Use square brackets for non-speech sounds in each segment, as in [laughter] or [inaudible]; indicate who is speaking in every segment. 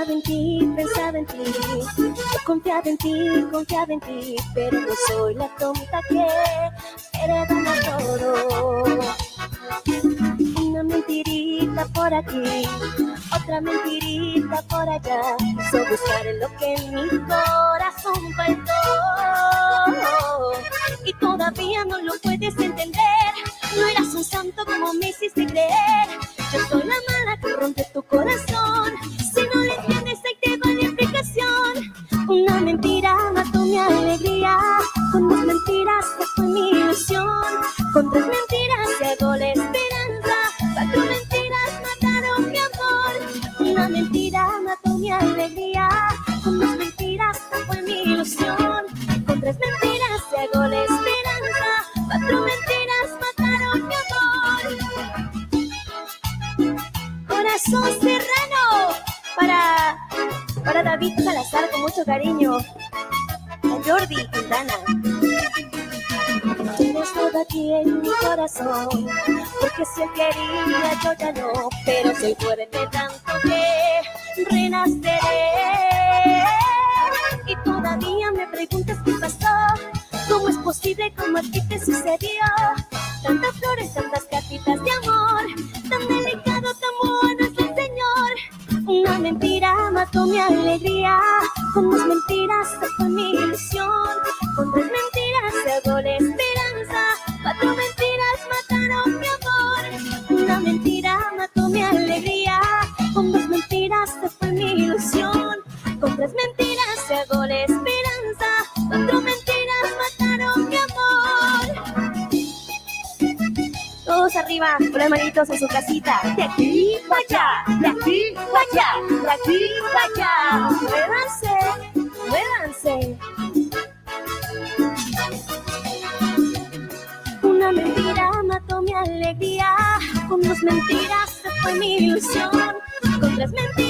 Speaker 1: pensaba en ti, pensaba en ti, yo confiaba en ti, confiaba en ti, pero no soy la tonta que hereda todo. Una mentirita por aquí, otra mentirita por allá. Quiso buscar lo que en mi corazón tres mentiras llegó la esperanza. Cuatro mentiras mataron mi amor. Corazón serrano. Para, para David Salazar con mucho cariño. A Jordi Quintana. Tienes todo aquí en mi corazón, porque si él quería yo ya no, pero soy fuerte tanto que renaceré. Cómo es posible, cómo a ti te sucedió. Tantas flores, tantas cartitas de amor, tan delicado, tan bueno es el Señor. Una mentira mató mi alegría, con dos mentiras fue mi ilusión, arriba, con las manitos en su casita. De aquí para allá, de aquí para allá, de aquí para allá. Muévanse, muévanse. Una mentira mató mi alegría. Con dos mentiras se fue mi ilusión. Con tres mentiras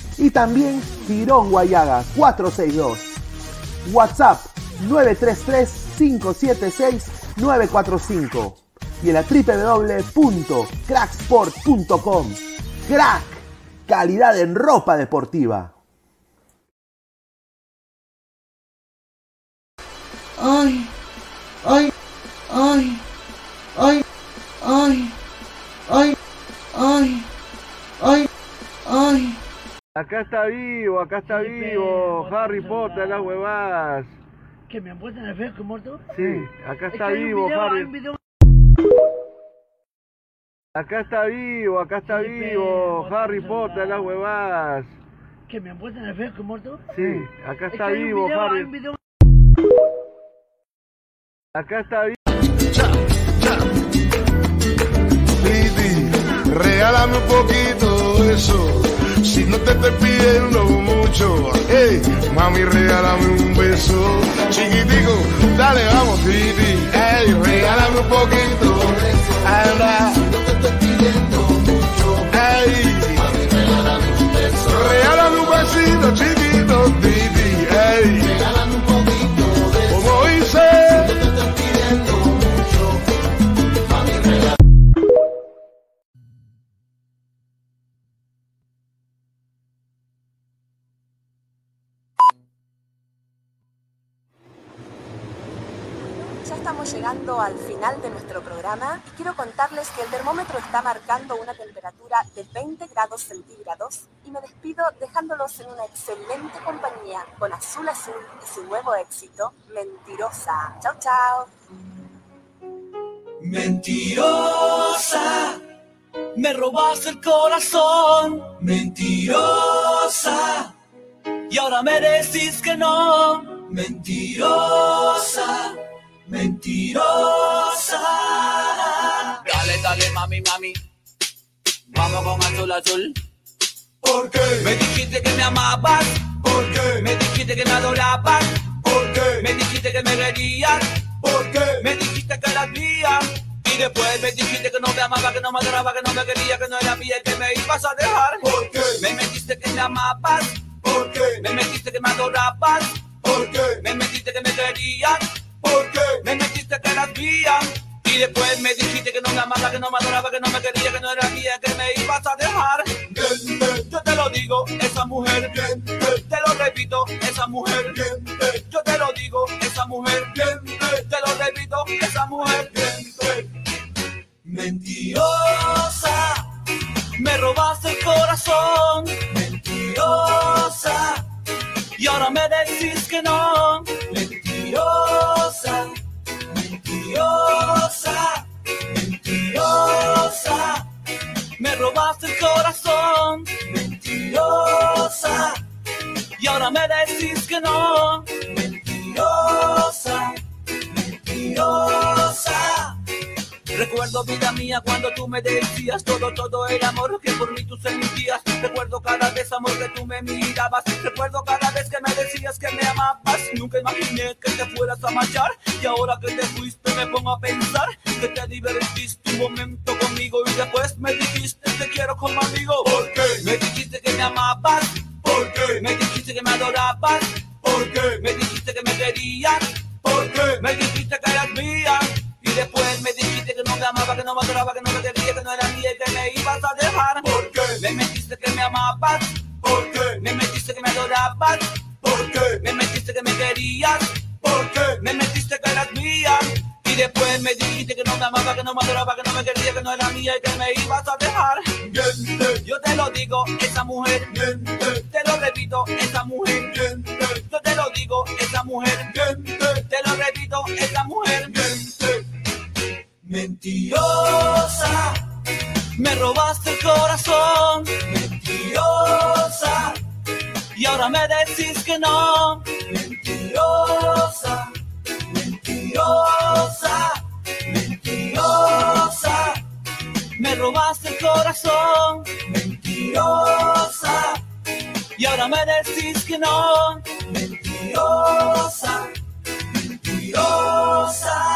Speaker 2: y también Girón Guayaga 462. WhatsApp 933-576-945 y en la www.cracksport.com. Crack, calidad en ropa deportiva.
Speaker 3: Ay, ay, ay, ay, ay, ay, ay, ay.
Speaker 4: Acá está vivo, acá está vivo, Harry Potter, las huevadas.
Speaker 5: ¿Que me han puesto en el fresco muerto?
Speaker 4: Sí, acá
Speaker 5: Es
Speaker 4: está
Speaker 5: que
Speaker 4: vivo,
Speaker 5: video,
Speaker 4: Harry.
Speaker 5: video-
Speaker 4: Acá está vivo, acá está vivo, Harry Potter, las huevadas.
Speaker 5: ¿Que me han puesto en el fresco muerto?
Speaker 4: Sí, acá
Speaker 5: Es
Speaker 4: está
Speaker 5: que hay un
Speaker 4: vivo,
Speaker 5: video,
Speaker 4: Harry.
Speaker 5: video-
Speaker 4: Acá está vivo.
Speaker 6: Regálame un poquito de eso. Si no te estoy pidiendo mucho, hey, mami, regálame un beso. Chiquitico, dale, vamos, Lidi, hey, regálame un poquito. Anda.
Speaker 7: Al final de nuestro programa y quiero contarles que el termómetro está marcando una temperatura de 20 grados centígrados y me despido dejándolos en una excelente compañía con Azul Azul y su nuevo éxito, Mentirosa. Chao, chao.
Speaker 8: Mentirosa, me robas el corazón, mentirosa, y ahora me decís que no, mentirosa, mentirosa. Dale, dale, mami, mami, vamos con azul, azul. ¿Por qué? Me dijiste que me amabas. ¿Por qué? Me dijiste que me adorabas. ¿Por qué? Me dijiste que me querías. ¿Por qué? Me dijiste que eras mía. Y después me dijiste que no me amaba, que no me adoraba, que no me quería, que no era mía y que me ibas a dejar. ¿Por qué? Me metiste que me amabas. ¿Por qué? Me metiste que me adorabas. ¿Por qué? Me metiste que me querías. ¿Por qué? Me metiste que eras mía. Y después me dijiste que no me amaba, que no me adoraba, que no me quería, que no era mía, que me ibas a dejar. Yo te lo digo, esa mujer, te lo repito, esa mujer, yo te lo digo, esa mujer, te lo repito, esa mujer. Mentirosa, me robaste el corazón, mentirosa, y ahora me decís que no, mentirosa, mentirosa, mentirosa, me robaste el corazón, mentirosa, y ahora me decís que no, mentirosa, mentirosa. Recuerdo, vida mía, cuando tú me decías todo, todo el amor que por mí tú sentías. Recuerdo cada vez, amor, que tú me mirabas. Recuerdo cada decías que me amabas. Nunca imaginé que te fueras a marchar. Y ahora que te fuiste, me pongo a pensar que te divertiste un momento conmigo. Y después me dijiste, te quiero como amigo. ¿Por qué? Me dijiste que me amabas. ¿Por qué? Me dijiste que me adorabas. ¿Por qué? Me dijiste que me querías. ¿Por qué? Me dijiste que eras mía. Y después me dijiste que no me amaba, que no me adoraba, que no me quería, que no era mía y que me ibas a dejar. ¿Por qué? Me metiste que me amabas. Me dijiste que no me amaba, que no me adoraba, que no me quería, que no era mía y que me ibas a dejar. Yo te lo digo, esa mujer. Te lo repito, esa mujer. Yo te lo digo, esa mujer. Te lo repito, esa mujer. Mentirosa, me robaste el corazón. Mentirosa, y ahora me decís que no. Mentirosa, mentirosa, mentirosa, me robaste el corazón. Mentirosa, y ahora me decís que no. Mentirosa, mentirosa.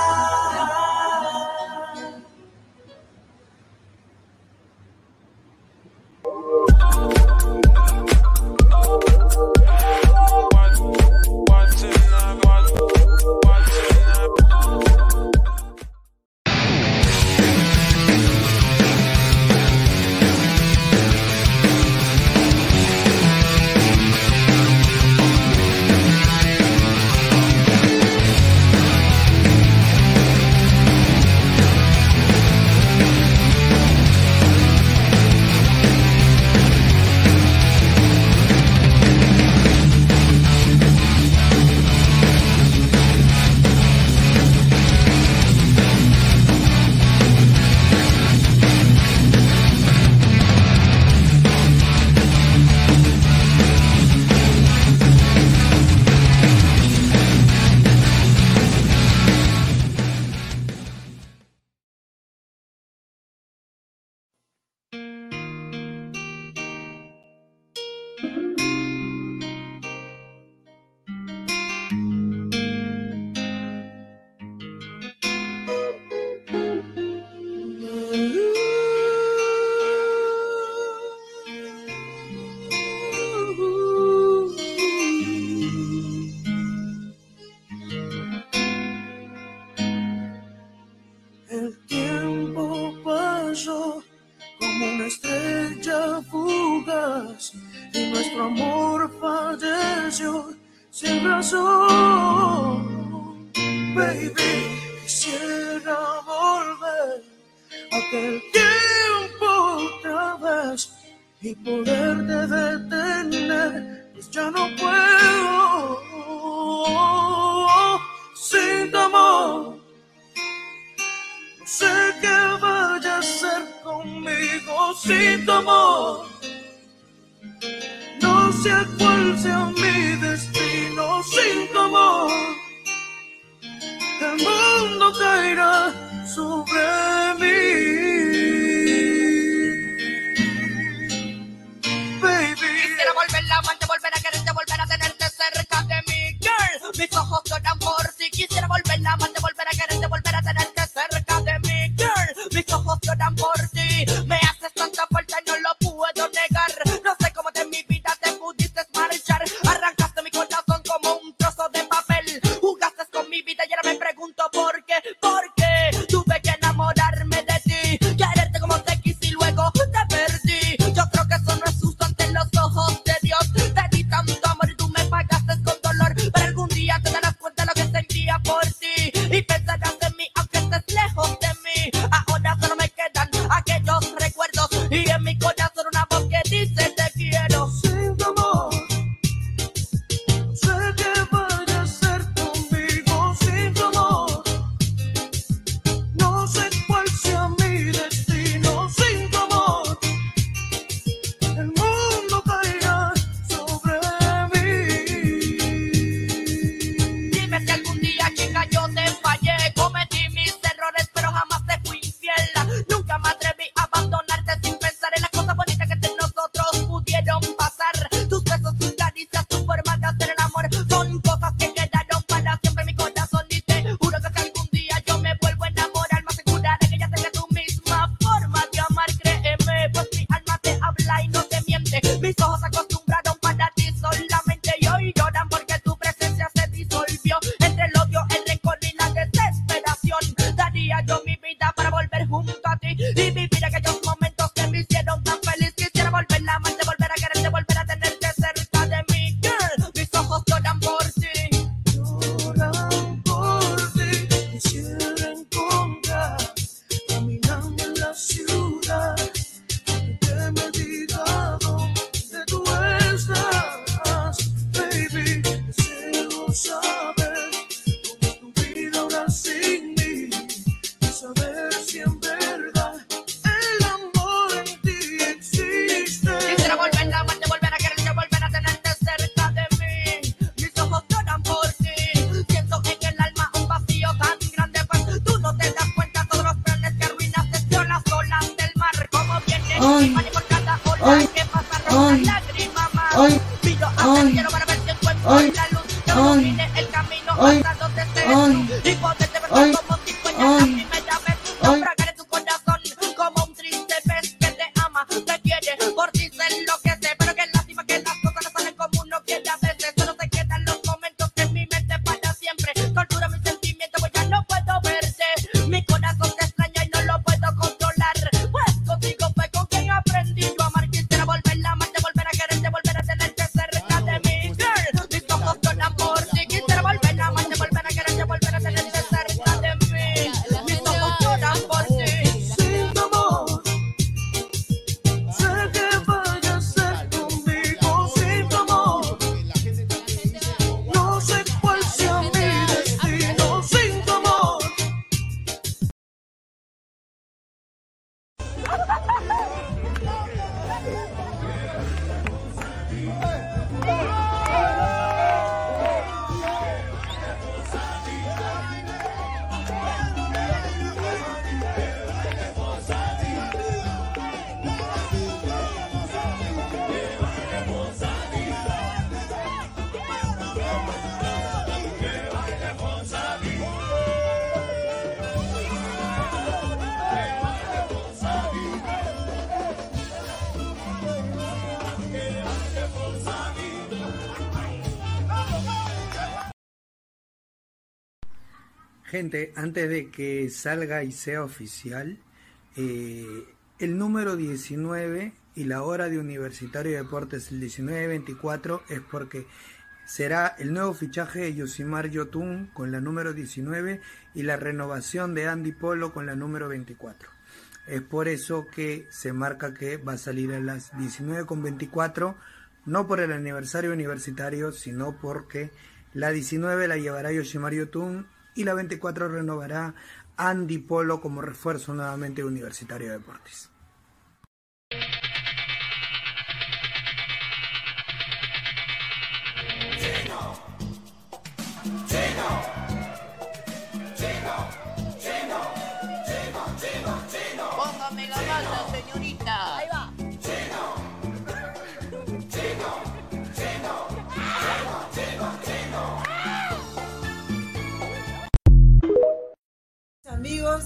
Speaker 9: Gente, antes de que salga y sea oficial, eh, el número 19 y la hora de Universitario de Deportes, el 19.24, es porque será el nuevo fichaje de Yosimar Yotun con la número 19 y la renovación de Andy Polo con la número 24. Es por eso que se marca que va a salir a las 19.24, no por el aniversario universitario, sino porque la 19 la llevará Yoshimar Yotun y la 24 renovará Andy Polo como refuerzo nuevamente Universitario de Deportes.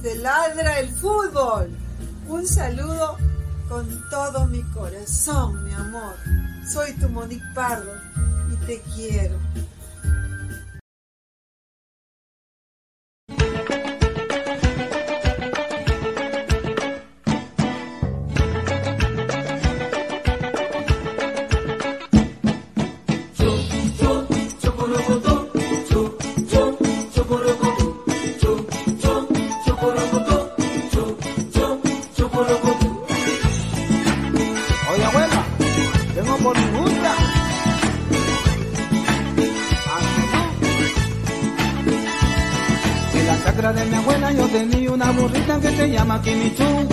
Speaker 10: De Ladra el Fútbol, un saludo con todo mi corazón, mi amor. Soy tu Monique Pardo y te quiero.
Speaker 11: En la chacra de mi abuela yo tenía una burrita que se llama Kimichu.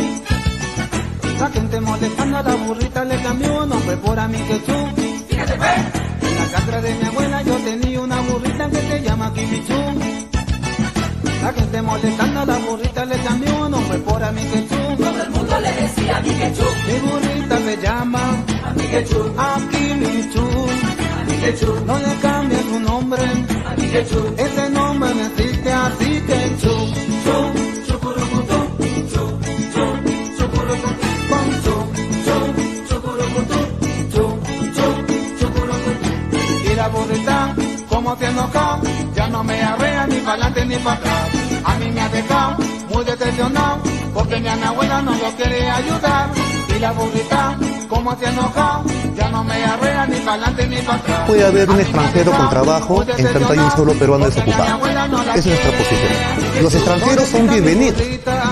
Speaker 11: La gente molestando a la burrita le cambió nombre por Amiquechú. En la chacra de mi abuela yo tenía una burrita que se llama Kimichu. La gente molestando a la burrita le cambió nombre por Amiquechú. Todo el mundo le decía Amiquechú. Mi burrita se llama Amiquechú. Akimichu. Amiquechú. No le cambie su nombre. Ese nombre no existe así que chu. Chu. chucurucutú, chu, chu, chucurucutú, con chu, chu, chucurucutú, chu, chu, chucurucutú. Y la burrita, como se enoja, ya no me arrea ni para adelante ni para atrás. A mí me ha dejado muy decepcionado, porque mi abuela no lo quiere ayudar. Y la burrita, como se enoja, ya no me arrea ni para adelante ni para atrás.
Speaker 12: Puede haber un extranjero con trabajo en tanto hay un solo peruano desocupado. Esa es nuestra posición. Los extranjeros son bienvenidos,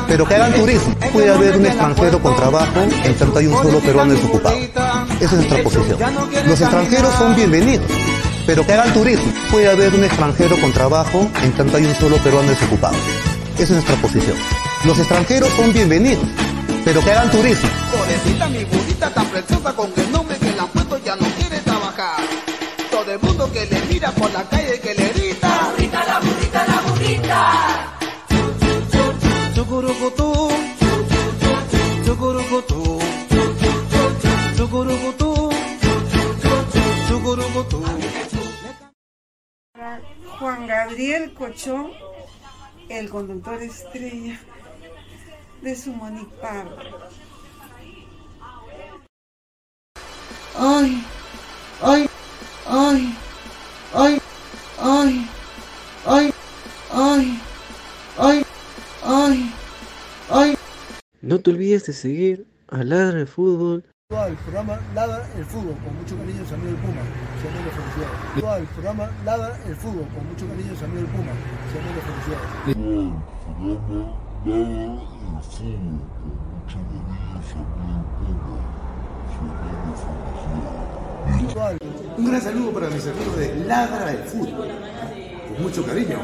Speaker 12: pero que hagan turismo. Puede haber un extranjero con trabajo en tanto hay un solo peruano desocupado. Esa es nuestra posición. Los extranjeros son bienvenidos, pero que hagan turismo. Puede haber un extranjero con trabajo en tanto hay un solo peruano desocupado. Esa es nuestra posición. Los extranjeros son bienvenidos, pero que hagan turismo.
Speaker 11: Pobrecita mi burrita tan preciosa con el nombre que le han puesto ya no quiere trabajar. Todo el mundo que le mira por la calle que le grita. La burrita, la burrita, la burrita. Chucurucutú, chucurucutú, chucurucutú, chucurucutú.
Speaker 10: Juan Gabriel Cochón, el conductor estrella de su Monique Pardo.
Speaker 3: Ay, ay, ay, ay, ay, ay, ay, ay, ay, ay.
Speaker 13: No te olvides de seguir a Ladra el Fútbol
Speaker 14: El programa Ladra el Fútbol, con mucho cariño, su amigo el Puma. Su amigo felicidades. El programa Ladra el Fútbol, con mucho cariño, su amigo el Puma. Amigo felicidades.
Speaker 2: Un gran saludo para mis amigos de Ladra el Fútbol. Con mucho cariño.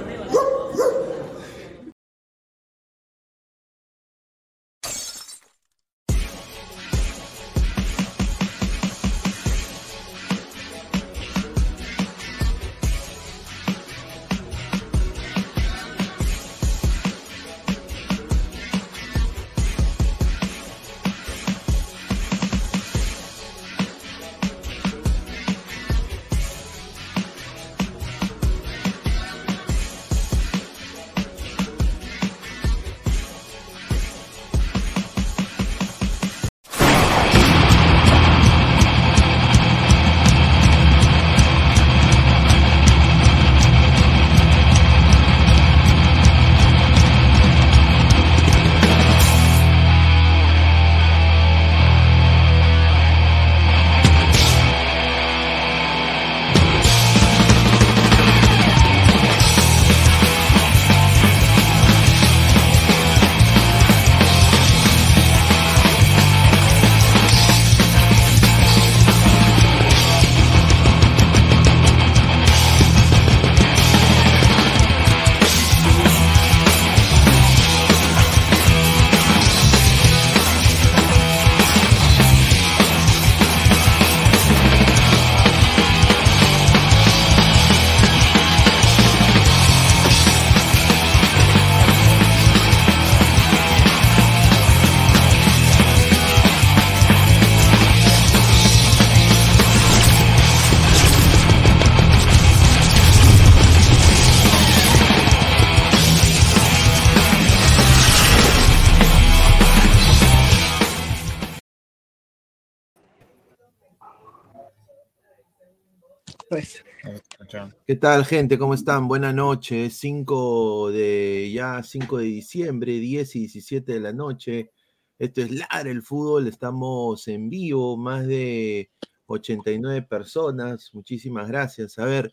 Speaker 15: ¿Qué tal, gente? ¿Cómo están? Buenas noches. 5 de ya 5 de diciembre, 10 y 17 de la noche. Esto es Lara el fútbol. Estamos en vivo, más de 89 personas. Muchísimas gracias. A ver,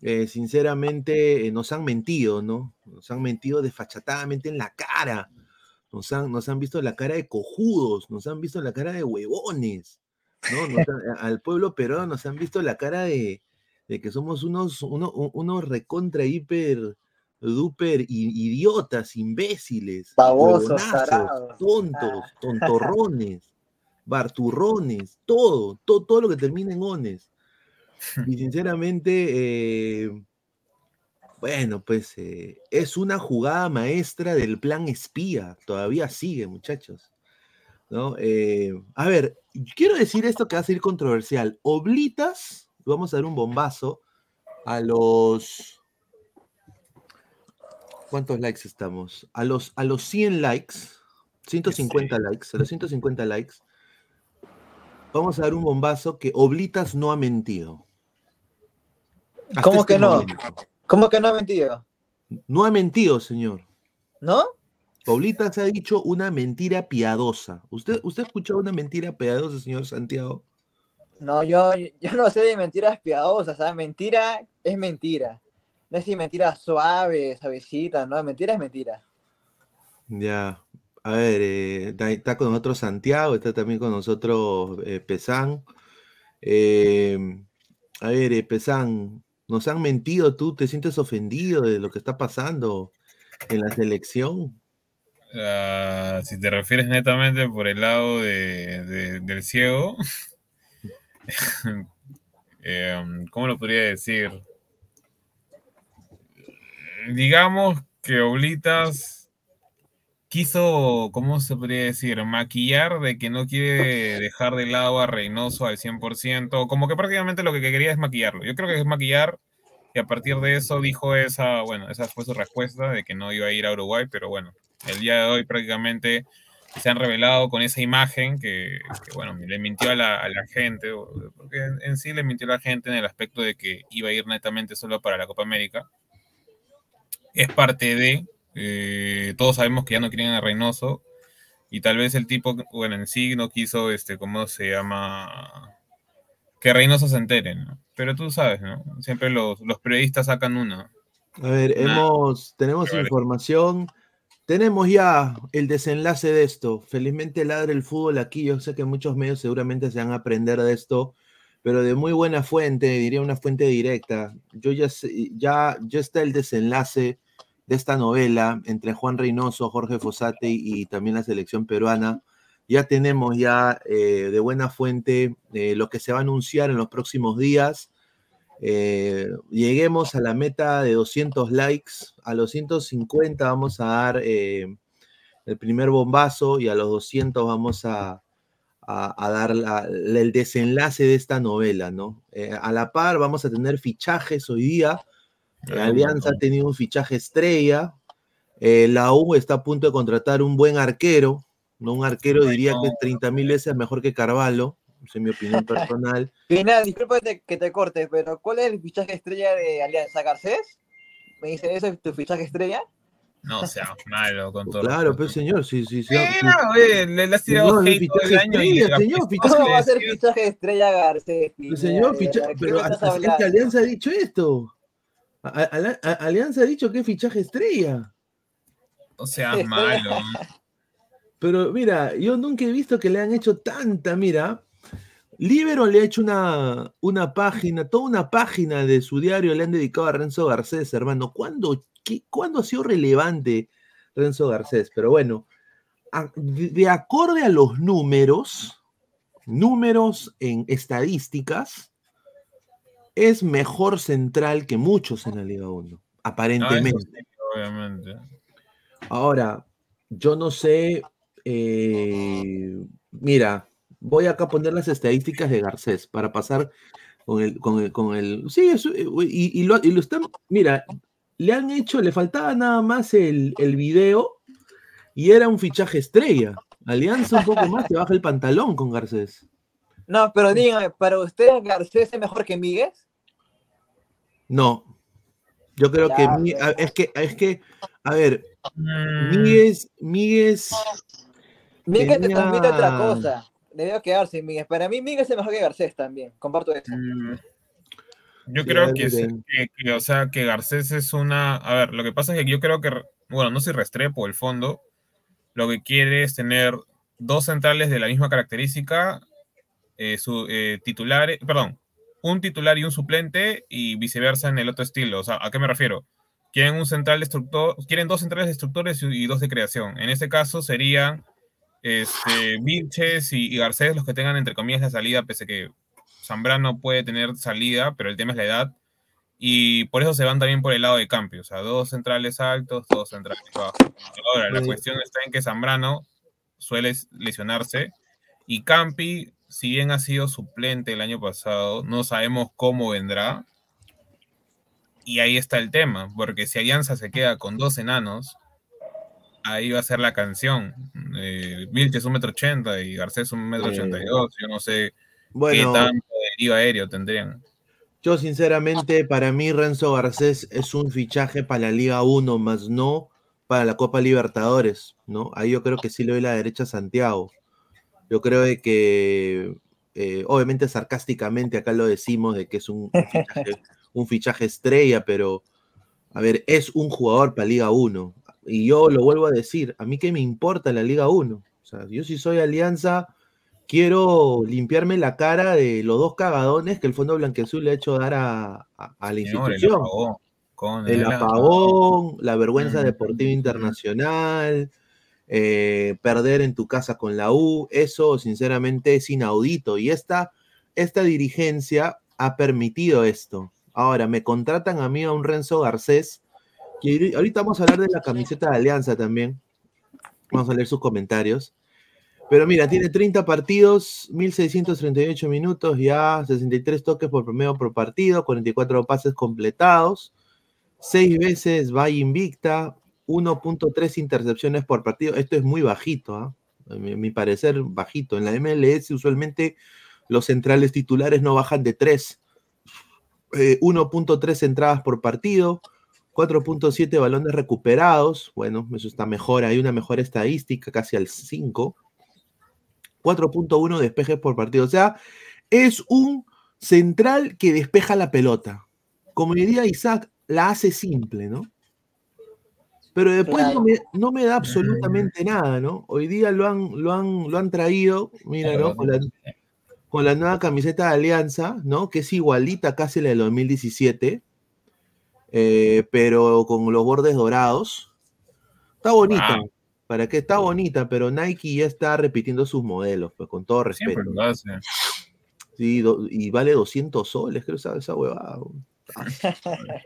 Speaker 15: eh, sinceramente eh, nos han mentido, ¿no? Nos han mentido desfachatadamente en la cara. Nos han, nos han visto la cara de cojudos, nos han visto la cara de huevones, ¿no? Al pueblo peruano nos han visto la cara de, de que somos unos, uno- unos recontra, hiper, duper idiotas, imbéciles,
Speaker 16: Babosos,
Speaker 15: tontos, tontorrones, barturrones, todo, todo, todo lo que termina en ones. [laughs] Y sinceramente, eh, bueno, pues eh, es una jugada maestra del plan espía. Todavía sigue, muchachos. ¿no? Eh, a ver, quiero decir esto que va a ser controversial. Oblitas, vamos a dar un bombazo a los. ¿Cuántos likes estamos? A los, a los 100 likes, 150 likes, a los 150 likes, vamos a dar un bombazo que Oblitas no ha mentido. Hasta
Speaker 16: ¿Cómo
Speaker 15: este
Speaker 16: que no?
Speaker 15: momento.
Speaker 16: ¿Cómo que no ha mentido?
Speaker 15: No ha mentido, señor.
Speaker 16: ¿No?
Speaker 15: Oblitas ha dicho una mentira piadosa. ¿Usted, ¿Usted ha escuchado una mentira piadosa, señor Santiago?
Speaker 16: No, yo, yo no sé de mentiras piadosas, ¿sabes? Mentira es mentira. No es si mentira suave, suavecita, no, mentira es mentira.
Speaker 15: Ya. A ver, eh, está, con nosotros Santiago, está también con nosotros eh, Pesán. Eh, a ver, eh, Pesán, nos han mentido, ¿tú te sientes ofendido de lo que está pasando en la selección?
Speaker 17: Ah, si te refieres netamente por el lado de, de- del ciego, [laughs] em, ¿cómo lo podría decir? Digamos que Oblitas quiso, ¿cómo se podría decir? Maquillar de que no quiere dejar de lado a Reynoso al 100%, como que prácticamente lo que quería es maquillarlo. Yo creo que es maquillar y a partir de eso dijo esa, bueno, esa fue su respuesta de que no iba a ir a Uruguay, pero bueno, el día de hoy prácticamente se han revelado con esa imagen que, que, bueno, le mintió a la, a la gente, porque en, sí le mintió a la gente en el aspecto de que iba a ir netamente solo para la Copa América. Es parte de, eh, todos sabemos que ya no quieren a Reynoso, y tal vez el tipo, bueno, en sí no quiso, este, ¿cómo se llama? Que Reynoso se entere, ¿no? Pero tú sabes, ¿no? Siempre los, los periodistas sacan una.
Speaker 15: A ver, hemos, tenemos
Speaker 17: que vale.
Speaker 15: Tenemos ya el desenlace de esto. Felizmente ladra el fútbol aquí. Yo sé que muchos medios seguramente se van a aprender de esto, pero de muy buena fuente, diría una fuente directa. Yo ya sé- ya, ya está el desenlace de esta novela entre Juan Reynoso, Jorge Fossati y también la selección peruana. Ya tenemos ya eh, de buena fuente eh, lo que se va a anunciar en los próximos días. Eh, lleguemos a la meta de 200 likes. A los 150 vamos a dar eh, el primer bombazo y a los 200 vamos a, a- a dar la- la- el desenlace de esta novela, ¿no? Eh, a la par vamos a tener fichajes hoy día.
Speaker 17: Ah,
Speaker 15: Alianza ha tenido un fichaje estrella. La U está a punto de contratar un buen arquero. ¿no? Un arquero diría que 30 mil veces mejor que Carvalho. Esa es mi opinión personal. [laughs]
Speaker 16: Final, disculpa que te, que te corte, pero ¿cuál es el fichaje estrella de Alianza Garcés? ¿Me dice eso es tu fichaje estrella?
Speaker 17: No seas malo con todo.
Speaker 15: Claro, pero señor, sí, sí, sí.
Speaker 17: Mira, oye, le, has tirado
Speaker 15: Señor, el
Speaker 17: hate todo el
Speaker 15: fichaje
Speaker 17: año y
Speaker 15: señor, fichaje
Speaker 16: ¿Cómo va a ser fichaje estrella Garcés?
Speaker 15: Señor,
Speaker 16: Pineda?
Speaker 15: ficha-
Speaker 16: ¿De qué
Speaker 15: pero hasta? Alianza ha dicho esto. A- a- a- Alianza ha dicho que es fichaje estrella.
Speaker 17: No seas malo.
Speaker 15: Pero mira, yo nunca he visto que le han hecho tanta, mira. Libero le ha hecho una, una página, toda una página de su diario le han dedicado a Renzo Garcés, hermano. ¿Cuándo, qué- ¿cuándo ha sido relevante Renzo Garcés? Pero bueno, a- de, de acorde a los números, números en estadísticas, es mejor central que muchos en la Liga 1,
Speaker 17: No, eso
Speaker 15: aparentemente.
Speaker 17: sí, obviamente.
Speaker 15: Ahora, yo no sé, eh, mira, voy acá a poner las estadísticas de Garcés para pasar con el, con el, con el, sí, eso, eh, y, y lo, y lo están, mira, le han hecho, le faltaba nada más el, el video y era un fichaje estrella. Alianza un poco más, te baja el pantalón con Garcés.
Speaker 16: No, pero dígame, ¿para usted Garcés es mejor que Míguez?
Speaker 15: No. Yo creo que es que es que a ver,
Speaker 17: Mm,
Speaker 15: Míguez, Míguez
Speaker 16: Miguel te transmite otra cosa. Debió quedarse Miguel. Para mí Miguel es mejor que Garcés también. Comparto eso.
Speaker 17: Mm, Yo
Speaker 15: Sí,
Speaker 17: creo que, o sea, que Garcés es una... A ver, lo que pasa es que yo creo que, bueno, no si Restrepo, el fondo, lo que quiere es tener dos centrales de la misma característica, eh, su, eh, titular, perdón, un titular y un suplente y viceversa en el otro estilo. O sea, ¿a qué me refiero? Quieren un central destructor, quieren dos centrales destructores y, y dos de creación. En este caso serían este, Vilches y, y Garcés los que tengan entre comillas la salida, pese que Zambrano puede tener salida, pero el tema es la edad. Y por eso se van también por el lado de Campi, o sea, dos centrales altos, dos centrales bajos. Ahora, la cuestión está en que Zambrano suele lesionarse y Campi, si bien ha sido suplente el año pasado, no sabemos cómo vendrá. Y ahí está el tema, porque si Alianza se queda con dos enanos, ahí va a ser la canción. Eh, Vilches un metro ochenta y Garcés un metro ochenta y dos. Yo no sé
Speaker 15: Bueno.
Speaker 17: qué tanto deriva aéreo tendrían.
Speaker 15: Yo sinceramente, para mí Renzo Garcés es un fichaje para la Liga 1, más no para la Copa Libertadores, ¿no? Ahí yo creo que sí le doy la derecha a Santiago. Yo creo de que, eh, obviamente sarcásticamente acá lo decimos de que es un, un fichaje, [laughs] un fichaje estrella, pero, a ver, es un jugador para Liga 1. Y yo lo vuelvo a decir, a mí qué me importa la Liga 1. O sea, yo si soy Alianza, quiero limpiarme la cara de los dos cagadones que el Fondo Blanqueazul le ha hecho dar a, a- a la
Speaker 17: Señor, el
Speaker 15: institución.
Speaker 17: apagón, con
Speaker 15: El
Speaker 17: el
Speaker 15: apagón, la vergüenza
Speaker 17: Mm.
Speaker 15: deportiva internacional, eh, perder en tu casa con la U, eso sinceramente es inaudito. Y esta, esta dirigencia ha permitido esto. Ahora, me contratan a mí a un Renzo Garcés, ahorita vamos a hablar de la camiseta de Alianza también. Vamos a leer sus comentarios. Pero mira, tiene 30 partidos, 1638 minutos, ya 63 toques por promedio por partido, 44 pases completados, 6 veces va invicta, 1.3 intercepciones por partido. Esto es muy bajito, ¿ah? a mi, parecer bajito. En la MLS usualmente los centrales titulares no bajan de 3. 1.3 entradas por partido, 4.7 balones recuperados. Bueno, eso está mejor, hay una mejor estadística, casi al 5. 4.1 despejes por partido. O sea, es un central que despeja la pelota. Como diría Isaac, la hace simple, ¿no? Pero después no, me, no me da absolutamente nada, ¿no? Hoy día lo han, lo han, lo han traído, mira, ¿no? Con la, con la nueva camiseta de Alianza, ¿no? Que es igualita casi la del 2017, eh, pero con los bordes dorados. Está bonita.
Speaker 17: Wow.
Speaker 15: ¿Para qué? Está bonita, pero Nike ya está repitiendo sus modelos, pues con todo respeto.
Speaker 17: Siempre lo hace.
Speaker 15: Sí, do- y vale 200 soles, creo, esa, esa huevada. [laughs]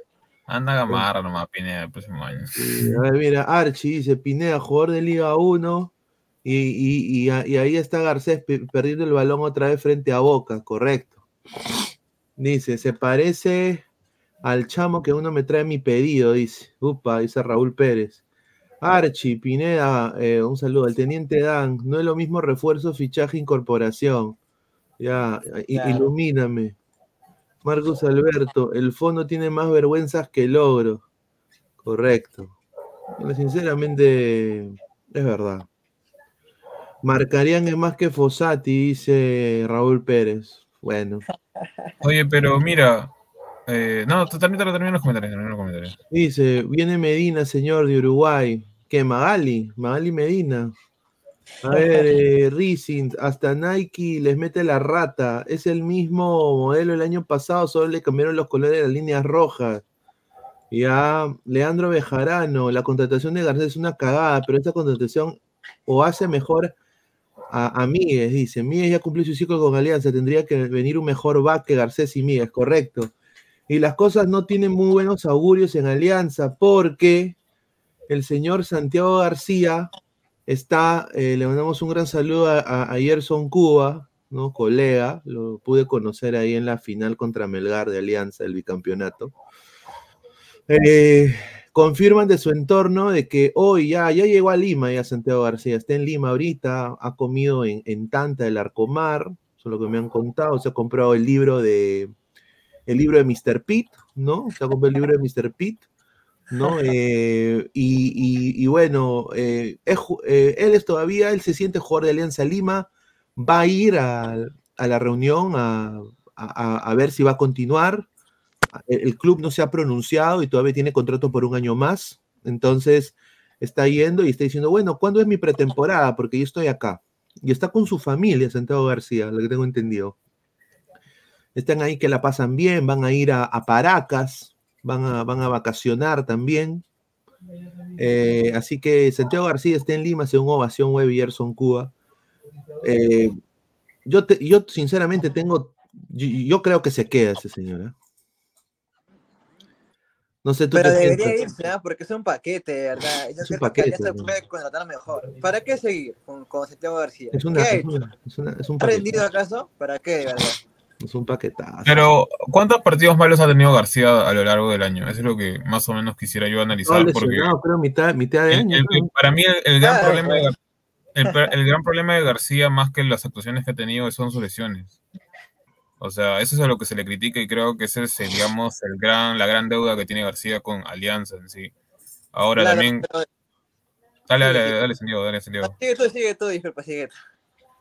Speaker 17: Anda a Gamarra nomás, Pineda, el próximo año.
Speaker 15: Sí, a ver, mira, Archie dice, Pineda, jugador de Liga 1, y, y- y y ahí está Garcés pe- perdiendo el balón otra vez frente a Boca, correcto. Dice, se parece al chamo que uno me trae mi pedido, dice. Upa, dice Raúl Pérez. Archie, Pineda, eh, un saludo. El teniente Dan, no es lo mismo refuerzo, fichaje, incorporación. Ya,
Speaker 16: Claro.
Speaker 15: ilumíname. Marcos Alberto, el fondo tiene más vergüenzas que logro. Correcto. Bueno, sinceramente, es verdad. Marcarían es más que Fossati, dice Raúl Pérez. Bueno.
Speaker 17: Oye, pero mira, eh, no, tú también te lo termino en los comentarios, termina en los comentarios.
Speaker 15: Dice, viene Medina, señor de Uruguay. ¿Qué? Magali, Magali Medina. A [laughs] ver, eh, Rising, hasta Nike les mete la rata. Es el mismo modelo el año pasado, solo le cambiaron los colores de las líneas rojas. Ya, Leandro Bejarano, la contratación de Garcés es una cagada, pero esta contratación o hace mejor a, a Míguez, dice. Míguez ya cumplió su ciclo con Alianza, tendría que venir un mejor back que Garcés y Míguez, correcto. Y las cosas no tienen muy buenos augurios en Alianza porque el señor Santiago García está, eh, le mandamos un gran saludo a, a, Gerson Cuba, ¿no? colega, lo pude conocer ahí en la final contra Melgar de Alianza, el bicampeonato. Eh, confirman de su entorno de que hoy ya, ya llegó a Lima, ya Santiago García, está en Lima ahorita, ha comido en, en Tanta el Arcomar, eso es lo que me han contado, se ha comprado el libro de el libro de Mr. Pitt, ¿no? Se ha comprado el libro de Mr. Pitt, ¿no? [laughs] Eh, y, y- y bueno, eh, es eh, él es todavía, él se siente jugador de Alianza Lima, va a ir a, a la reunión a, a- a ver si va a continuar. El, el club no se ha pronunciado y todavía tiene contrato por un año más, entonces está yendo y está diciendo, bueno, ¿cuándo es mi pretemporada? Porque yo estoy acá. Y está con su familia, Santiago García, lo que tengo entendido. Están ahí que la pasan bien, van a ir a, a Paracas, van a, van a vacacionar también. Eh, así que Santiago García está en Lima, según Ovación Web y Gerson Cuba. Eh, yo, te- yo sinceramente tengo, yo, yo creo que se queda ese señor. ¿eh? No sé tú
Speaker 16: Pero
Speaker 15: qué
Speaker 16: debería irse, ¿ah? porque es un paquete, ¿verdad? Yo
Speaker 15: Es un paquete,
Speaker 16: que Alianza
Speaker 15: ¿no?
Speaker 16: puede contratar mejor. ¿Para qué seguir con, con Santiago García?
Speaker 15: Es,
Speaker 16: ¿Qué
Speaker 15: una,
Speaker 16: ha
Speaker 15: es,
Speaker 16: hecho?
Speaker 15: una- es una- es un
Speaker 16: ¿Ha rendido acaso? ¿Para qué, verdad?
Speaker 15: Es un paquetazo.
Speaker 17: Pero, ¿cuántos partidos malos ha tenido García a lo largo del año? Eso es lo que más o menos quisiera yo
Speaker 15: No,
Speaker 17: analizar. porque
Speaker 15: lesionado, creo, mitad, mitad de
Speaker 17: el-
Speaker 15: año.
Speaker 17: el- para mí el, el gran
Speaker 16: Claro,
Speaker 17: problema de, el, gran problema de García, más que las actuaciones que ha tenido, son sus lesiones. O sea, eso es a lo que se le critica y creo que ese es, digamos, el gran, la gran deuda que tiene García con Alianza en sí. Ahora
Speaker 16: Claro,
Speaker 17: también...
Speaker 16: pero-
Speaker 17: Dale, dale,
Speaker 16: sí.
Speaker 17: dale, Santiago, dale, Santiago.
Speaker 16: Sigue tú, sigue tú, disculpa, sigue tú.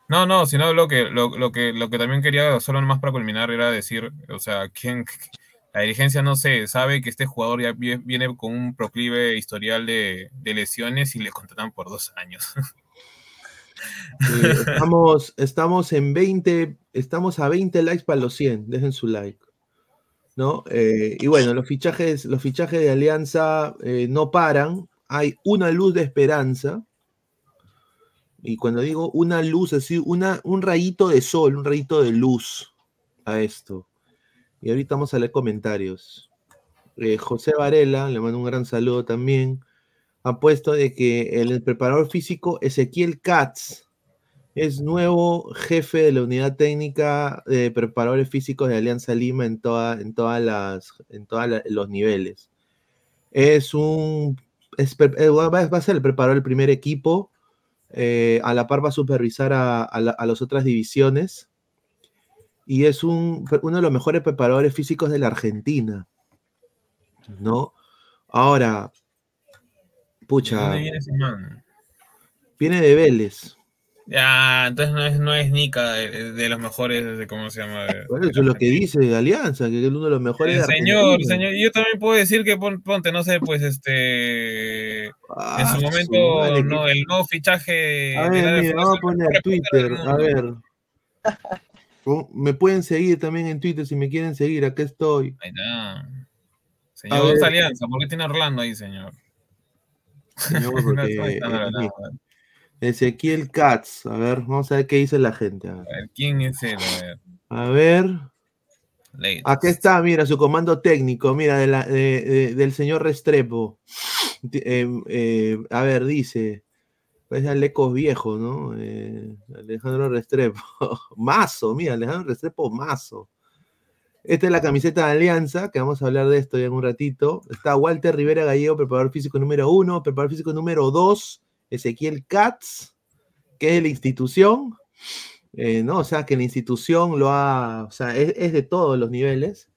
Speaker 17: No, no, sino lo que, lo, que, lo que también quería, solo más para culminar, era decir, o sea, quién, la dirigencia no sé, sabe que este jugador ya vie- viene con un proclive historial de, lesiones y le contratan por dos años.
Speaker 15: Estamos, estamos en 20, estamos a 20 likes para los 100, dejen su like. ¿No? Eh, y bueno, los fichajes, los fichajes de Alianza eh, no paran, hay una luz de esperanza. Y cuando digo una luz, es un rayito de sol, un rayito de luz a esto. Y ahorita vamos a leer comentarios. Eh, José Varela, le mando un gran saludo también, ha puesto de que el preparador físico Ezequiel Katz es nuevo jefe de la unidad técnica de preparadores físicos de Alianza Lima en, toda, en todas las en todos los niveles. Es un va a ser el preparador del primer equipo. Eh, a la par va a supervisar a, a la- a las otras divisiones. Y es un, uno de los mejores preparadores físicos de la Argentina. ¿No? Ahora,
Speaker 17: ¿De
Speaker 15: pucha,
Speaker 17: dónde viene ese man?
Speaker 15: viene de Vélez.
Speaker 17: Ya, entonces no es, no es Nica de, de los mejores, de cómo se llama. de-
Speaker 15: Bueno, eso es lo que dice de Alianza, que es uno de los mejores
Speaker 17: señor, señor, yo también puedo decir que pon- ponte, no sé, pues este. en
Speaker 15: Ah,
Speaker 17: su
Speaker 15: su
Speaker 17: momento,
Speaker 15: madre,
Speaker 17: no, el nuevo fichaje.
Speaker 15: A ver, mira, vamos a poner Twitter, a ver. Me pueden seguir también en Twitter si me quieren seguir, acá estoy.
Speaker 17: Ahí está. Señor Alianza, ¿por qué tiene Orlando ahí, señor?
Speaker 15: Señor, [laughs]
Speaker 17: No
Speaker 15: porque,
Speaker 17: estoy tan
Speaker 15: eh,
Speaker 17: agradable.
Speaker 15: Ezequiel Katz, a ver, vamos a ver qué dice la gente. A ver,
Speaker 17: A ver, ¿Quién es él? A ver.
Speaker 15: A ver, aquí está, mira, su comando técnico, mira, de la- de- de- del señor Restrepo. Eh, eh, a ver, dice, es Alecos viejo, ¿no? Eh, Alejandro Restrepo. [laughs] Mazo, mira, Alejandro Restrepo, mazo. Esta es la camiseta de Alianza, que vamos a hablar de esto ya en un ratito. Está Walter Rivera Gallego, preparador físico número uno, preparador físico número dos, Ezequiel Katz, que es de la institución, eh, ¿no? O sea, que la institución lo ha, o sea, es, es de todos los niveles.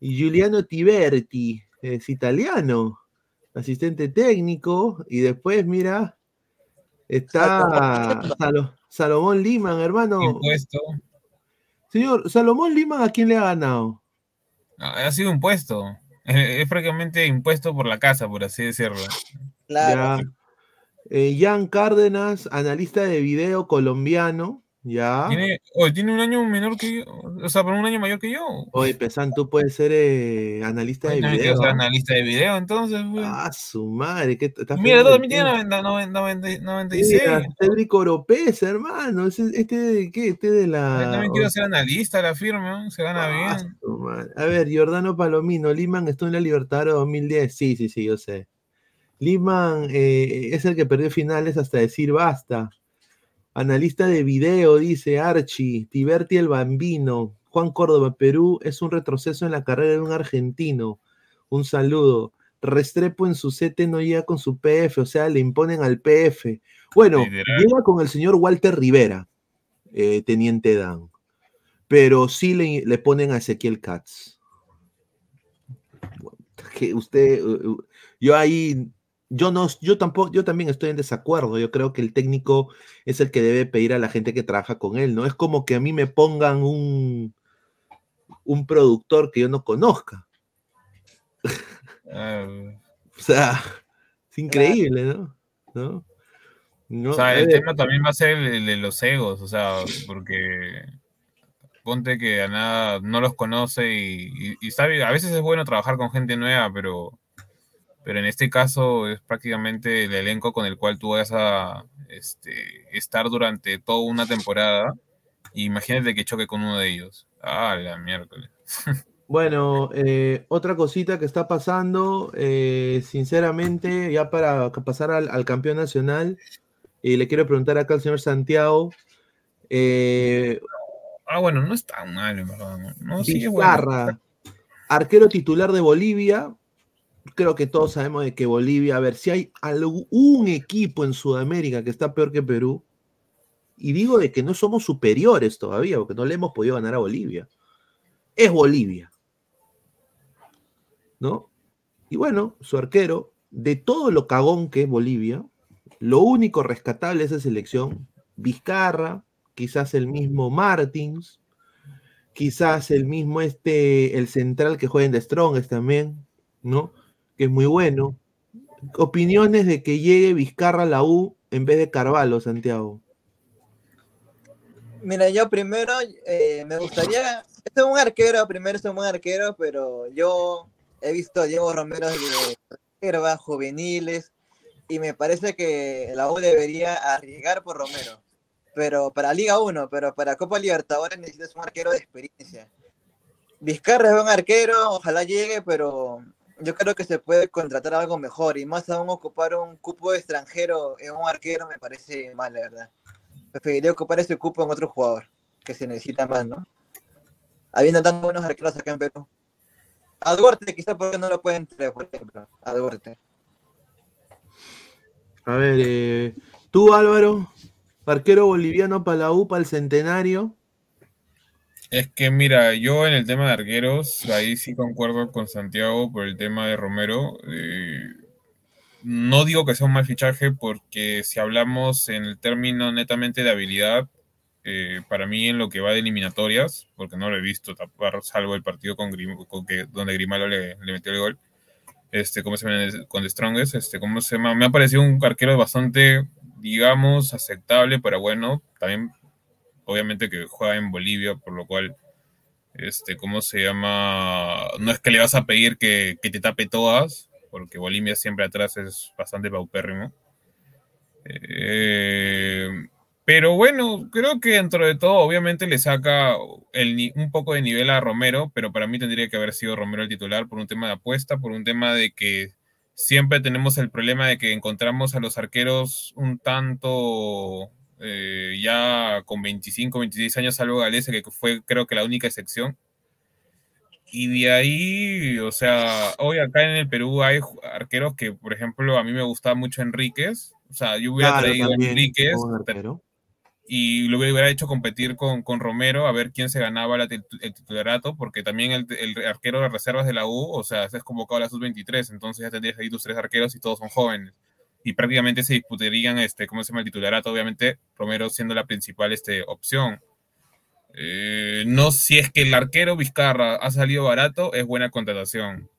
Speaker 15: Y Giuliano Tiberti, es italiano, asistente técnico, y después, mira, está Salo- Salomón Liman, hermano.
Speaker 17: Impuesto.
Speaker 15: Señor, Salomón Liman, ¿a quién le ha ganado?
Speaker 17: Ha sido impuesto. Es, es prácticamente impuesto por la casa, por así decirlo.
Speaker 15: Ya. Eh, Jan Cárdenas, analista de video colombiano. Ya.
Speaker 17: Tiene, oye, tiene un año menor que yo. O sea, por un año mayor que yo.
Speaker 15: Oye, Pesan, tú puedes ser eh, analista de
Speaker 17: Yo
Speaker 15: video.
Speaker 17: ser analista de video, entonces. güey.
Speaker 15: Ah, su madre, ¿qué
Speaker 17: Mira, también tienes
Speaker 15: tiempo?
Speaker 17: 90, 90, 96.
Speaker 15: Mira, Cédric Oropés, hermano. ese- Este de qué? Este de
Speaker 17: Yo
Speaker 15: la.
Speaker 17: también quiero ser analista, la firma, se gana
Speaker 15: Ah,
Speaker 17: bien.
Speaker 15: su madre. A ver, Giordano Palomino, Liman estuvo en la Libertadores 2010. Sí, sí, sí, yo sé. Liman eh, es el que perdió finales hasta decir basta. Analista de video, dice Archie. Tiberti el Bambino. Juan Córdoba, Perú es un retroceso en la carrera de un argentino. Un saludo. Restrepo en su CT no llega con su PF, o sea, le imponen al PF. Bueno,
Speaker 17: Literal.
Speaker 15: llega con el señor Walter Rivera, eh, teniente Dan. Pero sí le, le ponen a Ezequiel Katz. que usted, uh, yo ahí, yo no, yo tampoco, yo también estoy en desacuerdo. Yo creo que el técnico es el que debe pedir a la gente que trabaja con él, ¿no? Es como que a mí me pongan un, un productor que yo no conozca.
Speaker 17: Ah, [laughs]
Speaker 15: O sea, es increíble, ¿no? ¿No? No,
Speaker 17: o sea, el tema también va a ser el, el de los egos, o sea, porque ponte que a nada no los conoce y, y- y sabe, a veces es bueno trabajar con gente nueva, pero, pero en este caso es prácticamente el elenco con el cual tú vas a este, estar durante toda una temporada. Imagínate que choque con uno de ellos. Ah, la miércoles. [laughs]
Speaker 15: Bueno, eh, otra cosita que está pasando, eh, sinceramente, ya para pasar al, al campeón nacional, y le quiero preguntar acá al señor Santiago, eh,
Speaker 17: Ah, bueno, no es tan mal, en verdad. No, sí, bueno.
Speaker 15: Arquero titular de Bolivia, creo que todos sabemos de que Bolivia, a ver, si hay algún equipo en Sudamérica que está peor que Perú, y digo de que no somos superiores todavía, porque no le hemos podido ganar a Bolivia, es Bolivia. ¿no? Y bueno, su arquero, de todo lo cagón que es Bolivia, lo único rescatable de esa selección, Vizcarra, quizás el mismo Martins, quizás el mismo este, el central que juega en The Strongest también, ¿no? Que es muy bueno. Opiniones de que llegue Vizcarra a la U en vez de Carvalho, Santiago.
Speaker 16: Mira, yo primero eh, me gustaría. Este es un arquero, primero es un buen arquero, pero yo he visto a Diego Romero de juveniles, y me parece que la U debería arriesgar por Romero. Pero para Liga 1, pero para Copa Libertadores necesitas un arquero de experiencia. Vizcarra es buen arquero, ojalá llegue, pero yo creo que se puede contratar algo mejor, y más aún ocupar un cupo extranjero en un arquero me parece mal, la verdad preferiría ocupar ese cupo en otro jugador que se necesita más, ¿no? Habiendo tantos buenos arqueros acá en Perú. A Duarte, quizá porque no lo pueden traer, por ejemplo. A Duarte.
Speaker 15: A ver, eh, tú Álvaro, arquero boliviano para la U, para el centenario.
Speaker 17: Es que mira, yo en el tema de arqueros, ahí sí concuerdo con Santiago por el tema de Romero. Eh, no digo que sea un mal fichaje porque si hablamos en el término netamente de habilidad, eh, para mí en lo que va de eliminatorias, porque no lo he visto tapar, salvo el partido con, Grim- con que, donde Grimaldo le, metió el gol, este, ¿cómo se llama? Con The Strongest, este, ¿cómo se llama? Me ha parecido un arquero bastante, digamos, aceptable, pero bueno, también obviamente que juega en Bolivia, por lo cual, este, ¿cómo se llama? No es que le vas a pedir que, que te tape todas, porque Bolivia siempre atrás es bastante paupérrimo. Eh, pero bueno, creo que dentro de todo, obviamente le saca el, un poco de nivel a Romero, pero para mí tendría que haber sido Romero el titular por un tema de apuesta, por un tema de que siempre tenemos el problema de que encontramos a los arqueros un tanto eh, ya con 25, 26 años, salvo Galese, que fue creo que la única excepción. Y de ahí, o sea, hoy acá en el Perú hay arqueros que, por ejemplo, a mí me gustaba mucho Enríquez. O sea, yo hubiera
Speaker 15: Claro,
Speaker 17: traído a Enríquez y lo hubiera hecho competir con, con Romero a ver quién se ganaba la el titularato, porque también el, el arquero de reservas de la U, o sea, se es convocado a la sub-23, entonces ya tendrías ahí tus tres arqueros y todos son jóvenes. Y prácticamente se disputarían, este, ¿cómo se llama? El titularato, obviamente, Romero siendo la principal este, opción. Eh, no si es que el arquero Vizcarra ha salido barato, es buena contratación.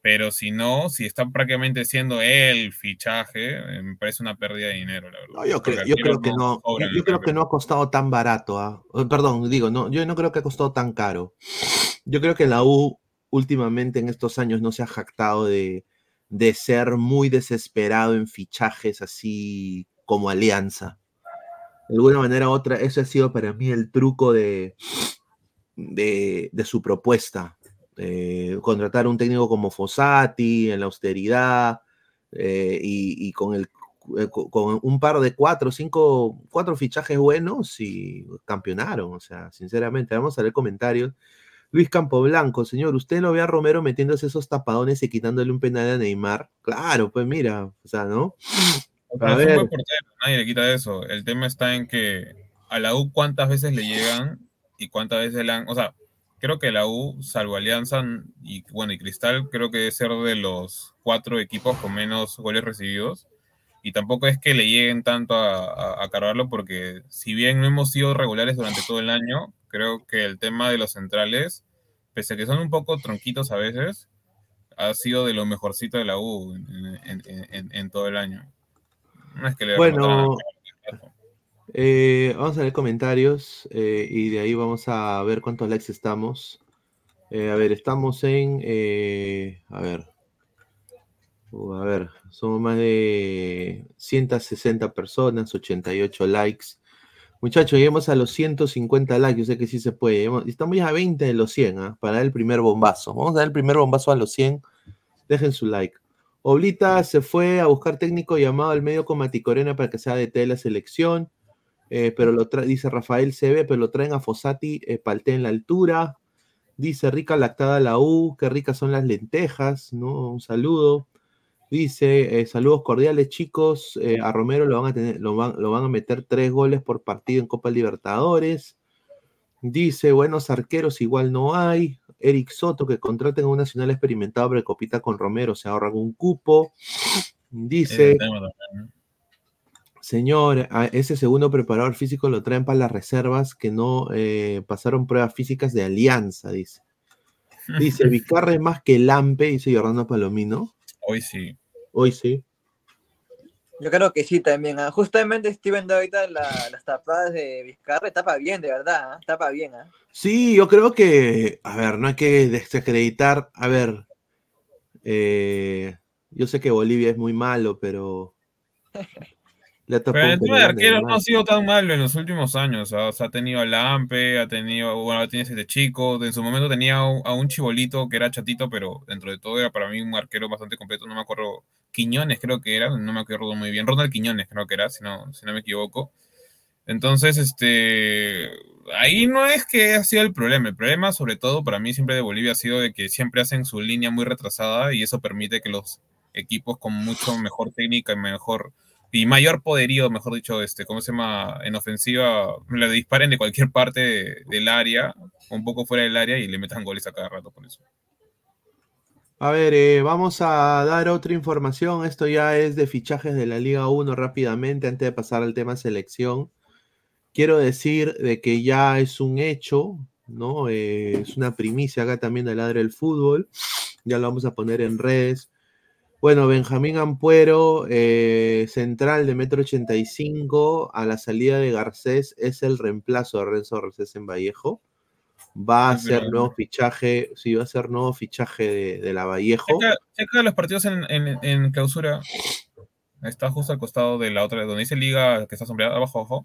Speaker 17: Pero si no, si está prácticamente siendo el fichaje, eh, me parece una pérdida de dinero, la verdad.
Speaker 15: No, yo, creo, yo creo que no, yo,
Speaker 17: sobran
Speaker 15: yo
Speaker 17: acá,
Speaker 15: creo que no ha costado tan barato. Eh, Perdón, digo, no, yo no creo que ha costado tan caro. Yo creo que la U últimamente en estos años no se ha jactado de, de ser muy desesperado en fichajes así como alianza. De alguna manera u otra, eso ha sido para mí el truco de, de, de su propuesta. Eh, contratar un técnico como Fossati en la austeridad eh, y, y con, el, eh, co- con un par de cuatro, cinco, cuatro fichajes buenos y campeonaron. O sea, sinceramente, vamos a ver comentarios. Luis Campoblanco, señor, ¿usted lo ve a Romero metiéndose esos tapadones y quitándole un penal a Neymar? Claro, pues mira, o sea, ¿no? A
Speaker 17: es un
Speaker 15: ver,
Speaker 17: buen portero, nadie le quita eso. El tema está en que a la U cuántas veces le llegan y cuántas veces le han. O sea, creo que la U, salvo Alianza y bueno, y Cristal, creo que debe ser de los cuatro equipos con menos goles recibidos. Y tampoco es que le lleguen tanto a, a- a cargarlo, porque si bien no hemos sido regulares durante todo el año, creo que el tema de los centrales, pese a que son un poco tronquitos a veces, ha sido de lo mejorcito de la U en, en- en- en todo el año. No es que le
Speaker 15: Bueno, eh, vamos a ver comentarios eh, y de ahí vamos a ver cuántos likes estamos. Eh, a ver, estamos en. a ver. Uh, a ver, somos más de 160 personas, 88 likes. Muchachos, llegamos a los 150 likes, yo sé que sí se puede. Estamos ya a 20 de los 100, ¿ah? para dar el primer bombazo. Vamos a dar el primer bombazo a los 100. Dejen su like. Oblita se fue a buscar técnico llamado al medio con Maticorena para que sea de de la selección. eh, pero lo dice Rafael CB, pero lo traen a Fossati, eh, Palté en la altura. Dice rica lactada la U, qué ricas son las lentejas, ¿no? Un saludo. Dice, eh, saludos cordiales chicos, eh, a Romero lo van a, tener, lo, van, lo van a meter tres goles por partido en Copa Libertadores. Dice, buenos arqueros igual no hay. Eric Soto, que contraten a un nacional experimentado para que compita con Romero, se ahorran un cupo. Dice, señor, a ese segundo preparador físico lo traen para las reservas que no eh, pasaron pruebas físicas de alianza, dice. Dice, Vicarra es más que Lampe, dice Jordano Palomino.
Speaker 17: Hoy sí.
Speaker 15: Hoy sí.
Speaker 16: Yo creo que sí también. ah. Justamente estoy viendo ahorita la- las tapadas de Vizcarra, tapa bien, de verdad, ah, tapa bien. ah.
Speaker 15: Sí, yo creo que, a ver, no hay que desacreditar, a ver, eh, yo sé que Bolivia es muy malo, pero [laughs]
Speaker 17: Pero el tema de arquero no ha sido tan malo en los últimos años. ¿ah? O sea, ha tenido a Lampe, ha tenido, bueno, tiene este chico. En su momento tenía a un- a un chibolito que era chatito, pero dentro de todo era para mí un arquero bastante completo. No me acuerdo. Quiñones creo que era, no me acuerdo muy bien. Ronald Quiñones creo que era, si no, si no me equivoco. Entonces, este, ahí no es que ha sido el problema. El problema, sobre todo para mí siempre de Bolivia, ha sido de que siempre hacen su línea muy retrasada y eso permite que los equipos con mucho mejor técnica y mejor y mayor poderío, mejor dicho, este, ¿cómo se llama? En ofensiva, le disparen de cualquier parte de- del área, un poco fuera del área y le metan goles a cada rato por eso.
Speaker 15: A ver, eh, vamos a dar otra información. Esto ya es de fichajes de la Liga 1 rápidamente, antes de pasar al tema selección. Quiero decir de que ya es un hecho, ¿no? Eh, es una primicia acá también de Ladre del Fútbol. Ya lo vamos a poner en redes. Bueno, Benjamín Ampuero, eh, central de metro 85, a la salida de Garcés, es el reemplazo de Renzo Garcés en Vallejo. Va a ser nuevo fichaje, sí, va a ser nuevo fichaje de, de la Vallejo.
Speaker 17: Checa, checa los partidos en, en- en clausura. Está justo al costado de la otra, donde dice liga que está sombreada, abajo, abajo.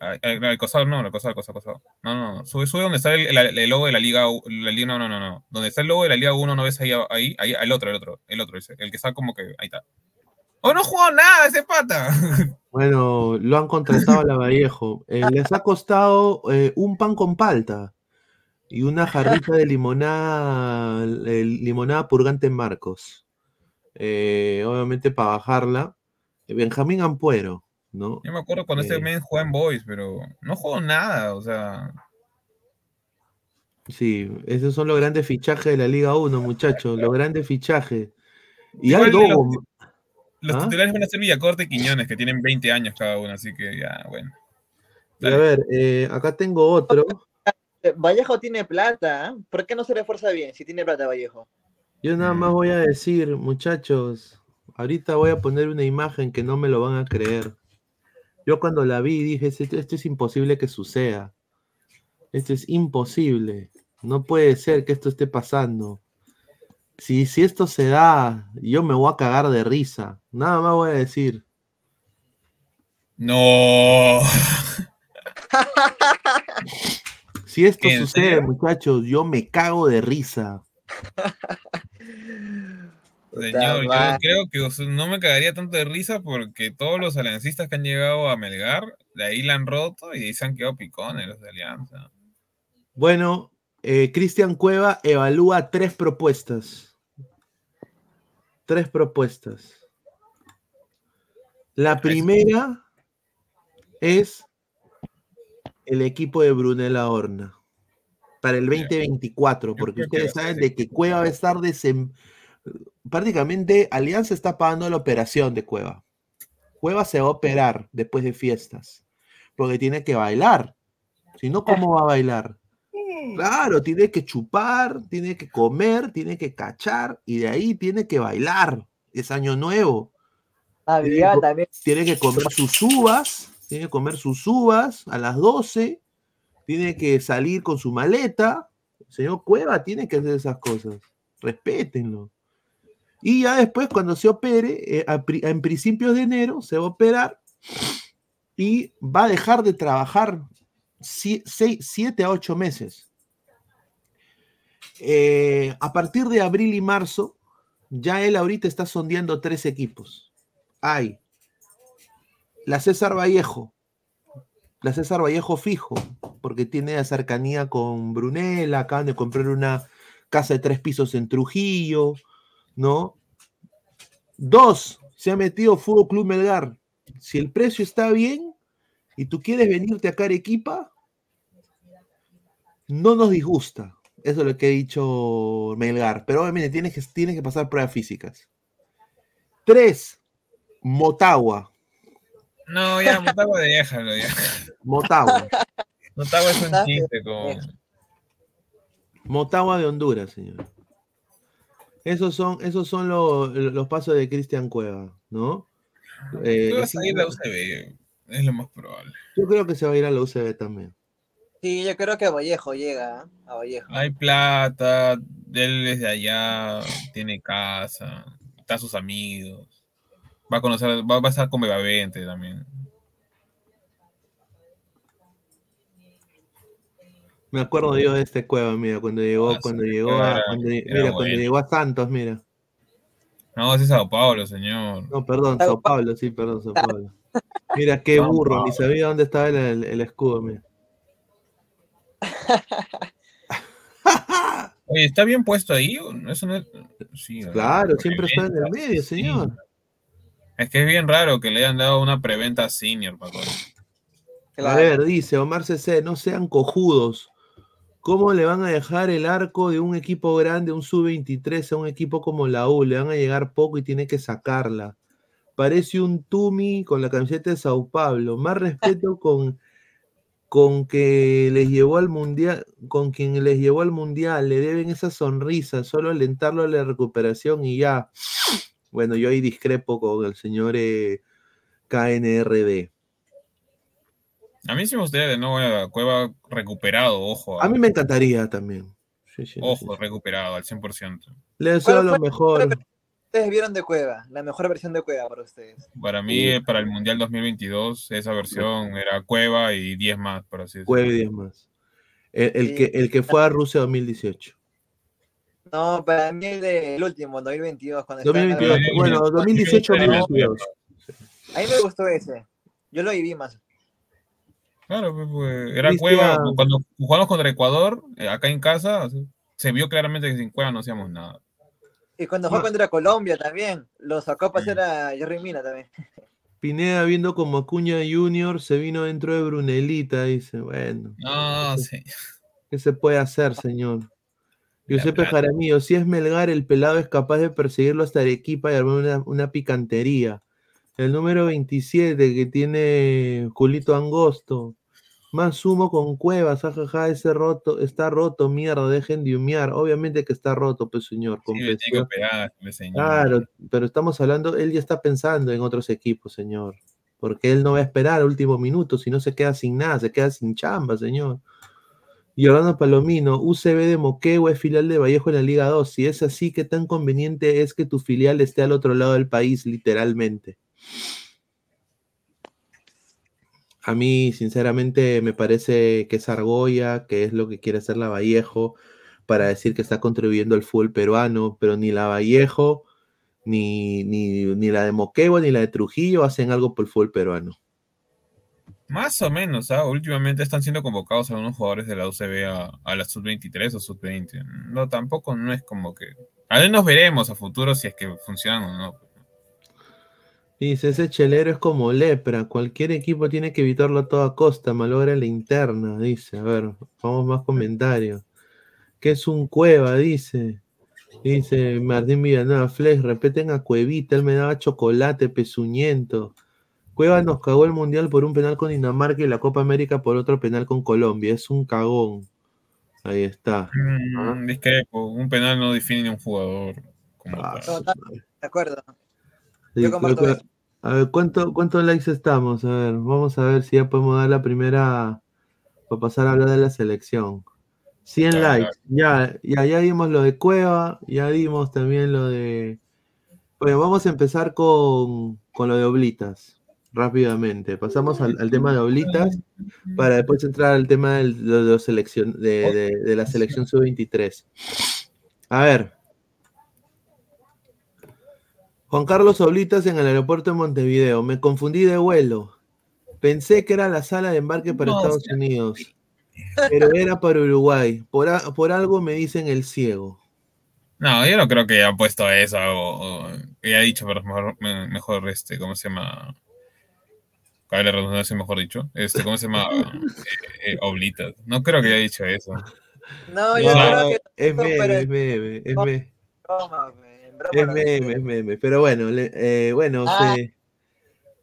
Speaker 17: Al, al- al costado, no, al costado, al costado, al costado. No, no, no. Sube, sube donde está el, el- el logo de la liga, U- la liga, no, no, no, no. Donde está el logo de la liga 1, ¿no ves ahí, ahí, ahí, el otro, el otro, el otro, ese, el que está como que, ahí está. ¡Oh, no jugó nada ese pata! [laughs]
Speaker 15: Bueno, lo han contratado a la Vallejo. Eh, les ha costado eh, un pan con palta y una jarrita de limonada, eh, limonada purgante en Marcos. Eh, obviamente para bajarla. Eh, Benjamín Ampuero, ¿no?
Speaker 17: Yo me acuerdo cuando
Speaker 15: Eh,
Speaker 17: este men jugaba en Boys, pero no jugó nada, o sea.
Speaker 15: Sí, esos son los grandes fichajes de la Liga 1, muchachos, los grandes fichajes. Y
Speaker 17: Igual
Speaker 15: hay dos
Speaker 17: los-
Speaker 15: ¿Ah?
Speaker 17: titulares van a ser Villacorte y Quiñones, que tienen 20 años cada uno, así que ya, bueno.
Speaker 15: Y a ver, eh, acá tengo otro.
Speaker 16: Eh, Vallejo tiene plata, ¿ah? ¿por qué no se refuerza bien si tiene plata Vallejo?
Speaker 15: Yo nada más voy a decir, muchachos, ahorita voy a poner una imagen que no me lo van a creer. Yo cuando la vi dije, esto, esto es imposible que suceda. Esto es imposible. No puede ser que esto esté pasando. Si, si esto se da, yo me voy a cagar de risa. Nada más voy a decir.
Speaker 17: No. [laughs]
Speaker 15: Si esto
Speaker 17: ¿En
Speaker 15: sucede,
Speaker 17: serio?
Speaker 15: muchachos, yo me cago de risa. [laughs]
Speaker 17: Señor, yo creo que no me cagaría tanto de risa porque todos los aliancistas que han llegado a Melgar, de ahí la han roto y de ahí se han quedado picones los de Alianza.
Speaker 15: Bueno, eh, Cristian Cueva evalúa tres propuestas. Tres propuestas. La primera es el equipo de Brunella Horna. para el 2024, porque ustedes saben de que Cueva va a estar desem... prácticamente Alianza está pagando la operación de Cueva. Cueva se va a operar después de fiestas, porque tiene que bailar. Si no, ¿cómo va a bailar? Claro, tiene que chupar, tiene que comer, tiene que cachar y de ahí tiene que bailar. Es año nuevo. Tiene que-
Speaker 16: también.
Speaker 15: Tiene que comer sus uvas, tiene que comer sus uvas a las 12, tiene que salir con su maleta. El señor Cueva tiene que hacer esas cosas. Respétenlo. Y ya después, cuando se opere, eh, en principios de enero, se va a operar y va a dejar de trabajar 7 a 8 meses. Eh, a partir de abril y marzo, ya él ahorita está sondeando tres equipos. Hay la César Vallejo, la César Vallejo fijo, porque tiene cercanía con Brunella, acaban de comprar una casa de tres pisos en Trujillo, ¿no? Dos, se ha metido Fútbol Club Melgar. Si el precio está bien y tú quieres venirte a Carequipa, no nos disgusta. Eso es lo que ha dicho Melgar. Pero obviamente tienes que, tienes que pasar pruebas físicas. Tres, Motagua.
Speaker 17: No, ya, Motagua déjalo ya.
Speaker 15: Motagua.
Speaker 17: Motagua es un chiste con...
Speaker 15: Motagua de Honduras, señor. Esos son, esos son lo- los pasos de Cristian Cueva, ¿no? Eh,
Speaker 17: Tú vas a ir a la UCB, es lo más probable.
Speaker 15: yo creo que se va a ir a la UCB también.
Speaker 16: Sí, yo creo que Vallejo llega ¿eh? a Vallejo.
Speaker 17: Hay plata, él es de allá, tiene casa, está sus amigos. Va a conocer, va, va a estar con Bebavente también.
Speaker 15: Me acuerdo yo de este Cueva, mira, cuando llegó,
Speaker 17: Ah, sí,
Speaker 15: cuando llegó a, cuando- mira, cuando llegó a Santos, mira.
Speaker 17: No, ese es Sao Paulo, señor.
Speaker 15: No, perdón, Sao Paulo, sí, perdón, Sao Paulo. Mira, qué
Speaker 17: Sao
Speaker 15: burro, ni sabía dónde estaba el, el- el escudo, mira. [laughs]
Speaker 17: Oye, ¿está bien puesto ahí? ¿O no? Eso no es- sí, ¿verdad?
Speaker 15: Claro, siempre está en el medio,
Speaker 17: sí.
Speaker 15: señor.
Speaker 17: Es que es bien raro que le hayan dado una preventa senior, Paco.
Speaker 15: A ver, dice Omar CC, no sean cojudos. ¿Cómo le van a dejar el arco de un equipo grande, un sub-23, a un equipo como la U? Le van a llegar poco y tiene que sacarla. Parece un Tumi con la camiseta de Sao Paulo. Más respeto [laughs] con, con que les llevó al mundial, con quien les llevó al mundial. Le deben esa sonrisa, solo alentarlo a la recuperación y ya. Bueno, yo ahí discrepo con el señor eh, KNRD.
Speaker 17: A mí sí me gustaría de nuevo a Cueva recuperado, ojo.
Speaker 15: A mí me encantaría también. Sí, sí,
Speaker 17: Ojo, recuperado al 100%.
Speaker 15: Le deseo
Speaker 16: ¿Cuál
Speaker 15: lo mejor.
Speaker 16: Ustedes vieron de Cueva, la mejor versión de Cueva para ustedes.
Speaker 17: Para mí, para el Mundial 2022, esa versión era Cueva y 10 más, por así decirlo.
Speaker 15: Juegue 10 más. El, el que, el que fue a Rusia 2018.
Speaker 16: No, para mí el del último, 2022. Cuando estaba en la-
Speaker 15: 2022. Bueno, 2018 2022.
Speaker 16: A mí me gustó ese. Yo lo viví más.
Speaker 17: Claro, pues, pues, era
Speaker 15: Cristian-
Speaker 17: Cueva. Cuando jugamos contra Ecuador, eh, acá en casa, se vio claramente que sin Cueva no hacíamos nada.
Speaker 16: Y cuando fue contra Colombia también, lo sacó a pasear a Jerry Mina también. [laughs]
Speaker 15: Pineda viendo como Acuña Junior se vino dentro de Brunelita, dice, bueno.
Speaker 17: No, sí.
Speaker 15: ¿Qué se puede hacer, señor? Giuseppe Jaramillo, si es Melgar, el pelado es capaz de perseguirlo hasta Arequipa y armar una, una picantería. El número 27 que tiene Julito Angosto. Más humo con cuevas, jajaja, ese roto, está roto, mierda, dejen de humear. Obviamente que está roto, pues señor.
Speaker 17: Sí, le tiene que señor.
Speaker 15: Claro, pero estamos hablando, él ya está pensando en otros equipos, señor. Porque él no va a esperar al último minuto, si no se queda sin nada, se queda sin chamba, señor. Y Orlando Palomino, UCB de Moquegua es filial de Vallejo en la Liga 2. Si es así, ¿qué tan conveniente es que tu filial esté al otro lado del país, literalmente? A mí, sinceramente, me parece que es Argolla, que es lo que quiere hacer la Vallejo, para decir que está contribuyendo al fútbol peruano, pero ni la Vallejo, ni, ni, ni la de Moquegua, ni la de Trujillo hacen algo por el fútbol peruano.
Speaker 17: Más o menos, ¿ah? Últimamente están siendo convocados algunos jugadores de la UCB a, a la sub-23 o sub-20. No, tampoco no es como que... A ver, nos veremos a futuro si es que funcionan o no.
Speaker 15: Dice, ese chelero es como lepra, cualquier equipo tiene que evitarlo a toda costa, malogra la interna, dice. A ver, vamos más comentarios. que es un cueva, dice. Dice Martín Villanueva, Flex, respeten a Cuevita, él me daba chocolate pezuñento. Cueva nos cagó el mundial por un penal con Dinamarca y la Copa América por otro penal con Colombia. Es un cagón. Ahí está.
Speaker 17: Mm, discrepo. Un penal no define a un jugador. como
Speaker 15: Ah.
Speaker 16: De acuerdo.
Speaker 15: Sí,
Speaker 16: Yo comparto
Speaker 15: A ver, ¿cuánto, ¿cuántos likes estamos? A ver, vamos a ver si ya podemos dar la primera para pasar a hablar de la selección. 100
Speaker 17: Claro,
Speaker 15: likes. Ya, ya, ya dimos lo de Cueva, ya dimos también lo de... Bueno, vamos a empezar con, con lo de Oblitas, rápidamente. Pasamos al, al tema de Oblitas para después entrar al tema del- de, de, de- de la selección sub-23. A ver, Juan Carlos Oblitas en el aeropuerto de Montevideo. Me confundí de vuelo. Pensé que era la sala de embarque para
Speaker 17: No,
Speaker 15: Estados Unidos, pero era para Uruguay. Por, a- por algo me dicen el ciego.
Speaker 17: No, yo no creo que haya puesto eso o, o que haya dicho, pero mejor, me- mejor este, ¿cómo se llama? Cabe la redundancia, mejor dicho. Este, ¿cómo se llama? [laughs] Eh, eh, oblitas. No creo que haya dicho eso.
Speaker 16: No, yo
Speaker 15: No,
Speaker 16: creo que
Speaker 15: es meme,
Speaker 16: pero
Speaker 15: es meme, es meme. Es meme, es meme. Pero bueno, le- eh, bueno,
Speaker 16: Ah.
Speaker 15: se-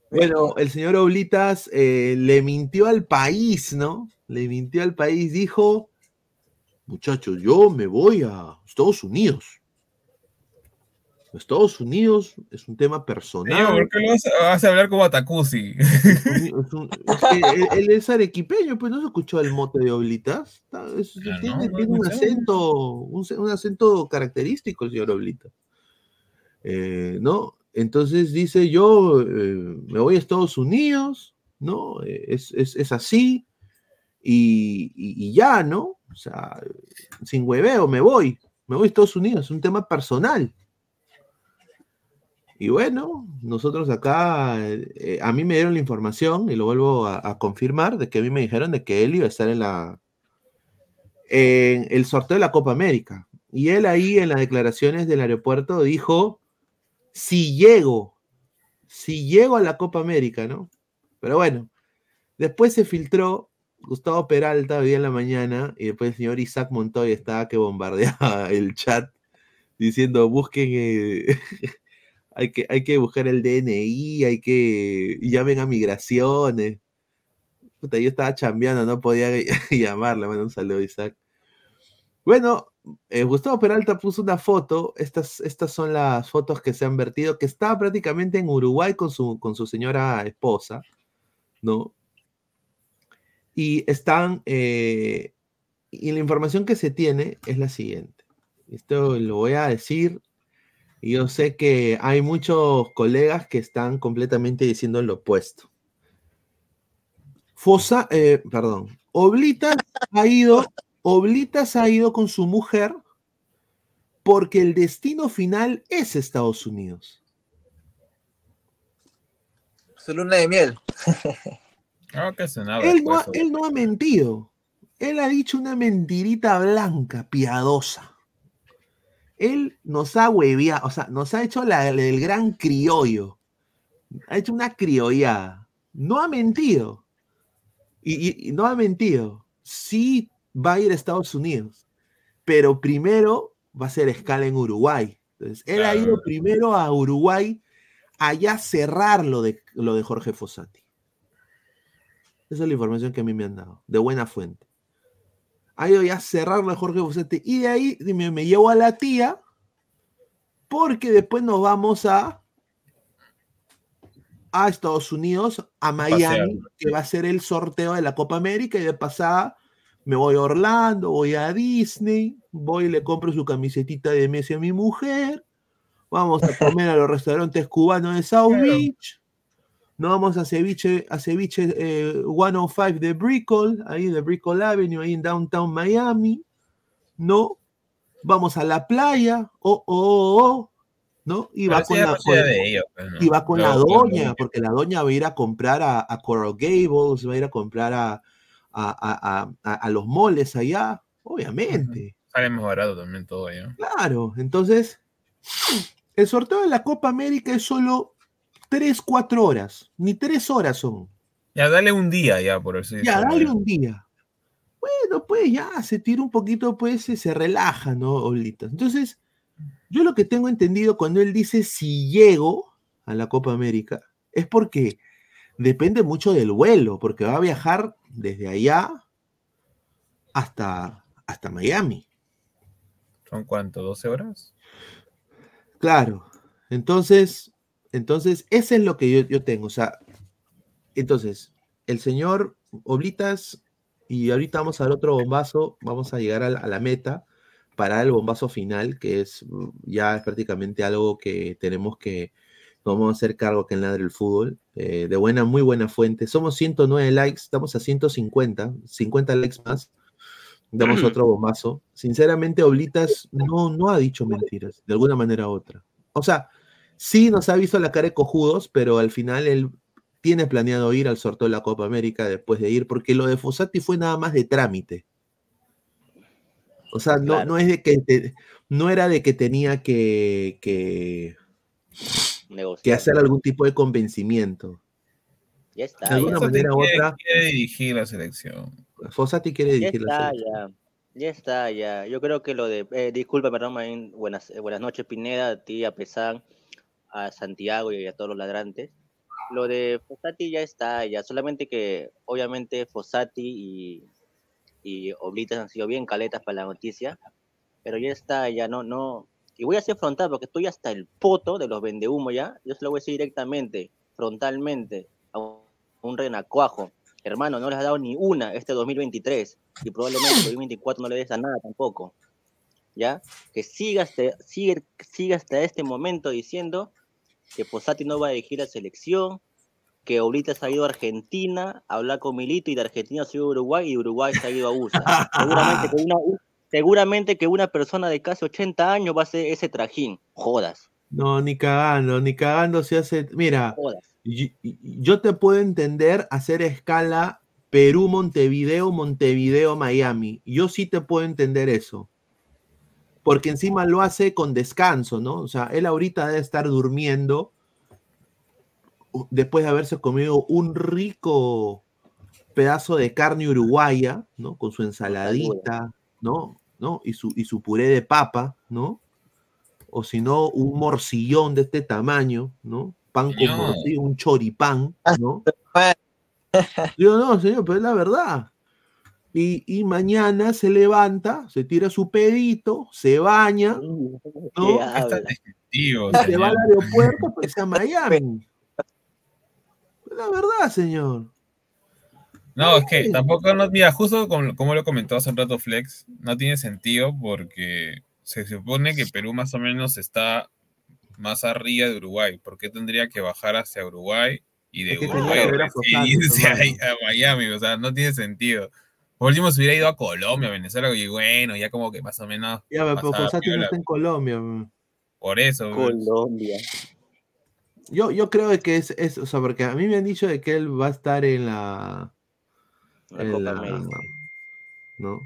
Speaker 15: bueno, el señor Oblitas eh, le mintió al país, ¿no? Le mintió al país, dijo, muchachos, yo me voy a Estados Unidos. Estados Unidos es un tema personal.
Speaker 17: ¿por qué lo vas a, vas a hablar como
Speaker 15: que [laughs] él, él es arequipeño, pues no se escuchó el mote de Oblitas. Es-
Speaker 17: Ah,
Speaker 15: tiene
Speaker 17: no,
Speaker 15: tiene un acento, un, un acento característico el señor Oblitas. Eh, ¿no? Entonces dice, yo eh, me voy a Estados Unidos, ¿no? Eh, Es, es- así, y, ya, ¿no? O sea, sin hueveo, me voy, me voy a Estados Unidos, es un tema personal. Y bueno, nosotros acá, a mí me dieron la información, y lo vuelvo a, a confirmar, de que a mí me dijeron de que él iba a estar en la en el sorteo de la Copa América. Y él ahí en las declaraciones del aeropuerto dijo, si llego, si llego a la Copa América, ¿no? Pero bueno, después se filtró Gustavo Peralta hoy día en la mañana y después el señor Isaac Montoya estaba que bombardeaba [laughs] el chat diciendo busquen, eh, [laughs] hay, que, hay que buscar el DNI, hay que, llamen a migraciones. Puta, yo estaba chambeando, no podía [laughs] llamarle, bueno, un saludo Isaac. Bueno, eh, Gustavo Peralta puso una foto, estas, estas son las fotos que se han vertido, que estaba prácticamente en Uruguay con su, con su señora esposa, ¿no? Y están, eh, y la información que se tiene es la siguiente. Esto lo voy a decir, y yo sé que hay muchos colegas que están completamente diciendo lo opuesto. Fosa, eh, perdón, Oblitas ha ido, Oblitas ha ido con su mujer porque el destino final es Estados Unidos.
Speaker 16: Su luna de miel. [laughs]
Speaker 17: Que.
Speaker 15: Él no, ha,
Speaker 17: pues,
Speaker 15: él no ha mentido. Él ha dicho una mentirita blanca, piadosa. Él nos ha hueviado, o sea, nos ha hecho la, el gran criollo. Ha hecho una criollada. No ha mentido. Y, y- y no ha mentido. Sí va a ir a Estados Unidos. Pero primero va a hacer escala en Uruguay. Entonces, él ha ido primero a Uruguay, allá cerrar lo de, lo de Jorge Fossati. Esa es la información que a mí me han dado, de buena fuente. Ha ido ya a cerrar lo de Jorge Fossati. Y de ahí me, me llevo a la tía, porque después nos vamos a, a Estados Unidos, a Miami, que va a ser el sorteo de la Copa América, y de pasada me voy a Orlando, voy a Disney, voy y le compro su camisetita de Messi a mi mujer, vamos a comer a los restaurantes cubanos de South Beach, nos vamos a ceviche, a ceviche eh, 105 de Brickell, ahí de Brickell Avenue, ahí en Downtown Miami, ¿no? Vamos a la playa, oh, oh, oh, oh, ¿no? Y
Speaker 17: Pero
Speaker 15: va con la,
Speaker 17: no ellos, pues, ¿no?
Speaker 15: y va con la doña, porque la doña va a ir a comprar a, a Coral Gables, va a ir a comprar a, a, a- a- a- los moles allá, obviamente.
Speaker 17: Sale más barato también todo allá.
Speaker 15: Claro, entonces, el sorteo de la Copa América es solo 3, 4 horas, ni 3 horas son.
Speaker 17: Ya, dale un día ya, por eso.
Speaker 15: Ya, dale un día. bueno, pues ya se tira un poquito, pues se, se relaja, ¿no? Oblitas. Entonces, yo lo que tengo entendido cuando él dice si llego a la Copa América, es porque depende mucho del vuelo, porque va a viajar desde allá hasta, hasta Miami.
Speaker 17: ¿Son cuánto? ¿12 horas?
Speaker 15: Claro. Entonces, entonces, ese es lo que yo, yo tengo. O sea, entonces, el señor Oblitas, y ahorita vamos al otro bombazo, vamos a llegar a la, a la meta para el bombazo final, que es mm, ya es prácticamente algo que tenemos que, nos vamos a hacer cargo que en Ladre el Fútbol, eh, de buena, muy buena fuente. Somos 109 likes, estamos a 150, 50 likes más. Damos otro bombazo. Sinceramente, Oblitas no, no ha dicho mentiras, de alguna manera u otra. O sea, sí nos ha visto la cara de cojudos, pero al final él tiene planeado ir al sorteo de la Copa América después de ir, porque lo de Fossati fue nada más de trámite. O sea, no, no es de que te- no era de que tenía que, que, que hacer algún tipo de convencimiento.
Speaker 18: Ya está.
Speaker 15: De alguna manera u
Speaker 17: quiere,
Speaker 15: otra,
Speaker 17: quiere dirigir la selección.
Speaker 15: Fossati quiere
Speaker 18: Ya
Speaker 15: dirigir la selección.
Speaker 18: ya. Ya está, ya. Yo creo que lo de. Eh, disculpa, perdón, Marín. Buenas, eh, buenas noches, Pineda, a ti, a Pesán, a Santiago y a todos los ladrantes. Lo de Fossati ya está, ya. Solamente que, obviamente, Fossati y, y Oblitas han sido bien caletas para la noticia. Pero ya está, ya no, no. Y voy a ser frontal porque estoy hasta el poto de los vendehumo ya. Yo se lo voy a decir directamente, frontalmente, a un, renacuajo. Hermano, no les has dado ni una este 2023 y probablemente el 2024 no le des a nada tampoco. ¿Ya? Que siga hasta, sigue, siga hasta este momento diciendo que Posati no va a dirigir la selección, que Oblitas ha ido a Argentina a hablar con Milito y de Argentina se ha ido a Uruguay y de Uruguay se ha ido a USA. [laughs] seguramente, que una, seguramente que una persona de casi 80 años va a hacer ese trajín. Jodas.
Speaker 15: No, ni cagando, ni cagando se hace. Mira,
Speaker 18: Jodas.
Speaker 15: yo te puedo entender hacer escala Perú, Montevideo, Montevideo, Miami. Yo sí te puedo entender eso. Porque encima lo hace con descanso, ¿no? O sea, él ahorita debe estar durmiendo después de haberse comido un rico pedazo de carne uruguaya, ¿no? Con su ensaladita, ¿no? ¿No? Y su, y su puré de papa, ¿no? O si no, un morcillón de este tamaño, ¿no? Pan con morcillo, un choripán, ¿no? [laughs] Digo, no, señor, pero es la verdad. Y, y mañana se levanta, se tira su pedito, se baña, ¿no?
Speaker 17: Tío,
Speaker 15: Y se va al aeropuerto pues a [laughs] Miami. Es la verdad, señor.
Speaker 17: No, es que tampoco, no, mira, justo como, como lo comentó hace un rato Flex, no tiene sentido porque se supone que Perú más o menos está más arriba de Uruguay. ¿Por qué tendría que bajar hacia Uruguay y de
Speaker 15: Es que
Speaker 17: Uruguay irse [laughs] a Miami? O sea, no tiene sentido. Por último, se hubiera ido a Colombia, Venezuela, y bueno, ya como que más o menos.
Speaker 15: Ya, pero Fossati no está en Colombia. man.
Speaker 17: Por eso. pues.
Speaker 18: Colombia.
Speaker 15: Yo, yo creo que es, es, o sea, porque a mí me han dicho de que él va a estar en la.
Speaker 18: La
Speaker 15: en
Speaker 18: Copa
Speaker 15: la-
Speaker 18: América.
Speaker 15: ¿no?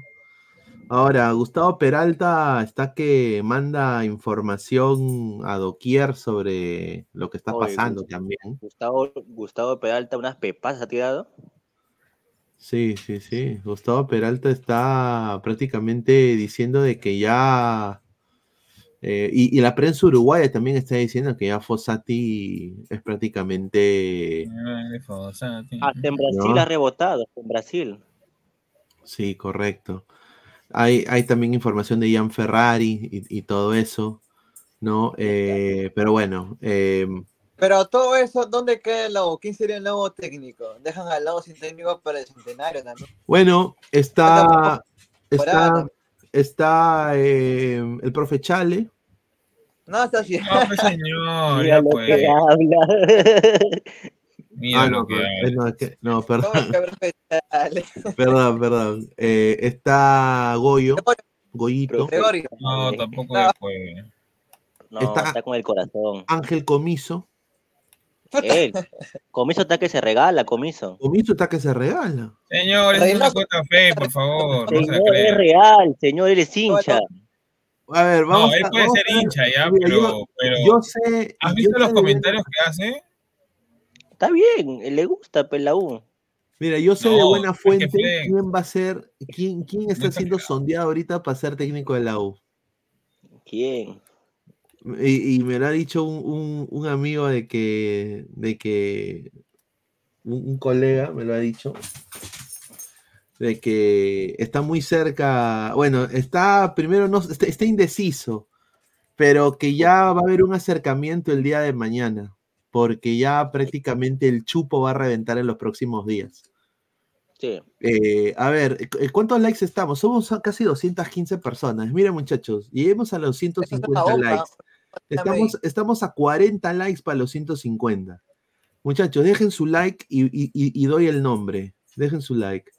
Speaker 15: Ahora, Gustavo Peralta está que manda información a doquier sobre lo que está
Speaker 18: Oye,
Speaker 15: pasando también.
Speaker 18: Gustavo, Gustavo Peralta, unas pepas ha tirado.
Speaker 15: Sí, sí, sí. Gustavo Peralta está prácticamente diciendo de que ya. Eh, y, y la prensa uruguaya también está diciendo que ya Fossati es prácticamente.
Speaker 18: Hasta en Brasil
Speaker 15: No.
Speaker 18: ha rebotado, en Brasil.
Speaker 15: Sí, correcto. Hay, hay también información de Ian Ferrari y, y todo eso, ¿no? Eh, pero bueno, eh,
Speaker 16: Pero todo eso, ¿dónde queda el nuevo? ¿Quién sería el nuevo técnico? Dejan al lado sin técnico para el centenario también.
Speaker 15: bueno, está, está,
Speaker 16: temporada.
Speaker 15: está eh, el profe Chale.
Speaker 16: No, está así.
Speaker 17: No, pues, señor, [laughs]
Speaker 18: Mira
Speaker 17: ya
Speaker 18: lo
Speaker 17: pues.
Speaker 18: que habla. [laughs]
Speaker 17: Mira
Speaker 15: Ah,
Speaker 17: lo
Speaker 15: no,
Speaker 17: que
Speaker 15: pero-
Speaker 17: habla.
Speaker 15: eh, no, es que- no, perdón, [laughs] perdón, perdón. Eh, está Goyo, Goyito.
Speaker 17: No, tampoco
Speaker 16: No.
Speaker 17: fue.
Speaker 18: No,
Speaker 15: Está-
Speaker 18: está... con el corazón.
Speaker 15: Ángel Comiso.
Speaker 18: Él. Comiso está que se regala, Comiso.
Speaker 15: Comiso está que se regala.
Speaker 17: Señor, es una cuota fe, por favor. No se
Speaker 18: Señor, es real, señor, él es hincha.
Speaker 15: A ver, vamos
Speaker 17: No, él
Speaker 15: a-
Speaker 17: puede
Speaker 15: vamos
Speaker 17: ser
Speaker 15: a ver.
Speaker 17: hincha ya,
Speaker 15: Mira,
Speaker 17: pero,
Speaker 15: yo-
Speaker 17: pero
Speaker 15: yo sé.
Speaker 17: ¿has visto los
Speaker 15: de-
Speaker 17: comentarios que hace?
Speaker 18: Está bien, le gusta Pelau.
Speaker 15: Mira, yo sé de buena
Speaker 17: es que
Speaker 15: fuente quién va a ser, quién, quién está siendo sondeado ahorita para ser técnico de la U.
Speaker 1: ¿Quién?
Speaker 15: Y, y me lo ha dicho un, un- un amigo de que, de que un, un colega me lo ha dicho, de que está muy cerca, bueno, está primero no, está, está indeciso, pero que ya va a haber un acercamiento el día de mañana, porque ya prácticamente el chupo va a reventar en los próximos días.
Speaker 1: Sí.
Speaker 15: Eh, a ver, eh, ¿cuántos likes estamos? Somos casi 215 personas. Miren, muchachos, lleguemos a los 150
Speaker 16: bomba.
Speaker 15: likes. Estamos, estamos a 40 likes para los 150. Muchachos, dejen su like y- y doy el nombre. Dejen su like.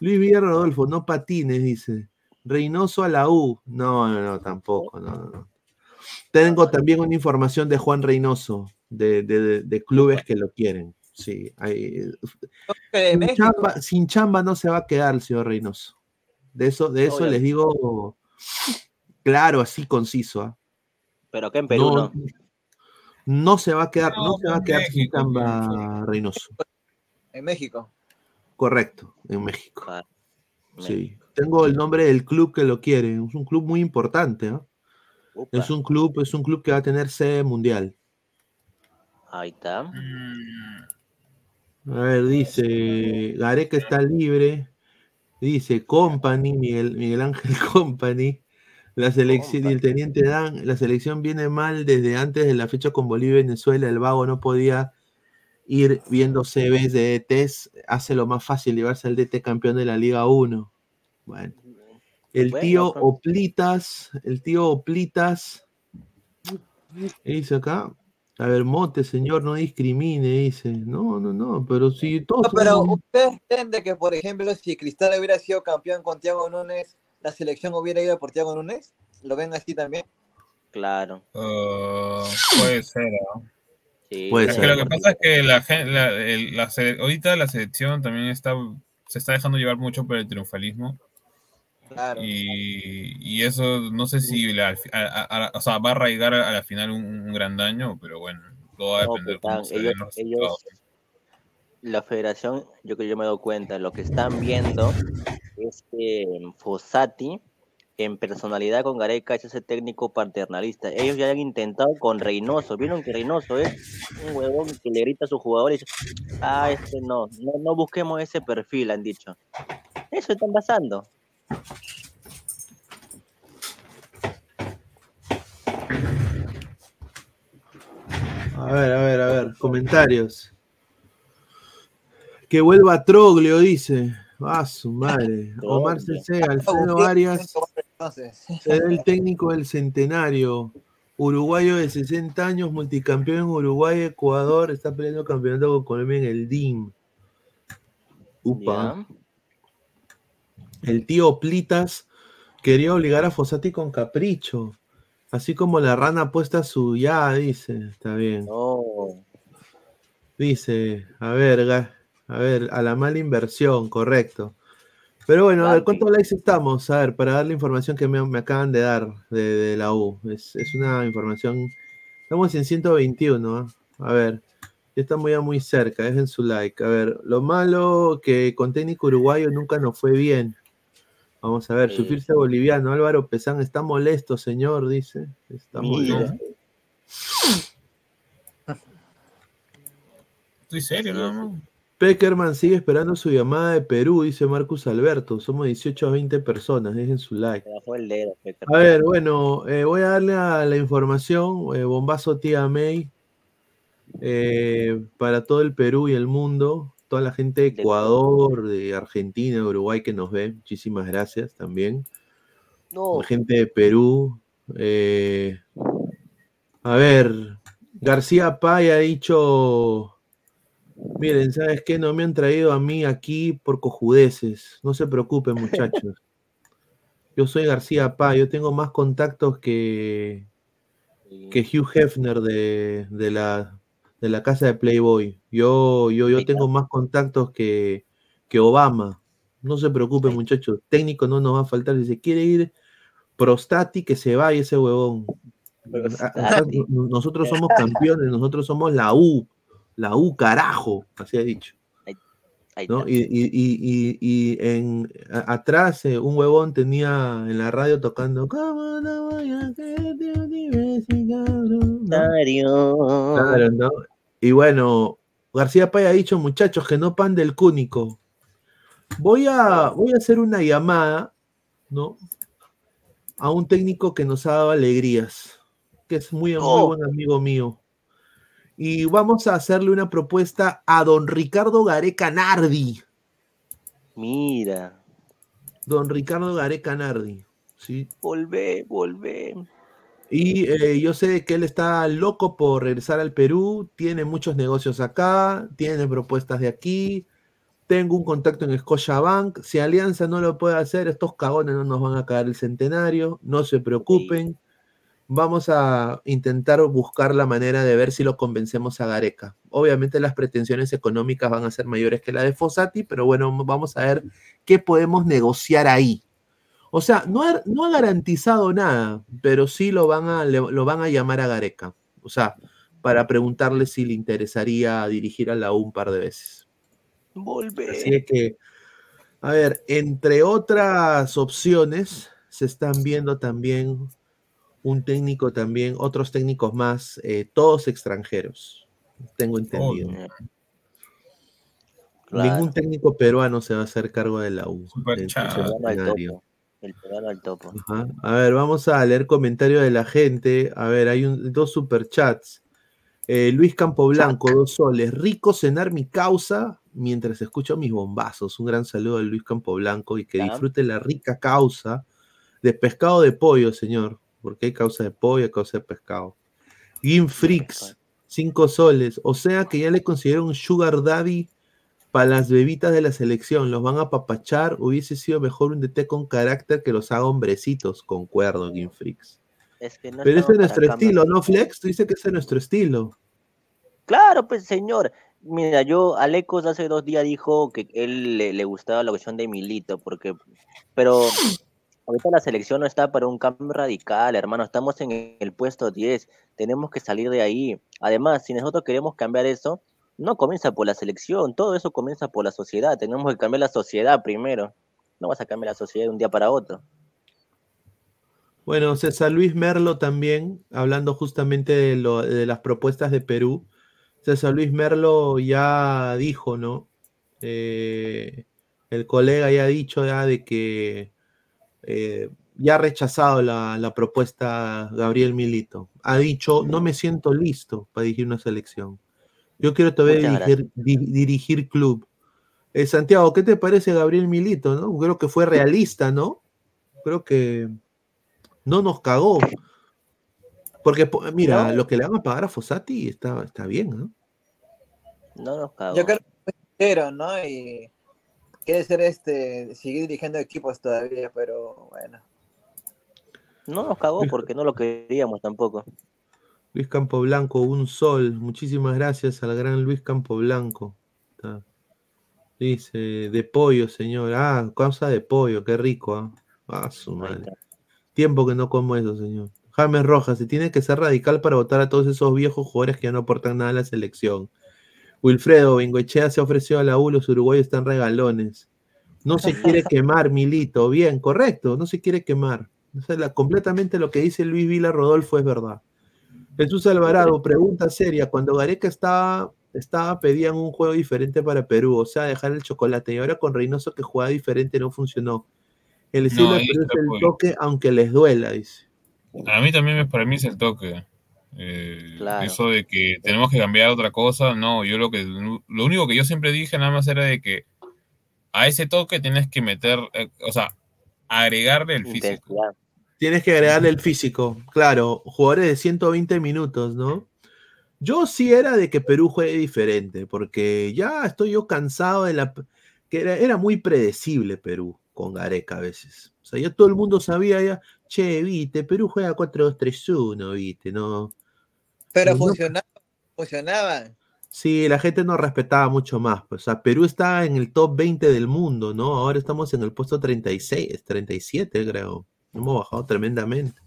Speaker 15: Luis Villar Rodolfo, no patines, dice. Reynoso a la U. No, no, no, tampoco. No, no, no. Tengo también una información de Juan Reynoso, de, de- de- de clubes que lo quieren. Sí, hay- sin, chamba, sin chamba no se va a quedar el señor Reynoso. De eso, de eso les digo claro, así conciso. ¿ah?
Speaker 1: Pero acá en Perú no.
Speaker 15: no se va a quedar, no,
Speaker 16: No,
Speaker 15: se va a quedar sin chamba Reynoso.
Speaker 16: En México.
Speaker 15: Correcto, en México.
Speaker 1: Ah,
Speaker 15: Sí. Tengo el nombre del club que lo quiere. Es un club muy importante. ¿ah? Es un club, es un club que va a tener sede mundial.
Speaker 1: Ahí está.
Speaker 15: A ver, dice, Gareca está libre. Dice, Company, Miguel, Miguel Ángel [laughs] Company. La selección, el teniente Dan, la selección viene mal desde antes de la fecha con Bolivia y Venezuela. El vago no podía ir viendo CVs de DTs. Hace lo más fácil llevarse al DT campeón de la Liga 1. Bueno. El
Speaker 1: Bueno,
Speaker 15: tío. Oplitas, el tío Oplitas. ¿Qué dice acá? A ver, Mote, señor, no discrimine, dice. No, no, no, pero si todos.
Speaker 16: No, pero
Speaker 15: somos-
Speaker 16: ¿ustedes entienden que, por ejemplo, si Cristal hubiera sido campeón con Thiago Núñez, la selección hubiera ido por Thiago Núñez? ¿Lo ven así también?
Speaker 1: Claro.
Speaker 17: Uh, puede ser, ¿no?
Speaker 1: Sí,
Speaker 15: Puede
Speaker 17: Es que
Speaker 15: ser.
Speaker 17: lo que pasa es que la, la, el- la ahorita la selección también está se está dejando llevar mucho por el triunfalismo
Speaker 16: Claro.
Speaker 17: y, y eso no sé si la- a- a- a- o sea, va a arraigar a la final un, un gran daño, pero bueno, todo va a
Speaker 1: No,
Speaker 17: depender
Speaker 1: pues,
Speaker 17: se den
Speaker 1: ellos,
Speaker 17: los
Speaker 1: ellos, la federación, yo que yo me doy cuenta, lo que están viendo es que Fossati, en personalidad con Gareca, es ese técnico paternalista. Ellos ya han intentado con Reynoso. Vieron que Reynoso es un huevón que le grita a sus jugadores. Ah, este no, no, no busquemos ese perfil, han dicho. Eso están pasando.
Speaker 15: A ver, a ver, a ver, comentarios. Que vuelva Troglio, dice. Ah, su madre. [laughs] Omar CC, Alfredo Arias,
Speaker 16: Entonces, [laughs]
Speaker 15: será el técnico del centenario. Uruguayo de 60 años, multicampeón en Uruguay, Ecuador, está peleando campeonato con Colombia en el DIM. Upa. El tío Plitas quería obligar a Fossati con capricho. Así como la rana puesta su ya, dice. Está bien. Dice, a ver, a ver, a la mala inversión, correcto. Pero bueno, a ver, ¿cuántos likes estamos? A ver, para dar la información que me, me acaban de dar de, de la U. Es, es una información. Estamos en 121, ¿ah? A ver, ya estamos ya muy cerca, dejen su like. A ver, lo malo que con técnico uruguayo nunca nos fue bien. Vamos a ver,
Speaker 1: Sí.
Speaker 15: sufrirse boliviano. Álvaro Pesán está molesto, señor, dice. Está
Speaker 1: Mira.
Speaker 15: molesto.
Speaker 17: Estoy serio, más.
Speaker 15: Peckerman sigue esperando su llamada de Perú, dice Marcus Alberto. Somos 18 a 20 personas, dejen su like.
Speaker 1: El dedo.
Speaker 15: A ver, bueno, eh, voy a darle a la información, eh, bombazo tía May, eh, para todo el Perú y el mundo, toda la gente de Ecuador, de Argentina, de Uruguay que nos ve, muchísimas gracias también.
Speaker 1: No.
Speaker 15: La gente de Perú. a ver, García Pay ha dicho, miren, ¿sabes qué? No me han traído a mí aquí por cojudeces. No se preocupen, [laughs] muchachos. Yo soy García Pay, yo tengo más contactos que, que Hugh Hefner de, de la, de la casa de Playboy. Yo, yo, yo tengo más contactos que, que Obama. No se preocupen, muchachos. Técnico no nos va a faltar. Si se quiere ir Prostati, que se vaya ese huevón. A- acá no- nosotros somos [laughs] campeones, nosotros somos la U. La U, carajo. Así ha dicho. ¿no? Y, y, y, y, en a- atrás eh, un huevón tenía en la radio tocando ¿Cómo no voy a quererte otra vez, mi cabrón?", ¿no? Claro, ¿no? Y bueno, García Pay ha dicho, muchachos, que no pan del cúnico. Voy a, voy a hacer una llamada, ¿no? A un técnico que nos ha dado alegrías, que es muy, muy
Speaker 18: Oh.
Speaker 15: buen amigo mío. Y vamos a hacerle una propuesta a don Ricardo Gareca Nardi.
Speaker 18: Mira.
Speaker 15: Don Ricardo Gareca Nardi. ¿sí?
Speaker 18: Volvé, volvé.
Speaker 15: Y eh, yo sé que él está loco por regresar al Perú, tiene muchos negocios acá, tiene propuestas de aquí, tengo un contacto en Scotiabank, si Alianza no lo puede hacer, estos cagones no nos van a caer el centenario, no se preocupen, vamos a intentar buscar la manera de ver si lo convencemos a Gareca. Obviamente las pretensiones económicas van a ser mayores que la de Fossati, pero bueno, vamos a ver qué podemos negociar ahí. O sea, no ha, no ha garantizado nada, pero sí lo van, a, lo van a llamar a Gareca. O sea, para preguntarle si le interesaría dirigir a la U un par de veces.
Speaker 18: Volvé.
Speaker 15: Así es que, a ver, entre otras opciones, se están viendo también un técnico también, otros técnicos más, eh, todos extranjeros. Tengo entendido.
Speaker 18: Claro.
Speaker 15: Ningún técnico peruano se va a hacer cargo de la U.
Speaker 18: El peruano al topo.
Speaker 15: Ajá. A ver, vamos a leer comentarios de la gente. A ver, hay un- dos superchats. Eh, Luis Campoblanco, dos soles. Rico cenar mi causa mientras escucho mis bombazos. Un gran saludo a Luis Campoblanco y que disfrute la rica causa de pescado de pollo, señor. Porque hay causa de pollo, hay causa de pescado. Gim Freaks, cinco soles. O sea que ya le considero un sugar daddy para las bebitas de la selección. Los van a papachar. Hubiese sido mejor un DT con carácter que los haga hombrecitos. Concuerdo, Gim Freaks.
Speaker 18: Es que no
Speaker 15: Pero ese es nuestro estilo, ¿no, Flex? Tú dices que ese es nuestro estilo.
Speaker 18: Claro, pues señor. Mira, yo, Alecos hace dos días dijo que él le, le gustaba la cuestión de Milito, porque, pero ahorita la selección no está para un cambio radical, hermano. Estamos en el puesto 10, tenemos que salir de ahí. Además, si nosotros queremos cambiar eso, no comienza por la selección, todo eso comienza por la sociedad. Tenemos que cambiar la sociedad primero. No vas a cambiar la sociedad de un día para otro.
Speaker 15: Bueno, César Luis Merlo también, hablando justamente de, las propuestas de Perú. César Luis Merlo ya dijo, ¿no? Eh, el colega ya ha dicho ya de que eh, ya ha rechazado la, la propuesta Gabriel Milito. Ha dicho, no me siento listo para dirigir una selección. Yo quiero todavía dirigir, di- dirigir club. Eh, Santiago, ¿qué te parece Gabriel Milito? ¿no? Creo que fue realista, ¿no? Creo que no nos cagó. Porque, po- mira,
Speaker 16: No.
Speaker 15: lo que le van a pagar a Fossati está, está bien, ¿no?
Speaker 18: No nos cagó.
Speaker 16: Yo creo que ¿no? Y quiere ser este, seguir dirigiendo equipos todavía, pero bueno.
Speaker 18: No nos cagó porque no lo queríamos tampoco.
Speaker 15: Luis Campoblanco, un sol. Muchísimas gracias al gran Luis Campoblanco. Está. Dice, de pollo, señor. Ah, causa de pollo, qué rico, ¿ah? Ah, su madre. Tiempo que no como eso, señor. James Rojas, se tiene que ser radical para votar a todos esos viejos jugadores que ya no aportan nada a la selección. Wilfredo Bengoechea se ofreció a la U, los uruguayos están regalones. No se quiere [laughs] quemar, Milito. Bien, correcto, no se quiere quemar. O sea, la- completamente lo que dice Luis Vila Rodolfo es verdad. Jesús Alvarado, pregunta seria. Cuando Gareca estaba, estaba, pedían un juego diferente para Perú, o sea, dejar el chocolate. Y ahora con Reynoso que juega diferente no funcionó. El estilo
Speaker 17: No,
Speaker 15: es el toque, aunque les duela, dice.
Speaker 17: A mí también, me- para mí es el toque. Eh,
Speaker 18: Claro.
Speaker 17: Eso de que tenemos que cambiar otra cosa, no, yo lo que, lo único que yo siempre dije nada más era de que a ese toque tienes que meter, eh, o sea, agregarle el físico.
Speaker 18: Intensidad.
Speaker 15: Tienes que agregarle el físico. Claro, jugadores de 120 minutos, ¿no? Yo sí era de que Perú juegue diferente, porque ya estoy yo cansado de la... que era, era muy predecible Perú con Gareca a veces. O sea, ya todo el mundo sabía ya, che, viste, Perú juega 4-2-3-1, viste, ¿no?
Speaker 16: Pero
Speaker 15: No.
Speaker 16: funcionaba, funcionaba.
Speaker 15: Sí, la gente nos respetaba mucho más. pues, o sea, Perú está en el top 20 del mundo, ¿no? Ahora estamos en el puesto 36, 37, creo. Hemos bajado tremendamente.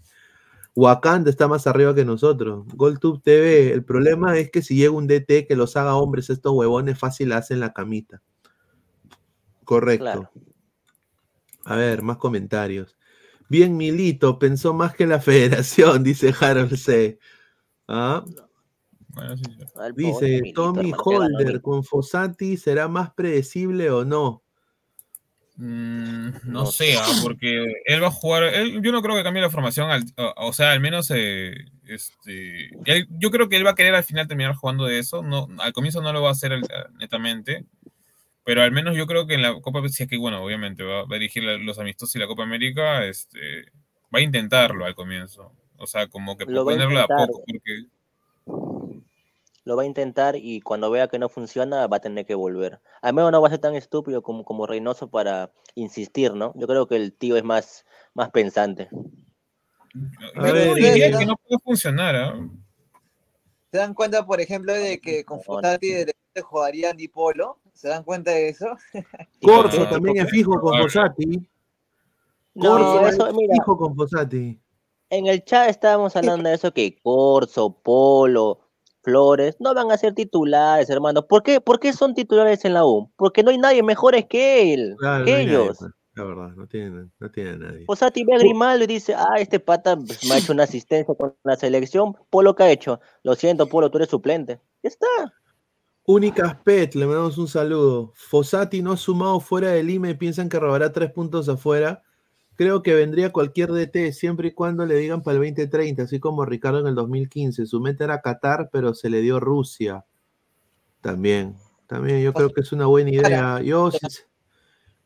Speaker 15: Wakanda está más arriba que nosotros. GolTube TV, el problema es que si llega un DT que los haga hombres, estos huevones fácil hacen la camita. Correcto. A ver, más comentarios. Bien, Milito, pensó más que la [laughs] federación, dice Harold C. ¿Ah? Dice Tommy Holder con Fossati, ¿será más predecible o no?
Speaker 17: Mm, no sé, ah, porque él va a jugar. él- yo no creo que cambie la formación. al- o, o sea, al menos. eh, este, él- yo creo que él va a querer al final terminar jugando de eso. No, al comienzo no lo va a hacer el- netamente. Pero al menos yo creo que en la Copa. Si es que, bueno, obviamente va, va a dirigir la- los amistosos y la Copa América. Este, va a intentarlo al comienzo. O sea, como que
Speaker 18: Lo va a
Speaker 17: ponerlo a
Speaker 18: intentar.
Speaker 17: poco. Porque
Speaker 18: Lo va a intentar y cuando vea que no funciona va a tener que volver. Al menos no va a ser tan estúpido como, como Reynoso para insistir, ¿no? Yo creo que el tío es más, más pensante.
Speaker 17: yo no diría que no puede funcionar. ¿ah?
Speaker 16: ¿Se dan cuenta, por ejemplo, de que con Fotati de repente jugaría Andy Polo? ¿Se dan cuenta de eso? [laughs]
Speaker 15: Corso también es fijo con Fossati. Corso es fijo con Fossati.
Speaker 18: En el chat estábamos hablando de eso que Corso, Polo, Flores no van a ser titulares, hermano. ¿Por qué, ¿Por qué son titulares en la U? Porque no hay nadie mejores que él,
Speaker 15: Claro,
Speaker 18: que
Speaker 15: no hay nadie,
Speaker 18: ellos.
Speaker 15: la verdad, no tiene, no tiene nadie.
Speaker 18: Posati ve a Grimaldo y dice, ah, este pata me ha hecho una asistencia con la selección. Polo, ¿qué ha hecho? Lo siento, Polo, tú eres suplente. Ya está.
Speaker 15: Únicas Pet, le mandamos un saludo. Fossati no ha sumado fuera de Lima y piensan que robará tres puntos afuera. Creo que vendría cualquier DT siempre y cuando le digan para el 2030, así como Ricardo en el 2015. Su meta era Qatar, pero se le dio Rusia. También, también yo creo que es una buena idea. Yo,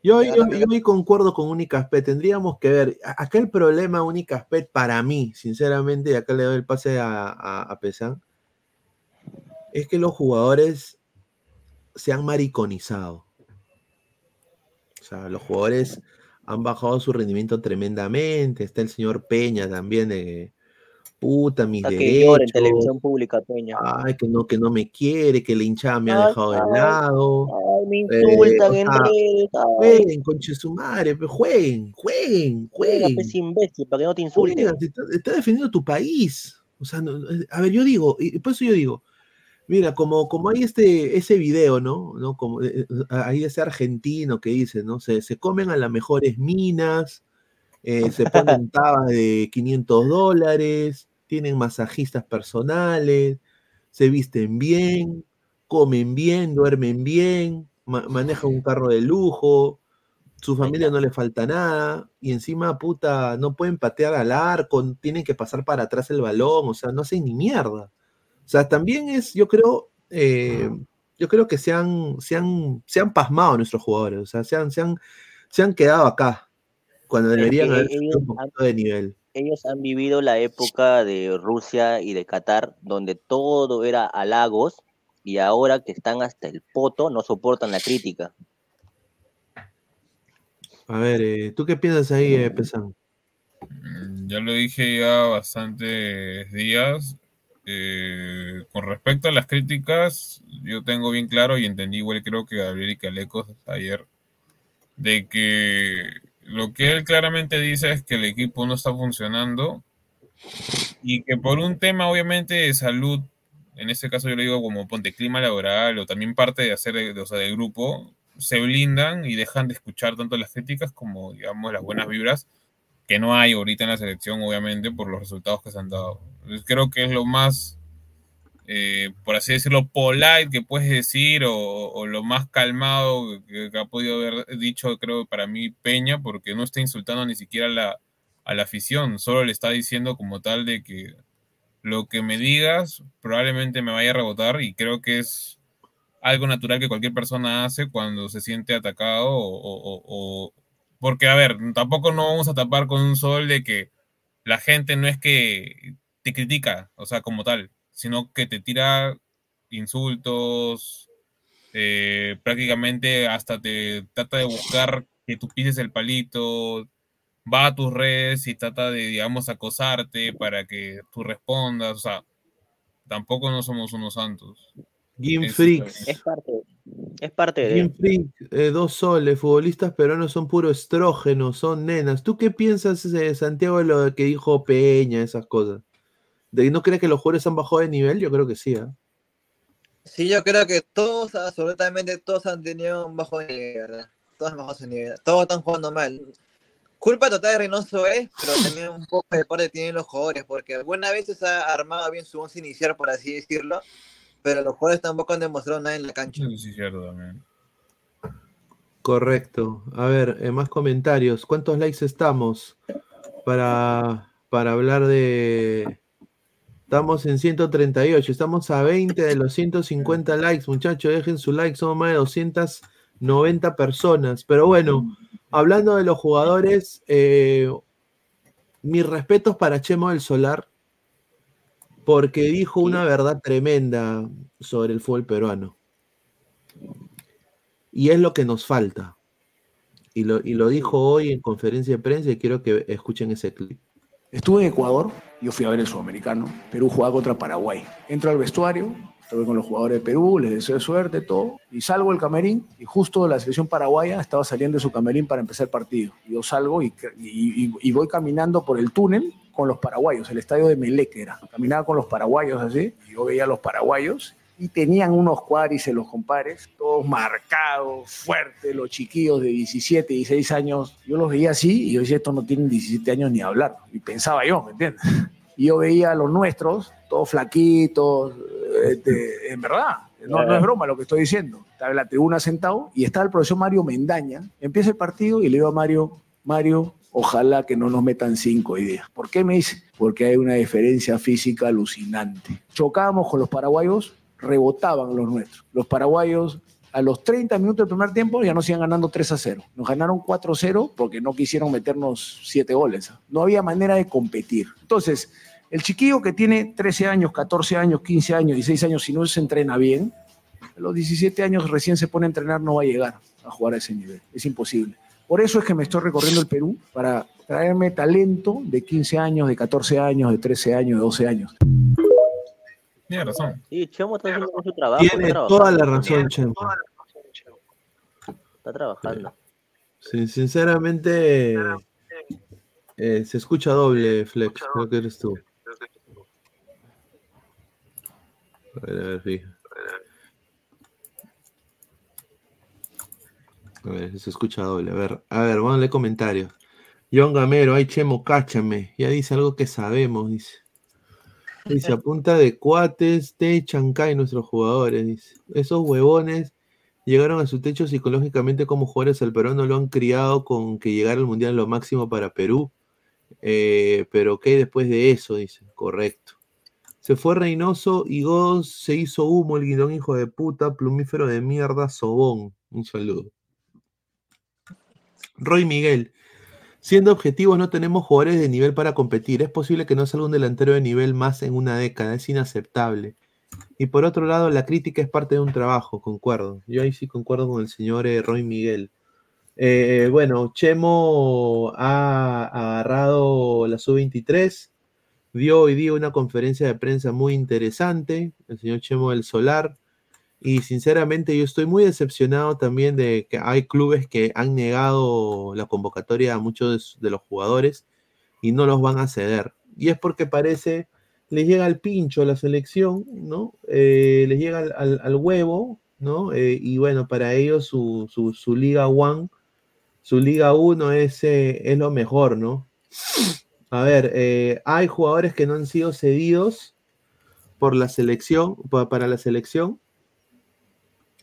Speaker 15: yo, yo, yo ahí concuerdo con Únicas Pet. Tendríamos que ver. a- Acá el problema Únicas Pet para mí, sinceramente, y acá le doy el pase a, a, a Pesan, es que los jugadores se han mariconizado. O sea, los jugadores han bajado su rendimiento tremendamente. Está el señor Peña también de puta, mis
Speaker 18: Hasta que llora en
Speaker 15: derechos.
Speaker 18: televisión pública, Peña.
Speaker 15: Ay, que no, que no me quiere, que la hinchada me ha
Speaker 18: Ay,
Speaker 15: dejado de lado.
Speaker 18: Ay, me
Speaker 15: Eh,
Speaker 18: insultan
Speaker 15: o
Speaker 18: en redes.
Speaker 15: Jueguen, conche su madre, jueguen, jueguen,
Speaker 18: Juega,
Speaker 15: jueguen.
Speaker 18: pues, imbécil, para que no te insulten.
Speaker 15: Juega, te está, está defendiendo tu país. O sea, no- no- a ver, yo digo, y por eso yo digo, mira, como, como hay este, ese video, ¿no? ¿no? Como, eh, eh, hay ese argentino que dice, ¿no? Se, se comen a las mejores minas, eh, se ponen [laughs] tabas de 500 dólares, tienen masajistas personales, se visten bien, comen bien, duermen bien, ma- manejan un carro de lujo, su familia no le falta nada, y encima, puta, no pueden patear al arco, tienen que pasar para atrás el balón, o sea, no hacen ni mierda. O sea, también es, yo creo, eh, yo creo que se han, se han, se han pasmado nuestros jugadores, o sea, se han, se han, se han quedado acá, cuando deberían haber un poquito de nivel.
Speaker 18: Ellos han vivido la época de Rusia y de Qatar, donde todo era halagos, y ahora que están hasta el poto, no soportan la crítica.
Speaker 15: A ver, eh, ¿tú qué piensas ahí, eh, Pesan?
Speaker 17: Ya lo dije ya bastantes días. Eh, con respecto a las críticas, yo tengo bien claro y entendí igual creo que Gabriel y Calecos ayer, de que lo que él claramente dice es que el equipo no está funcionando y que por un tema obviamente de salud, en este caso yo le digo como ponte clima laboral o también parte de hacer, de- o sea, del grupo, se blindan y dejan de escuchar tanto las críticas como digamos las buenas vibras que no hay ahorita en la selección, obviamente, por los resultados que se han dado. Entonces, creo que es lo más, eh, por así decirlo, polite que puedes decir, o, lo más calmado que, ha podido haber dicho, creo, para mí, Peña, porque no está insultando ni siquiera a la, a la afición, solo le está diciendo como tal de que lo que me digas probablemente me vaya a rebotar y creo que es algo natural que cualquier persona hace cuando se siente atacado o- o- porque a ver, tampoco no vamos a tapar con un sol de que la gente no es que te critica, o sea, como tal, sino que te tira insultos, eh, prácticamente hasta te trata de buscar que tú pises el palito, va a tus redes y trata de, digamos, acosarte para que tú respondas, o sea, tampoco no somos unos santos.
Speaker 15: Game
Speaker 17: Es-
Speaker 15: Freaks.
Speaker 18: Es parte, es parte de...
Speaker 15: Game Freak, eh, dos soles, futbolistas peruanos son puro estrógeno, son nenas. ¿Tú qué piensas, eh, Santiago, de lo que dijo Peña, esas cosas? ¿De que no crees que los jugadores han bajado de nivel? Yo creo que sí, ¿ah?
Speaker 16: Sí, yo creo que todos, absolutamente todos han tenido un bajo nivel, ¿verdad? Todos han bajado su nivel. Todos están jugando mal. Culpa total de Reynoso es, pero también un poco de parte tienen los jugadores, porque alguna vez se ha armado bien su once inicial, por así decirlo, pero los jugadores tampoco han demostrado nada en la cancha.
Speaker 17: Sí, sí, cierto también.
Speaker 15: Correcto. A ver, eh, más comentarios. ¿Cuántos likes estamos para, para hablar de... Estamos en 138, estamos a 20 de los 150 likes, muchachos, dejen su like, somos más de 290 personas. Pero bueno, hablando de los jugadores, eh, mis respetos para Chemo del Solar, porque dijo una verdad tremenda sobre el fútbol peruano. Y es lo que nos falta. Y lo, y lo dijo hoy en conferencia de prensa y quiero que escuchen ese clip.
Speaker 19: Estuve en Ecuador, yo fui a ver el sudamericano. Perú jugaba contra Paraguay. Entro al vestuario, estuve con los jugadores de Perú, les deseo suerte, todo. Y salgo del camerín y justo la selección paraguaya estaba saliendo de su camerín para empezar el partido. Yo salgo y- y voy caminando por el túnel con los paraguayos, el estadio de Melec era. Caminaba con los paraguayos así, y yo veía a los paraguayos y tenían unos cuadrices los compares, todos marcados, fuertes, los chiquillos de 17, 16 años. Yo los veía así y yo decía, estos no tienen 17 años ni hablar. Y pensaba yo, ¿me entiendes? Y yo veía a los nuestros, todos flaquitos, este, en verdad, no, no es broma lo que estoy diciendo. Estaba en la tribuna sentado y estaba el profesor Mario Mendaña. Empieza el partido y le digo a Mario, Mario, ojalá que no nos metan cinco día. ¿Por qué me dice? Porque hay una diferencia física alucinante. Chocábamos con los paraguayos, rebotaban los nuestros. Los paraguayos a los 30 minutos del primer tiempo ya nos iban ganando 3 a 0. Nos ganaron 4 a 0 porque no quisieron meternos 7 goles. No había manera de competir. Entonces, el chiquillo que tiene 13 años, 14 años, 15 años, 16 años, si no se entrena bien, a los 17 años recién se pone a entrenar, no va a llegar a jugar a ese nivel. Es imposible. Por eso es que me estoy recorriendo el Perú para traerme talento de 15 años, de 14 años, de 13 años, de 12 años.
Speaker 17: Tiene razón.
Speaker 18: Sí, Chemo está haciendo su trabajo.
Speaker 15: Tiene
Speaker 18: está
Speaker 15: toda la razón, Chemo.
Speaker 18: Está trabajando.
Speaker 15: Sí, sinceramente, eh, se escucha doble, Flex. Creo que eres tú. A ver, a ver, fija. A ver, se escucha doble. A ver, a ver, vamos a leer comentarios. John Gamero, ay Chemo, cáchame. Ya dice algo que sabemos, dice. Dice, a punta de cuates, te echan cae nuestros jugadores, dice. Esos huevones llegaron a su techo psicológicamente como jugadores al Perú, no lo han criado con que llegar al Mundial lo máximo para Perú. Eh, pero ¿qué después de eso? Dice, correcto. Se fue Reynoso y Godos se hizo humo, el guidón hijo de puta, plumífero de mierda, sobón. Un saludo. Roy Miguel. Siendo objetivos, no tenemos jugadores de nivel para competir. Es posible que no salga un delantero de nivel más en una década. Es inaceptable. Y por otro lado, la crítica es parte de un trabajo, concuerdo. Yo ahí sí concuerdo con el señor eh, Roy Miguel. Eh, bueno, Chemo ha agarrado la sub-23, dio hoy día una conferencia de prensa muy interesante, el señor Chemo del Solar, y sinceramente yo estoy muy decepcionado también de que hay clubes que han negado la convocatoria a muchos de los jugadores y no los van a ceder. Y es porque parece, les llega al pincho a la selección, ¿no? Eh, les llega al, huevo, ¿no? Eh, y bueno, para ellos su, su, su Liga One, su Liga 1 es, eh, es lo mejor, ¿no? A ver, hay jugadores que no han sido cedidos por la selección, pa- para la selección,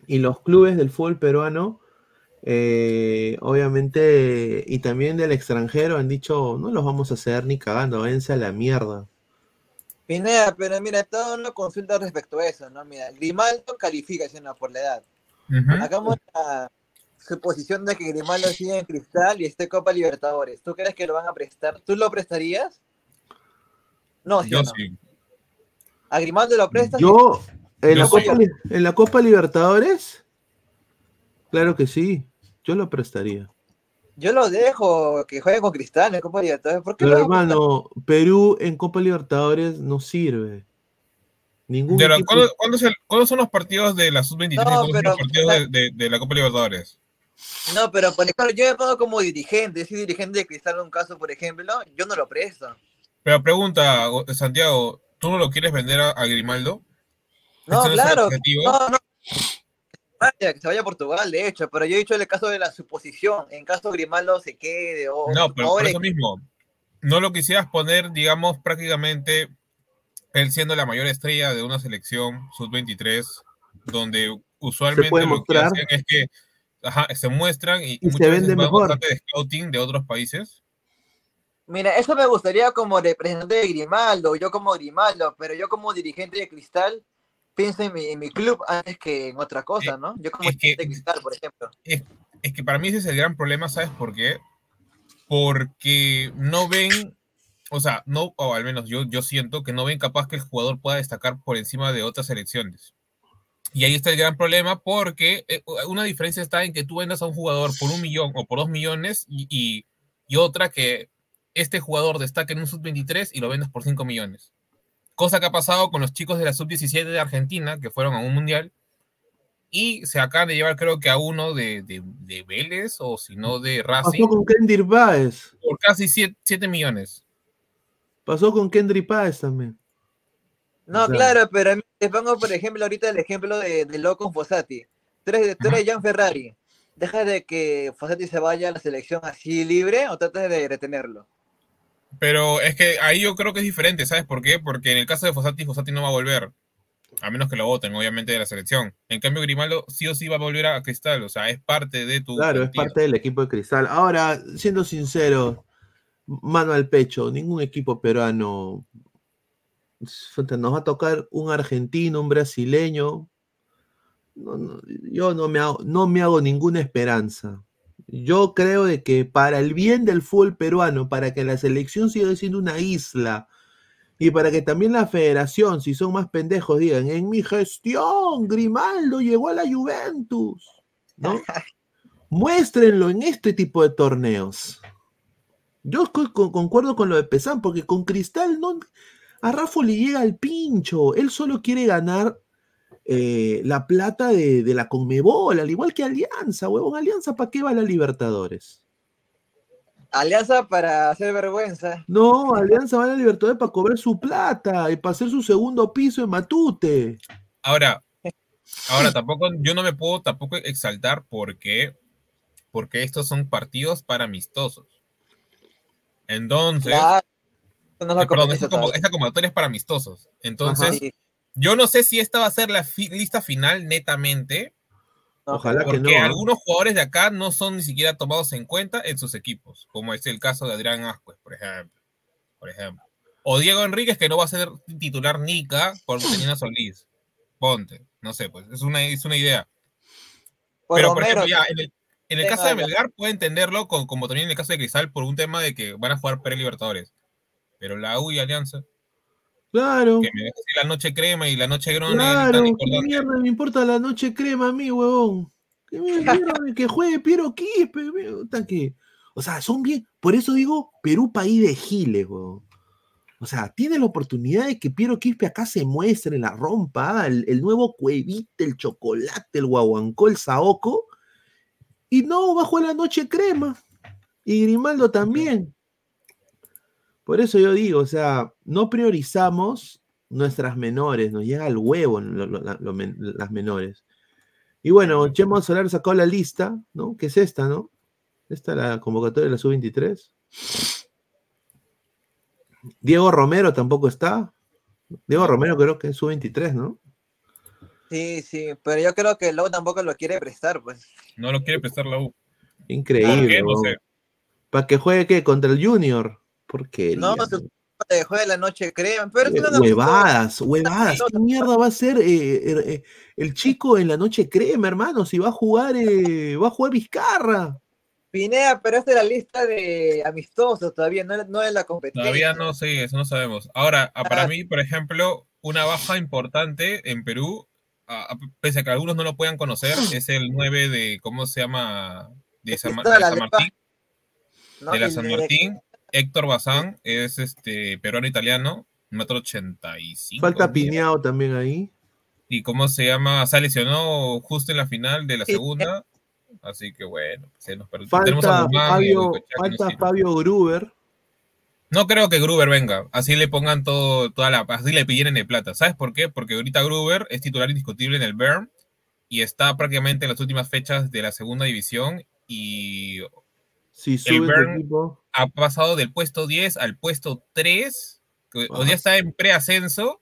Speaker 15: y los clubes del fútbol peruano, eh, obviamente, y también del extranjero, han dicho, no los vamos a ceder ni cagando, váyanse a la mierda.
Speaker 16: Pineda, pero mira, toda una consulta respecto a eso, ¿no? Mira, Grimaldo califica, ¿sí no? por la edad. Hagamos la suposición de que Grimaldo sigue en Cristal y esté Copa Libertadores. ¿Tú crees que lo van a prestar? ¿Tú lo prestarías? No, ¿sí
Speaker 17: Yo
Speaker 16: no?
Speaker 17: sí.
Speaker 16: ¿A Grimaldo lo prestas?
Speaker 15: Yo, en la, Copa,
Speaker 16: sí.
Speaker 15: Li- en la Copa Libertadores, claro que sí, yo lo prestaría.
Speaker 16: Yo lo dejo que juegue con Cristal en Copa Libertadores. ¿Por qué
Speaker 15: Pero hermano, Perú en Copa Libertadores no sirve. Ningún
Speaker 17: Pero,
Speaker 15: equipo-
Speaker 17: ¿cuándo, cuándo es el- cuándo son los partidos de la sub-23 y
Speaker 16: No,
Speaker 17: cuándo son
Speaker 16: pero-
Speaker 17: los partidos de, de- de la Copa Libertadores?
Speaker 16: No, pero por ejemplo, yo me pongo como dirigente. Yo soy dirigente de Cristal en un caso, por ejemplo, yo no lo presto.
Speaker 17: Pero pregunta, Go- Santiago, ¿tú no lo quieres vender a, a Grimaldo?
Speaker 16: No,
Speaker 17: ¿Ese es el
Speaker 16: claro. No, no. vaya, que se vaya a Portugal, de hecho, pero yo he dicho el caso de la suposición, en caso Grimaldo se quede o
Speaker 17: No, pero por
Speaker 16: ahora-
Speaker 17: eso mismo, no lo quisieras poner, digamos, prácticamente él siendo la mayor estrella de una selección sub-23, donde usualmente
Speaker 15: puede
Speaker 17: lo que
Speaker 15: mostrar.
Speaker 17: hacen es que ajá, se muestran y,
Speaker 15: Y se
Speaker 17: muchas veces
Speaker 15: vende
Speaker 17: van
Speaker 15: mejor.
Speaker 17: bastante de scouting de otros países.
Speaker 16: Mira, eso me gustaría como representante de Grimaldo, yo como Grimaldo, pero yo como dirigente de Cristal pienso en mi, en mi club antes que en otra cosa, ¿no? Yo como dirigente de Cristal, por ejemplo.
Speaker 17: Es, es que para mí ese es el gran problema, ¿sabes por qué? Porque no ven, o sea, no, o al menos yo, yo siento que no ven capaz que el jugador pueda destacar por encima de otras selecciones. Y ahí está el gran problema porque eh, una diferencia está en que tú vendas a un jugador por un millón o por dos millones y, y- y otra que este jugador destaque en un sub-23 y lo vendas por 5 millones. Cosa que ha pasado con los chicos de la sub-17 de Argentina que fueron a un mundial y se acaban de llevar creo que a uno de, de, de Vélez o si no de Racing
Speaker 15: Pasó con Kendrick Baez.
Speaker 17: por casi 7 millones.
Speaker 15: Pasó con Kendrick Baez también.
Speaker 16: No,
Speaker 15: O sea-
Speaker 16: claro, pero a mí te pongo, por ejemplo, ahorita el ejemplo de, de Loco Fossati. Tú eres, tú eres Gian Ferrari. ¿Dejas de que Fossati se vaya a la selección así libre o tratas de retenerlo?
Speaker 17: Pero es que ahí yo creo que es diferente, ¿sabes por qué? Porque en el caso de Fossati, Fossati no va a volver. A menos que lo voten, obviamente, de la selección. En cambio, Grimaldo sí o sí va a volver a Cristal. O sea, es parte de tu.
Speaker 15: Claro, es parte del equipo de Cristal. Ahora, siendo sincero, mano al pecho, ningún equipo peruano nos va a tocar un argentino, un brasileño. No, no, yo no me, hago, no me hago ninguna esperanza. Yo creo de que para el bien del fútbol peruano, para que la selección siga siendo una isla y para que también la federación, si son más pendejos, digan, en mi gestión, Grimaldo llegó a la Juventus. ¿no? [laughs] Muéstrenlo en este tipo de torneos. Yo co- co- concuerdo con lo de Pesán, porque con Cristal no, a Rafa le llega al pincho. Él solo quiere ganar eh, la plata de, de la Conmebol, al igual que Alianza, huevón. Alianza, ¿para qué va a la Libertadores?
Speaker 16: Alianza para hacer vergüenza.
Speaker 15: No, Alianza va a la Libertadores para cobrar su plata y para hacer su segundo piso en Matute.
Speaker 17: Ahora, ahora tampoco, yo no me puedo tampoco exaltar porque, porque estos son partidos para amistosos. Entonces,
Speaker 16: Claro, no es la
Speaker 17: eh, perdón, esta, convocatoria es para amistosos. Entonces,
Speaker 16: Ajá. Sí.
Speaker 17: Yo no sé si esta va a ser la fi- lista final netamente.
Speaker 15: Ojalá que
Speaker 17: porque
Speaker 15: no, ¿ah?
Speaker 17: algunos jugadores de acá no son ni siquiera tomados en cuenta en sus equipos, como es el caso de Adrián Ascuez, por ejemplo. Por ejemplo. O Diego Enríquez, que no va a ser titular Nica por Tenina Solís. Ponte, no sé, pues es una, es una idea. Pero, por ejemplo, ya, en el, en el
Speaker 16: tema
Speaker 17: caso de Melgar puede entenderlo, con- como también en el caso de Cristal, por un tema de que van a jugar pre-Libertadores. Pero la U y Alianza,
Speaker 15: Claro.
Speaker 17: que me decir la noche crema y la noche grone,
Speaker 15: Claro, ¿qué
Speaker 17: importante.
Speaker 15: mierda me importa la noche crema a mí, huevón? ¿Qué [laughs] mierda que juegue Piero Quispe? que- O sea, son bien. Por eso digo, Perú país de giles, huevón. O sea, tiene la oportunidad de que Piero Quispe acá se muestre, la rompa, el, el nuevo cuevite, el chocolate, el guaguancó, el saoco. Y no, va a jugar la noche crema. Y Grimaldo también. Por eso yo digo, o sea, no priorizamos nuestras menores, nos llega al huevo lo- lo- la- lo men- las menores. Y bueno, Chemo Solar sacó la lista, ¿no? Que es esta, ¿no? Esta es la convocatoria de la sub-23. Diego Romero tampoco está. Diego Romero creo que es sub-23, ¿no?
Speaker 16: Sí, sí, pero yo creo que Lowe tampoco lo quiere prestar, pues.
Speaker 17: No lo quiere prestar la U.
Speaker 15: Increíble.
Speaker 17: ¿Por qué? No sé.
Speaker 15: ¿Para que juegue qué? Contra el Junior. Porquería.
Speaker 16: No, su de juega la noche crema, pero es una
Speaker 15: Huevadas, huevadas. ¿Qué mierda va a ser eh, eh, eh, el chico en la noche crema, hermano? Si va a jugar, eh, va a jugar Vizcarra.
Speaker 16: Pinea, pero esta es la lista de amistosos todavía, no, es- no es la competencia.
Speaker 17: Todavía no sé, eso no sabemos. Ahora, para
Speaker 16: Ah.
Speaker 17: mí, por ejemplo, una baja importante en Perú, a- a- pese a que algunos no lo puedan conocer, [clears throat] es el 9 de, ¿cómo se llama? De San, de. Martín.
Speaker 16: ¿no?
Speaker 17: de la San
Speaker 16: de-
Speaker 17: Martín, Héctor Bazán, es este peruano italiano, metro 85.
Speaker 15: Falta. Piñao también ahí.
Speaker 17: Y cómo se llama, se lesionó justo en la final de la segunda. Así que bueno, se nos perdió. Tenemos a
Speaker 15: Falta,
Speaker 17: a
Speaker 15: Fabio,
Speaker 17: no
Speaker 15: falta. Fabio Gruber.
Speaker 17: No creo que Gruber venga. Así le pongan todo, toda la. Así le pidieran de plata. ¿Sabes por qué? Porque ahorita Gruber es titular indiscutible en el Bern y está prácticamente en las últimas fechas de la segunda división y
Speaker 15: Si
Speaker 17: el
Speaker 15: sube tu
Speaker 17: Bern
Speaker 15: equipo.
Speaker 17: Ha pasado del puesto 10 al puesto 3, que hoy día está en preascenso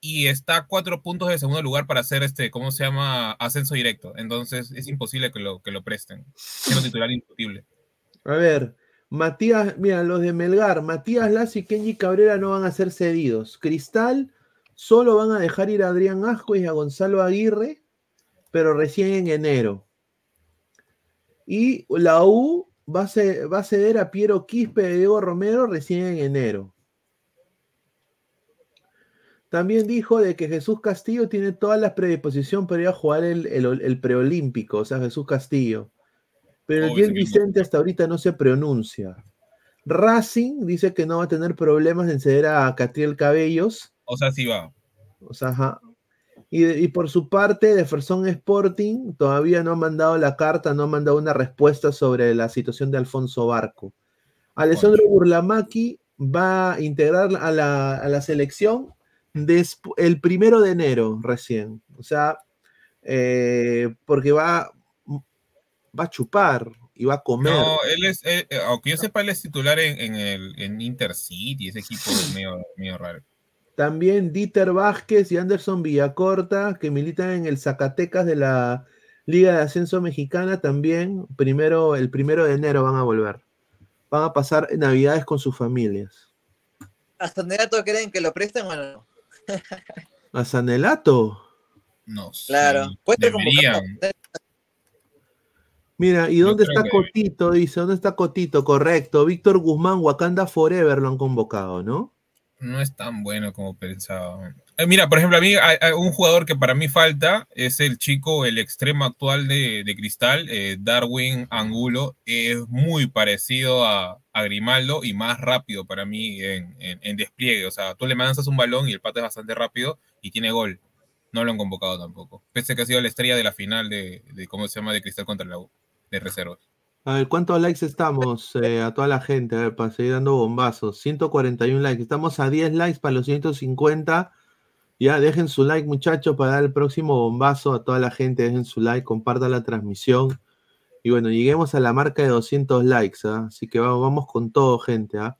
Speaker 17: y está a cuatro puntos de segundo lugar para hacer este, ¿cómo se llama? Ascenso directo. Entonces es imposible que lo, que lo presten. Siendo titular indiscutible.
Speaker 15: A ver, Matías, mira, los de Melgar, Matías Lazo y Kenji Cabrera no van a ser cedidos. Cristal solo van a dejar ir a Adrián Asco y a Gonzalo Aguirre, pero recién en enero. Y la U va a, va a ceder a Piero Quispe y Diego Romero recién en enero. También dijo de que Jesús Castillo tiene toda la predisposición para ir a jugar el, el- el preolímpico, o sea, Jesús Castillo. Pero el
Speaker 17: Oh,
Speaker 15: bien
Speaker 17: ese mismo.
Speaker 15: Vicente hasta ahorita no se pronuncia. Racing dice que no va a tener problemas en ceder a Catriel Cabellos.
Speaker 17: O sea, sí va.
Speaker 15: O sea, ajá. Y, y por su parte, Deferson Sporting todavía no ha mandado la carta, no ha mandado una respuesta sobre la situación de Alfonso Barco. Alessandro Burlamaki va a integrar a la, a la selección el primero de enero recién. O sea, eh, porque va, va a chupar y va a comer.
Speaker 17: No, él es, él- eh, aunque yo sepa, él es titular en, en el en Intercity, ese equipo medio, medio raro.
Speaker 15: También Dieter Vázquez y Anderson Villacorta, que militan en el Zacatecas de la Liga de Ascenso Mexicana, también primero, el primero de enero van a volver. Van a pasar navidades con sus familias.
Speaker 16: ¿Hasta Nerato creen que lo prestan o no? [laughs]
Speaker 15: ¿A Sanelato?
Speaker 17: No
Speaker 16: Claro.
Speaker 17: Deberían.
Speaker 16: convocado.
Speaker 15: Mira, ¿y dónde está
Speaker 17: que-
Speaker 15: Cotito? Dice, ¿dónde está Cotito? Correcto. Víctor Guzmán, Wakanda Forever lo han convocado, ¿no?
Speaker 17: No es tan bueno como pensaba. Eh, mira, por ejemplo, a mí un jugador que para mí falta es el chico, el extremo actual de, de Cristal, eh, Darwin Angulo. Es muy parecido a, a Grimaldo y más rápido para mí en, en- despliegue. O sea, tú le lanzas un balón y el pata es bastante rápido y tiene gol. No lo han convocado tampoco. Pese a que ha sido la estrella de la final de, de ¿cómo se llama? De Cristal contra la U, de reservas.
Speaker 15: A ver, ¿cuántos likes estamos eh, a toda la gente? A ver, para seguir dando bombazos. 141 likes. Estamos a 10 likes para los 150. Ya, dejen su like, muchachos, para dar el próximo bombazo a toda la gente. Dejen su like, compartan la transmisión. Y bueno, lleguemos a la marca de 200 likes. ¿ah? Así que vamos, vamos con todo, gente. ¿ah?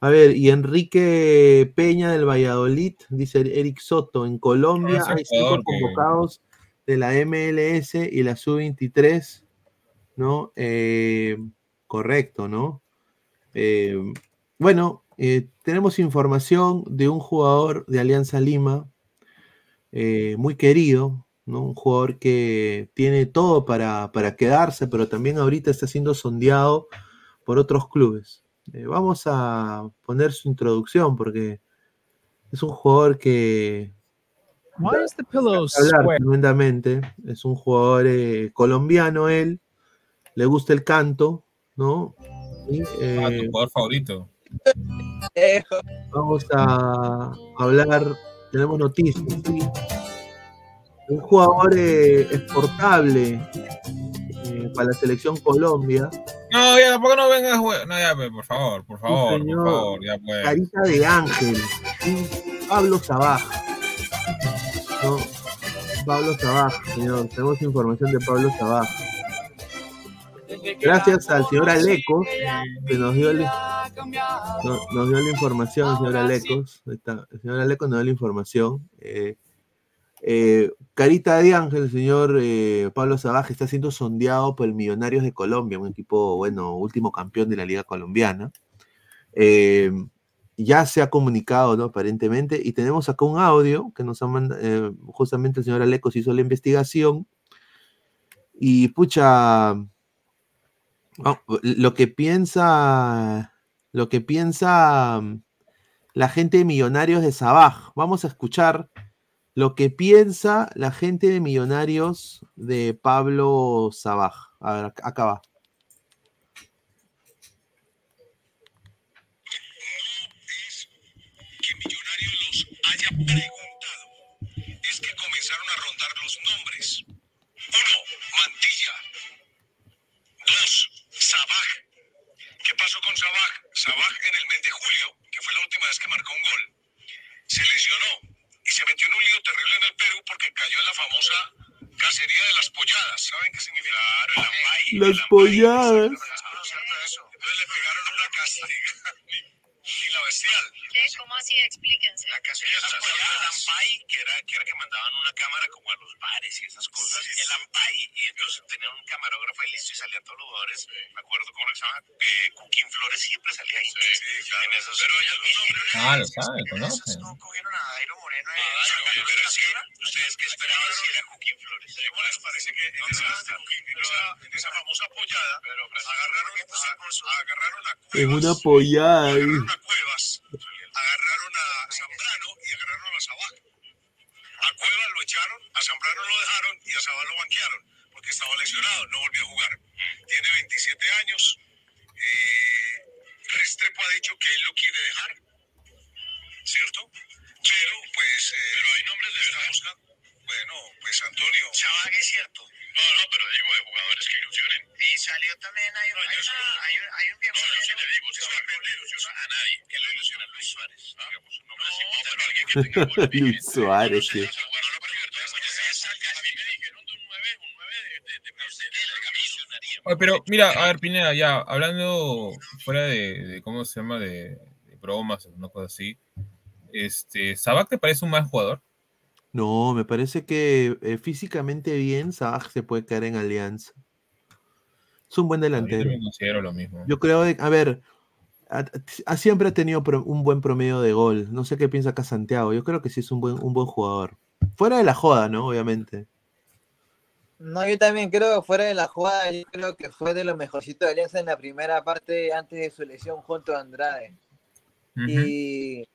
Speaker 15: A ver, y Enrique Peña del Valladolid, dice Eric Soto, en Colombia hay cinco convocados de la MLS y la Sub-23. ¿No? Eh, correcto, ¿no? Eh, bueno, eh, tenemos información de un jugador de Alianza Lima, muy querido, ¿no? Un jugador que tiene todo para, para quedarse, pero también ahorita está siendo sondeado por otros clubes. Vamos a poner su introducción porque es un jugador que
Speaker 20: Why is the pillow
Speaker 15: hablar
Speaker 20: square?
Speaker 15: tremendamente. Es un jugador eh, colombiano él, le gusta el canto, ¿no? Y,
Speaker 17: Ah,
Speaker 15: eh,
Speaker 17: tu jugador favorito.
Speaker 15: vamos a hablar, tenemos noticias, sí. Un jugador eh, exportable eh, para la selección Colombia,
Speaker 17: No, ya tampoco no vengas. No, ya, pues, por favor, por favor,
Speaker 15: señor.
Speaker 17: por favor, ya pues.
Speaker 15: Carita de Ángel, sí, Pablo Sabaj. ¿no? Pablo Sabaj, señor, tenemos información de Pablo Sabaj. Gracias al señor Alecos, que nos dio, el- no- nos dio la información, señor Alecos. Está, El señor Alecos nos dio la información. Eh, eh, Carita de Ángel, el señor eh, Pablo Sabaj está siendo sondeado por el Millonarios de Colombia, un equipo, bueno, último campeón de la Liga Colombiana. Ya se ha comunicado, ¿no? Aparentemente, y tenemos acá un audio que nos ha mandado, justamente el señor Alecos hizo la investigación. Y pucha, no, lo que piensa, lo que piensa mm, la gente de Millonarios de Sabaj. Vamos a escuchar lo que piensa la gente de Millonarios de Pablo Sabaj. A ver, ac- acá va.
Speaker 6: haya es que comenzaron a rondar los nombres. Uno, Mantilla. Dos, Sabaj. ¿Qué pasó con Sabaj? Sabaj en el mes de julio, que fue la última vez que marcó un gol, se lesionó y se metió en un lío terrible en el Perú porque cayó en la famosa Cacería de las polladas. ¿Saben qué significa? Claro, el ampay.
Speaker 15: Las polladas.
Speaker 6: Entonces le pegaron una castiga. [laughs] Y la bestial.
Speaker 21: ¿Qué? ¿Cómo así? Explíquense.
Speaker 6: La cacería de. El ampay, que era, que era que mandaban una cámara como a los bares y esas cosas. El ampay. Y entonces tenían un camarógrafo ahí listo y salían todos los jugadores. Me acuerdo cómo se llama. Eh, Cuquín Flores siempre salía ahí. Sí, claro. En esos, pero ellos
Speaker 17: Ah, lo sabe, conoce.
Speaker 6: cogieron a Dairo Moreno. eh, pero es que, ¿ustedes qué esperaban si era Cuquín Flores? ¿Cómo les parece que en esa, en esa, famosa pollada agarraron, a, agarraron a
Speaker 15: En una pollada ahí.
Speaker 6: a Cuevas, agarraron a Zambrano y agarraron a Sabá. A Cuevas lo echaron, a Zambrano lo dejaron y a Sabá lo banquearon porque estaba lesionado, no volvió a jugar. Tiene 27 años. Eh, Restrepo ha dicho que él lo quiere dejar, ¿cierto? Pero, pues. pero hay nombres de verdad. Bueno, pues Antonio. Sabá es cierto. No, no, pero digo de jugadores que ilusionen. Y salió también, hay, hay, una, hay, hay un viejo. No, yo sí te digo, si no le ilusiona a nadie. ¿Quién lo ilusiona? Luis Suárez. Digamos, un nombre así. No, pero alguien que tenga [laughs]
Speaker 15: Luis Suárez. sí.
Speaker 17: Oye, pero mira, a ver, Pineda, ya, hablando fuera de, de ¿cómo se llama? De, de bromas o una cosa así. Este, ¿Sabac te parece un mal jugador?
Speaker 15: No, me parece que eh, físicamente bien, Sabaj se puede caer en Alianza. Es un buen
Speaker 17: Yo
Speaker 15: delantero.
Speaker 17: también considero lo mismo.
Speaker 15: Yo creo, de- a ver, a- a- siempre ha tenido pro- un buen promedio de gol. No sé qué piensa acá Santiago. Yo creo que sí es un buen, un buen jugador. Fuera de la joda, ¿no? Obviamente.
Speaker 16: No, yo también creo que fuera de la jugada, yo creo que fue de lo mejorcito de Alianza en la primera parte antes de su lesión junto a Andrade. Y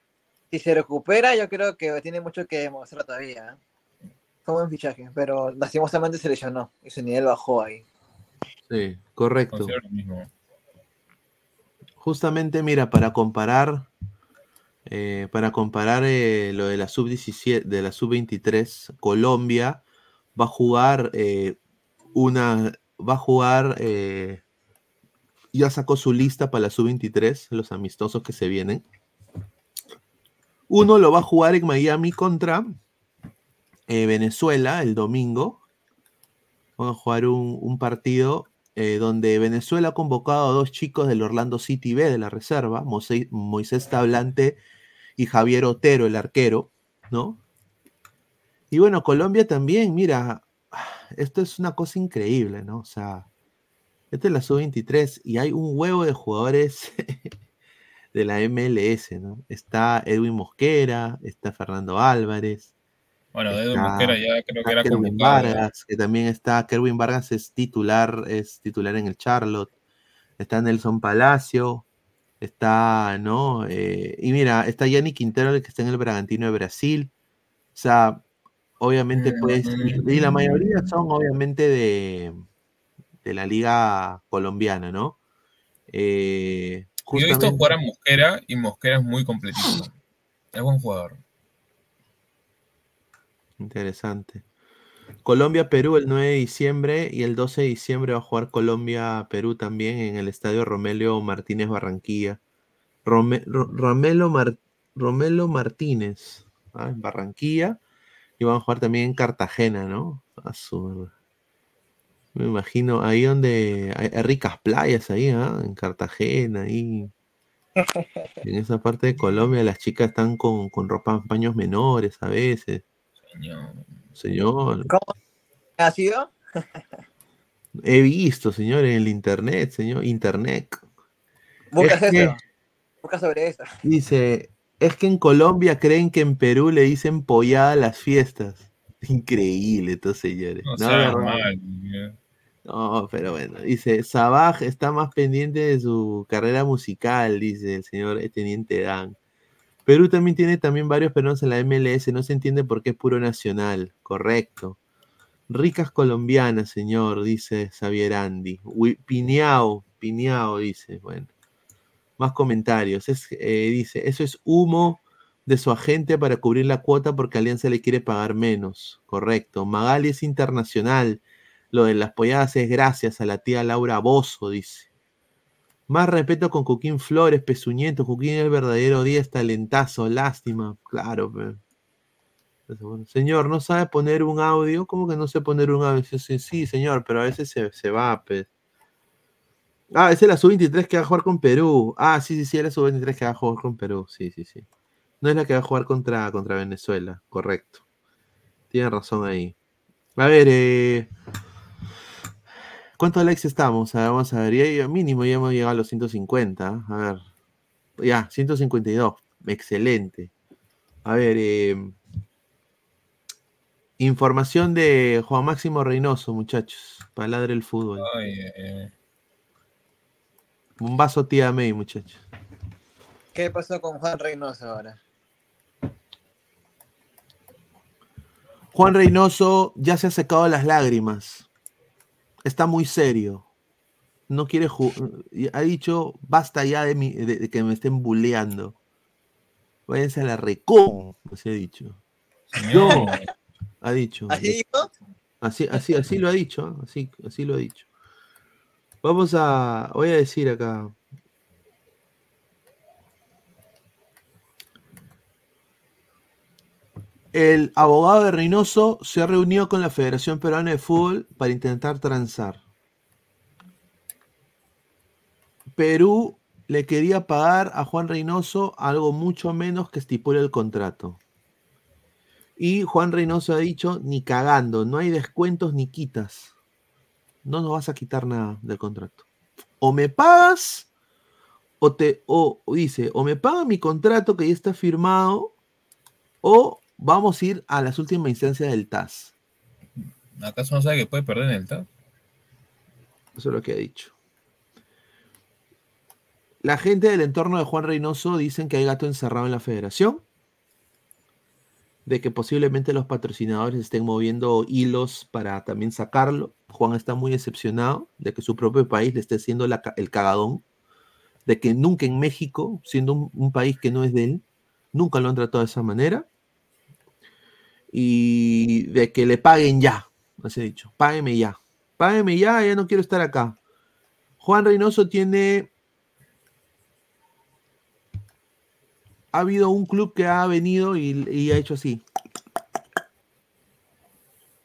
Speaker 16: si se recupera, yo creo que tiene mucho que demostrar todavía. ¿eh? Fue un buen fichaje, pero lastimosamente se lesionó y su nivel bajó ahí.
Speaker 15: Sí, correcto. Justamente, mira, para comparar, eh, para comparar eh, lo de la sub-17, de la sub-23, Colombia va a jugar eh, una, va a jugar, eh, ya sacó su lista para la sub-23, los amistosos que se vienen. Uno lo va a jugar en Miami contra eh, Venezuela el domingo. Vamos a jugar un, partido eh, donde Venezuela ha convocado a dos chicos del Orlando City B de la reserva, Mose- Moisés Tablante y Javier Otero, el arquero, ¿no? Y bueno, Colombia también, mira, esto es una cosa increíble, ¿no? O sea, esta es la sub-23 y hay un huevo de jugadores [laughs] de la MLS, ¿no? Está Edwin Mosquera, está Fernando Álvarez.
Speaker 17: Bueno, de
Speaker 15: está-
Speaker 17: Mosquera ya creo que era
Speaker 15: Kerwin. Vargas, que también está, Kerwin Vargas es titular, es titular en el Charlotte. Está Nelson Palacio, está, ¿no? Eh, y mira, está Yanni Quintero, el que está en el Bragantino de Brasil. O sea, obviamente, pues, y, y la mayoría son obviamente de, de la liga colombiana, ¿no? Eh,
Speaker 17: Yo he visto jugar a Mosquera y Mosquera es muy completito. Es buen jugador.
Speaker 15: Interesante. Colombia-Perú el 9 de diciembre y el 12 de diciembre va a jugar Colombia-Perú también en el estadio Romelio Martínez Barranquilla. Rome- Ro- Romelo, Mar- Romelo Martínez ah, en Barranquilla y van a jugar también en Cartagena, ¿no? A su- Me imagino ahí donde hay, hay ricas playas ahí, ¿ah? En Cartagena, ahí. En esa parte de Colombia las chicas están con, con ropa, paños menores a veces. Señor.
Speaker 16: ¿Ha sido?
Speaker 15: He visto, señor, en el internet, señor, internet.
Speaker 16: Buscas
Speaker 15: Es que-
Speaker 16: eso. Busca sobre eso.
Speaker 15: Dice, es que en Colombia creen que en Perú le dicen pollada a las fiestas. [laughs] Increíble, estos señores.
Speaker 17: No
Speaker 15: No,
Speaker 17: seas
Speaker 15: ¿verdad? No, pero bueno, dice, Sabaj está más pendiente de su carrera musical, dice el señor Teniente Dan. Perú también tiene también varios peruanos en la MLS, no se entiende por qué es puro nacional, correcto. Ricas colombianas, señor, dice Xavier Andy. Piñao, Piñao, dice, bueno. Más comentarios. Es, eh, dice, eso es humo de su agente para cubrir la cuota porque Alianza le quiere pagar menos. Correcto. Magali es internacional. Lo de las polladas es gracias a la tía Laura Bozo, dice. Más respeto con Coquín Flores, Pezuñento. Coquín es el verdadero 10, talentazo, lástima. Claro, pe. Señor, ¿no sabe poner un audio? ¿Cómo que no sé poner un audio? Sí, sí, señor, pero a veces se, se va, pues. Ah, es la sub-23 que va a jugar con Perú. Ah, sí, sí, sí, es la sub-23 que va a jugar con Perú. Sí, sí, sí. No es la que va a jugar contra, contra Venezuela, correcto. Tiene razón ahí. A ver, eh, ¿cuántos likes estamos? A ver, vamos a ver. Ya- ya mínimo ya hemos llegado a los 150. A ver. Ya, 152. Excelente. A ver, eh, información de Juan Máximo Reynoso, muchachos. Para ladre el fútbol.
Speaker 17: Ay, eh,
Speaker 15: Un vaso tía May, muchachos.
Speaker 16: ¿Qué pasó con Juan Reynoso ahora?
Speaker 15: Juan Reynoso ya se ha secado las lágrimas. Está muy serio. No quiere jugar. Ha dicho, basta ya de, mi- de- de que me estén bulleando. Váyanse a la recon, así ha dicho. Yo, ha dicho.
Speaker 16: ¿Así?
Speaker 15: Así, así, así lo ha dicho, ¿ah? así, así lo ha dicho. Vamos a, voy a decir acá. El abogado de Reynoso se ha reunido con la Federación Peruana de Fútbol para intentar transar. Perú le quería pagar a Juan Reynoso algo mucho menos que estipula el contrato. Y Juan Reynoso ha dicho, ni cagando, no hay descuentos ni quitas. No nos vas a quitar nada del contrato. O me pagas, o te, o o dice, o me paga mi contrato que ya está firmado, o vamos a ir a las últimas instancias del TAS.
Speaker 17: ¿Acaso no sabe que puede perder en el TAP?
Speaker 15: Eso es lo que ha dicho. La gente del entorno de Juan Reynoso dicen que hay gato encerrado en la federación, de que posiblemente los patrocinadores estén moviendo hilos para también sacarlo. Juan está muy decepcionado de que su propio país le esté haciendo la el cagadón, de que nunca en México, siendo un, un país que no es de él, nunca lo han tratado de esa manera, y de que le paguen ya, así he dicho, págueme ya, págueme ya, ya no quiero estar acá. Juan Reynoso tiene ha habido un club que ha venido y, y ha hecho así.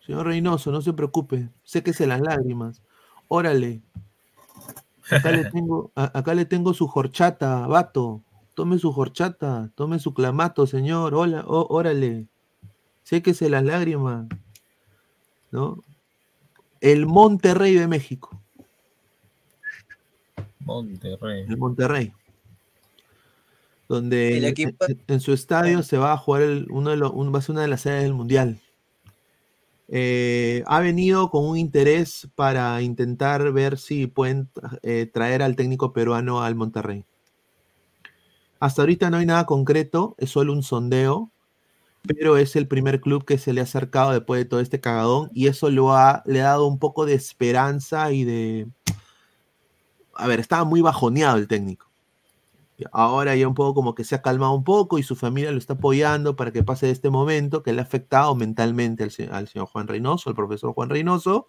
Speaker 15: Señor Reynoso, no se preocupe, séquese las lágrimas. Órale. Acá le [laughs] tengo, a- acá le tengo su horchata, vato. Tome su horchata, tome su clamato, señor. Hola, ó- órale. Séquese las lágrimas. ¿No? El Monterrey de México.
Speaker 17: Monterrey.
Speaker 15: El Monterrey. Donde
Speaker 16: El
Speaker 15: en-
Speaker 16: equipo-
Speaker 15: en, en su estadio se va a jugar el- uno de los, un- va a ser una de las sedes del Mundial. Eh, ha venido con un interés para intentar ver si pueden eh, traer al técnico peruano al Monterrey. Hasta ahorita no hay nada concreto, es solo un sondeo, pero es el primer club que se le ha acercado después de todo este cagadón y eso lo ha, le ha dado un poco de esperanza y de... A ver, estaba muy bajoneado el técnico. Ahora ya un poco como que se ha calmado un poco y su familia lo está apoyando para que pase este momento que le ha afectado mentalmente al, al señor Juan Reynoso, al profesor Juan Reynoso.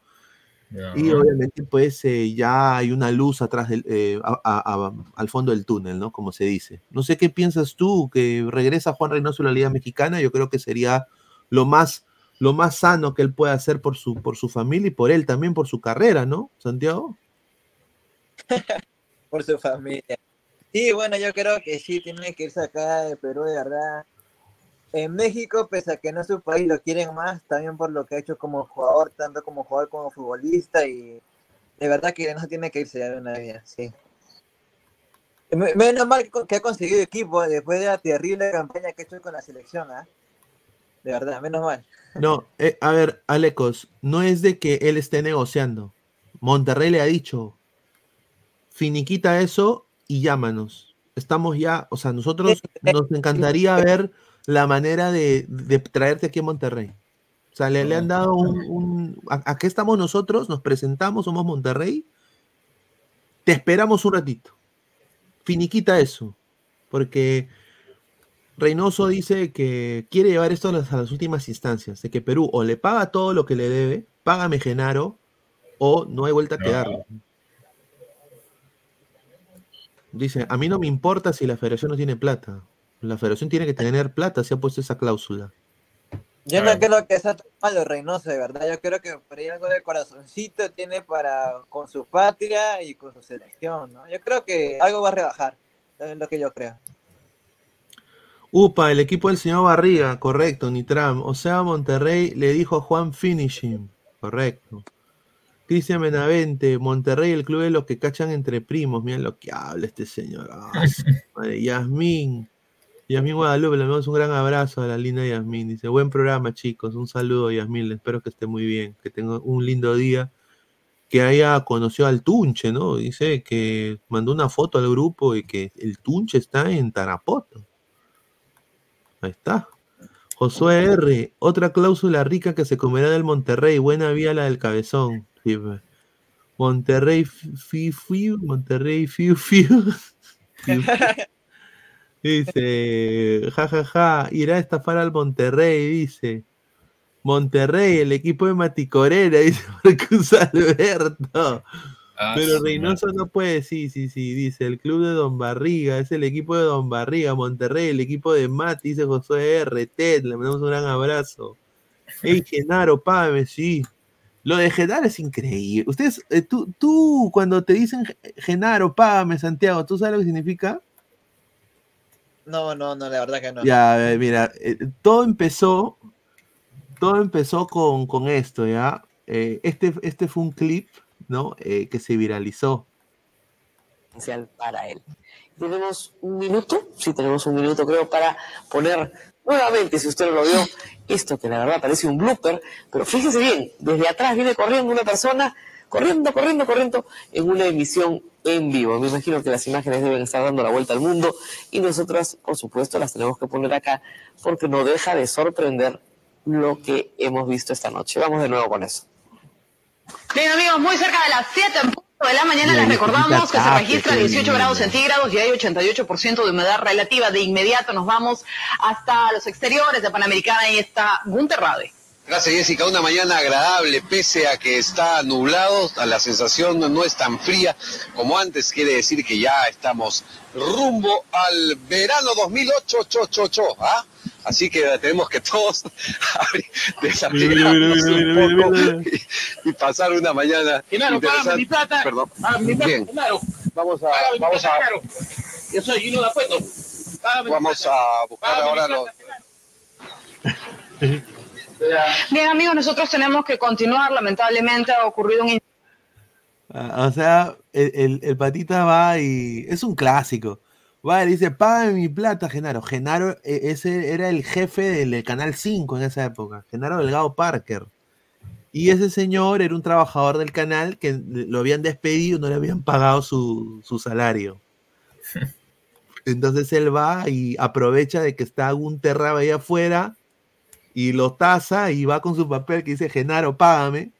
Speaker 15: Y obviamente pues eh, ya hay una luz atrás del, eh, a- a- a- al fondo del túnel, ¿no? Como se dice. No sé qué piensas tú, que regresa Juan Reynoso a la Liga Mexicana, yo creo que sería lo más, lo más sano que él pueda hacer por su, por su familia y por él también, por su carrera, ¿no, Santiago? [laughs]
Speaker 16: por su familia. Sí, bueno, yo creo que sí tiene que irse acá de Perú, de verdad. En México, pese a que no es su país, lo quieren más, también por lo que ha hecho como jugador, tanto como jugador como futbolista, y de verdad que no tiene que irse ya de una vez, sí. Me- Menos mal que- ha conseguido equipo después de la terrible campaña que ha hecho con la selección, ¿ah? De verdad, menos mal.
Speaker 15: No, eh, a ver, Alecos, no es de que él esté negociando. Monterrey le ha dicho, finiquita eso y llámanos. Estamos ya, o sea, nosotros nos encantaría ver la manera de, de traerte aquí a Monterrey. O sea, le, le han dado un... un- a- aquí estamos nosotros, nos presentamos, somos Monterrey. Te esperamos un ratito. Finiquita eso. Porque Reynoso dice que quiere llevar esto a las, a las últimas instancias, de que Perú o le paga todo lo que le debe, págame Genaro, o no hay vuelta que darle. Dice, a mí no me importa si la federación no tiene plata. La federación tiene que tener plata, se ha puesto esa cláusula.
Speaker 16: Yo
Speaker 17: A
Speaker 16: no
Speaker 17: ver.
Speaker 16: creo que sea tan malo Reynoso, de verdad. Yo creo que por ahí algo de corazoncito tiene para con su patria y con su selección, ¿no? Yo creo que algo va a rebajar, es lo que yo creo.
Speaker 15: Upa, el equipo del señor Barriga, correcto, Nitram. O sea, Monterrey le dijo a Juan Finishing, correcto. Cristian Benavente, Monterrey, el club de los que cachan entre primos. Miren lo que habla este señor. [laughs] Madre. Yasmín, Yasmín Guadalupe, le damos un gran abrazo a la linda Yasmín. Dice, buen programa, chicos. Un saludo, Yasmín. Espero que esté muy bien, que tenga un lindo día. Que haya conocido al Tunche, ¿no? Dice que mandó una foto al grupo y que el Tunche está en Tarapoto. Ahí está. Josué R. Otra cláusula rica que se comerá del Monterrey. Buena vía la del cabezón. Sí, pues. Monterrey fiu fiu. Monterrey fiu fiu. [laughs] Dice, jajaja, irá a estafar al Monterrey, dice. Monterrey, el equipo de Maticorena, [laughs] dice Marcus Alberto.
Speaker 17: Ah,
Speaker 15: Pero Reynoso no puede, sí, sí, sí, dice, el club de Don Barriga, es el equipo de Don Barriga, Monterrey, el equipo de Mati, dice José RT, le mandamos un gran abrazo. Ey, Genaro, págame, sí. Lo de Genaro es increíble. Ustedes, eh, tú, tú, cuando te dicen Genaro, págame, Santiago, ¿tú sabes lo que significa?
Speaker 16: No, no, no, la verdad que no.
Speaker 15: Ya, eh, mira, eh, todo empezó, todo empezó con, con esto, ¿ya? Eh, este, este fue un clip, ¿no? Eh, que se viralizó.
Speaker 22: para él. Tenemos un minuto, sí tenemos un minuto creo para poner nuevamente, si usted no lo vio, esto que la verdad parece un blooper, pero fíjese bien, desde atrás viene corriendo una persona, corriendo, corriendo, corriendo, en una emisión en vivo. Me imagino que las imágenes deben estar dando la vuelta al mundo y nosotras, por supuesto, las tenemos que poner acá porque no deja de sorprender lo que hemos visto esta noche. Vamos de nuevo con eso.
Speaker 23: Bien amigos, muy cerca de las 7 en punto de la mañana les recordamos que se registra 18 grados centígrados y hay 88% de humedad relativa. De inmediato nos vamos hasta los exteriores de Panamericana y está Gunter Rade.
Speaker 24: Gracias Jessica, una mañana agradable, pese a que está nublado, la sensación no es tan fría como antes, quiere decir que ya estamos rumbo al verano 2008, cho, cho, cho, ¿ah? Así que tenemos que todos [laughs] abrir- desapegarnos un poco y, y pasar una mañana
Speaker 25: págame
Speaker 24: interesante.
Speaker 25: mi plata.
Speaker 24: Perdón.
Speaker 25: Mi plata,
Speaker 24: Bien,
Speaker 25: Genaro.
Speaker 24: vamos a,
Speaker 25: Págame
Speaker 24: vamos
Speaker 25: plata,
Speaker 24: a,
Speaker 25: Genaro. Yo soy Gino
Speaker 24: vamos
Speaker 25: plata.
Speaker 24: a buscar
Speaker 25: Págame
Speaker 24: ahora
Speaker 25: plata,
Speaker 24: los... [laughs]
Speaker 23: Bien amigos, nosotros tenemos que continuar. Lamentablemente ha ocurrido un
Speaker 15: Ah, O sea, el, el- el patita va y. Es un clásico. Va y dice: Págame mi plata, Genaro. Genaro, eh, ese era el jefe del, del Canal 5 en esa época. Genaro Delgado Parker. Y ese señor era un trabajador del canal que lo habían despedido, no le habían pagado su, su salario. [laughs] Entonces él va y aprovecha de que está un terraba ahí afuera y lo taza y va con su papel que dice Genaro, págame.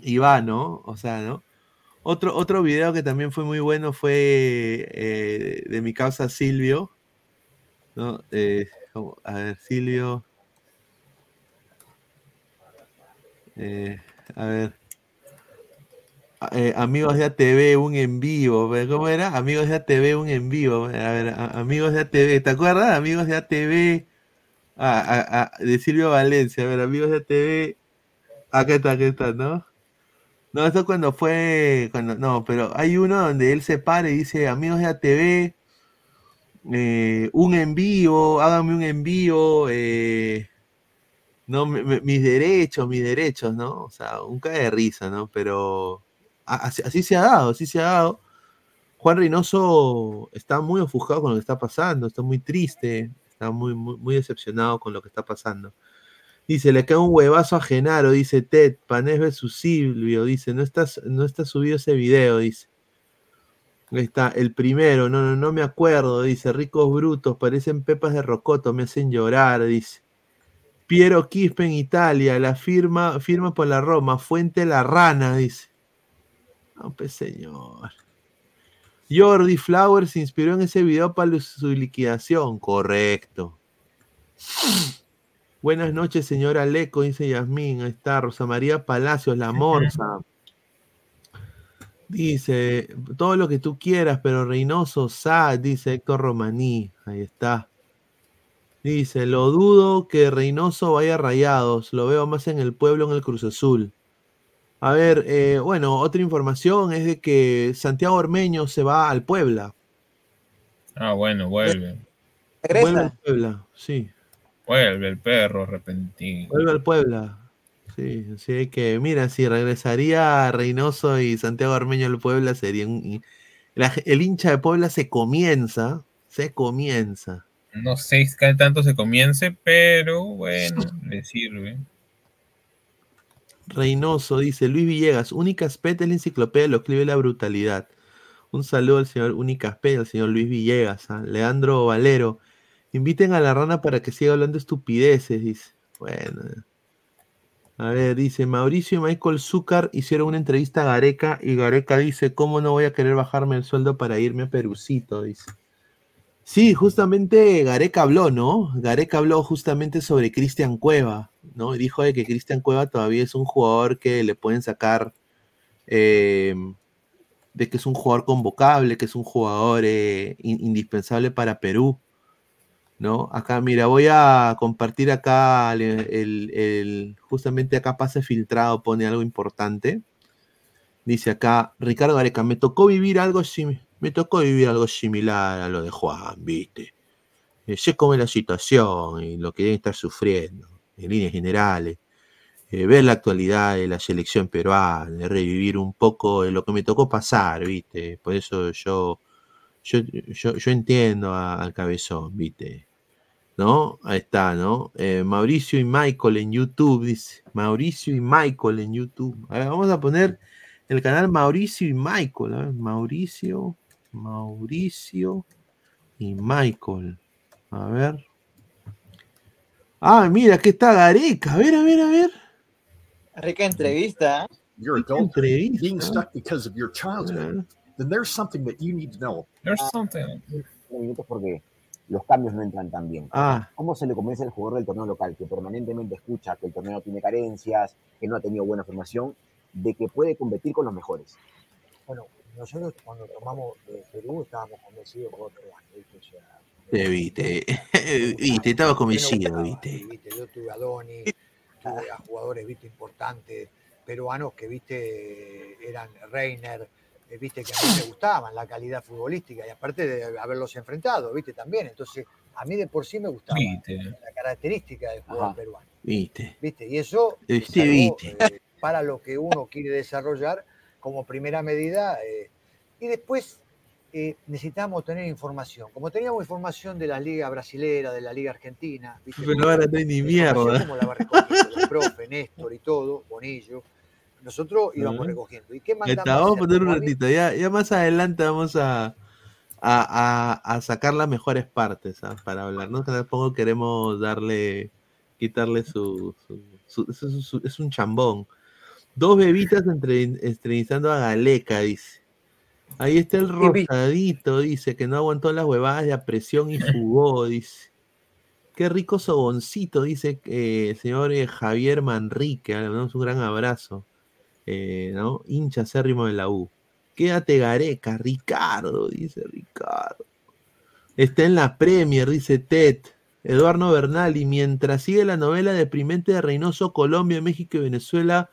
Speaker 15: Y va, ¿no? O sea, ¿no? Otro, otro video que también fue muy bueno fue eh, de mi causa Silvio. ¿no? Eh, a ver, Silvio. Eh, a ver. Amigos de ATV, un en vivo. ¿Cómo era? Amigos de ATV, un en vivo. A ver, amigos de ATV. ¿Te acuerdas? Amigos de ATV. Ah, ah, ah, de Silvio Valencia. A ver, amigos de ATV. Acá está, acá está, ¿no? No, eso cuando fue. Cuando, no, pero hay uno donde él se para y dice: Amigos de ATV, eh, un envío, háganme un envío, eh, no, mis derechos, mis derechos, ¿no? O sea, un cae de risa, ¿no? Pero así, así se ha dado, así se ha dado. Juan Reynoso está muy ofuscado con lo que está pasando, está muy triste, está muy, muy, decepcionado con lo que está pasando. Dice, le cae un huevazo a Genaro, dice Ted, Panés versus Silvio, dice, no está, no está subido ese video, dice. Ahí está, el primero, no, no, no me acuerdo, dice, ricos brutos, parecen pepas de rocoto, me hacen llorar, dice. Piero Quispe en Italia, la firma, firma por la Roma, Fuente la Rana, dice. No, pues señor. Jordi Flowers se inspiró en ese video para su liquidación, correcto. Buenas noches, señora Leco, dice Yasmín. Ahí está, Rosa María Palacios, la morsa. Dice, todo lo que tú quieras, pero Reynoso, Sad, dice Héctor Romaní. Ahí está. Dice, lo dudo que Reynoso vaya rayados. Lo veo más en el pueblo, en el Cruz Azul. A ver, eh, bueno, otra información es de que Santiago Ormeño se va al Puebla.
Speaker 17: Ah, bueno, vuelve.
Speaker 15: Vuelve al Puebla, sí.
Speaker 17: Vuelve el perro repentino.
Speaker 15: Vuelve al Puebla. Sí, así que, mira, si regresaría Reynoso y Santiago Ormeño al Puebla, sería un. la- el hincha de Puebla se comienza, se comienza.
Speaker 17: No sé si tanto se comience, pero bueno, [laughs] le sirve.
Speaker 15: Reynoso dice Luis Villegas, Unicaspet es la enciclopedia de los clubes de la brutalidad. Un saludo al señor Unicaspet al señor Luis Villegas. ¿ah? Leandro Valero, inviten a la rana para que siga hablando estupideces, dice. Bueno. A ver, dice Mauricio y Michael Zúcar hicieron una entrevista a Gareca y Gareca dice, ¿cómo no voy a querer bajarme el sueldo para irme a Perucito? Dice. Sí, justamente Gareca habló, ¿no? Gareca habló justamente sobre Cristian Cueva, ¿no? Dijo de que Cristian Cueva todavía es un jugador que le pueden sacar, eh, de que es un jugador convocable, que es un jugador eh, in- indispensable para Perú, ¿no? Acá, mira, voy a compartir acá el, justamente acá pase filtrado, pone algo importante. Dice acá, Ricardo Gareca, me tocó vivir algo simi- me tocó vivir algo similar a lo de Juan, ¿viste? Eh, sé cómo es la situación y lo que deben estar sufriendo, en líneas generales. Eh, ver la actualidad de la selección peruana, revivir un poco de lo que me tocó pasar, ¿viste? Por eso yo, yo, yo, yo entiendo al cabezón, ¿viste? ¿No? Ahí está, ¿no? Eh, Mauricio y Michael en YouTube, dice. Mauricio y Michael en YouTube. A ver, vamos a poner el canal Mauricio y Michael. A ver, Mauricio, Mauricio y Michael. A ver. Ah, mira, aquí está Gareca. A ver, a ver, a ver.
Speaker 16: Rica entrevista. ¿eh?
Speaker 26: You're adult being stuck because of your childhood, then there's something that you need to know.
Speaker 17: There's something.
Speaker 27: minutos porque los cambios no entran tan bien.
Speaker 15: Ah.
Speaker 27: ¿Cómo se le convence al jugador del torneo local que permanentemente escucha que el torneo tiene carencias, que no ha tenido buena formación, de que puede competir con los mejores?
Speaker 14: Bueno, nosotros cuando tomamos Perú estábamos convencidos por otro año, ¿viste? O sea,
Speaker 15: Te viste, [laughs] viste, estaba convencido, viste.
Speaker 14: ¿viste? Yo tuve a Doni, tuve a jugadores, viste, importantes, peruanos que, viste, eran Reiner, eh, viste, que a mí me gustaban, la calidad futbolística, y aparte de haberlos enfrentado, viste, también. Entonces, a mí de por sí me gustaba
Speaker 17: Viste.
Speaker 14: la característica del jugador
Speaker 15: Ajá.
Speaker 14: peruano,
Speaker 15: Viste.
Speaker 14: viste, y eso
Speaker 15: viste.
Speaker 14: eh, para lo que uno quiere desarrollar como primera medida. eh, y después eh, necesitamos tener información. Como teníamos información de la liga brasilera, de la liga argentina, ¿viste?
Speaker 15: Pero ahora no hay ni mierda.
Speaker 14: Como la va recogiendo el profe, Néstor y todo, Bonillo. Nosotros íbamos recogiendo. ¿Y qué mandamos?
Speaker 15: está, vamos a poner un ratito. Ya, ya más adelante vamos a, a, a- a sacar las mejores partes ¿ah? para hablar. ¿no? Que tampoco queremos darle, quitarle su. su- es un chambón. Dos bebitas entre, entrevistando a Galeca, dice. Ahí está el rosadito, dice, que no aguantó las huevadas de presión y jugó, dice. Qué rico soboncito, dice eh, el señor eh, Javier Manrique. ah, Le mandamos un gran abrazo. Eh, ¿no? Hincha acérrimo de la U. Quédate Gareca, Ricardo, dice Ricardo. Está en la Premier, dice Ted. Eduardo Bernal, y mientras sigue la novela deprimente de Reynoso, Colombia, México y Venezuela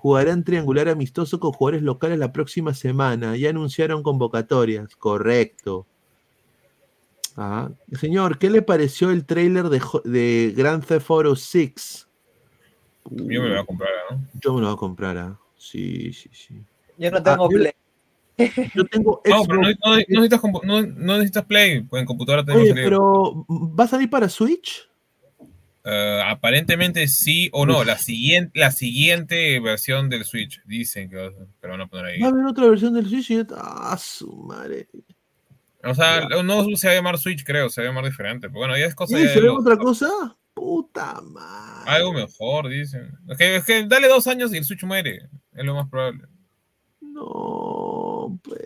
Speaker 15: jugarán triangular amistoso con jugadores locales la próxima semana. Ya anunciaron convocatorias. Correcto. Ah, Señor, ¿qué le pareció el tráiler de, de Grand Theft Auto 6?
Speaker 17: Yo me lo voy a comprar, ¿no?
Speaker 15: Yo me lo voy a comprar, ¿ah? Sí, sí, sí.
Speaker 16: Yo no tengo
Speaker 15: Ah,
Speaker 16: play. [laughs]
Speaker 15: Yo tengo
Speaker 17: No, pero no,
Speaker 15: Xbox.
Speaker 17: no- no necesitas, no- no necesitas Play, pues en computadora tenemos
Speaker 15: Oye, pero ¿va a salir para Switch?
Speaker 17: Eh, aparentemente sí o no. La siguiente, la siguiente versión del Switch. Dicen que, va pero van a poner ahí.
Speaker 15: Va a haber otra versión del Switch y. ¡Ah, su madre!
Speaker 17: O sea, no se va a llamar Switch, creo, se va a llamar diferente. Pero bueno, ya es cosa
Speaker 15: ¿Y se
Speaker 17: los-
Speaker 15: otra cosa? Puta madre.
Speaker 17: algo mejor, dicen. Es que, es que dale dos años y el Switch muere. Es lo más probable.
Speaker 15: No, pues.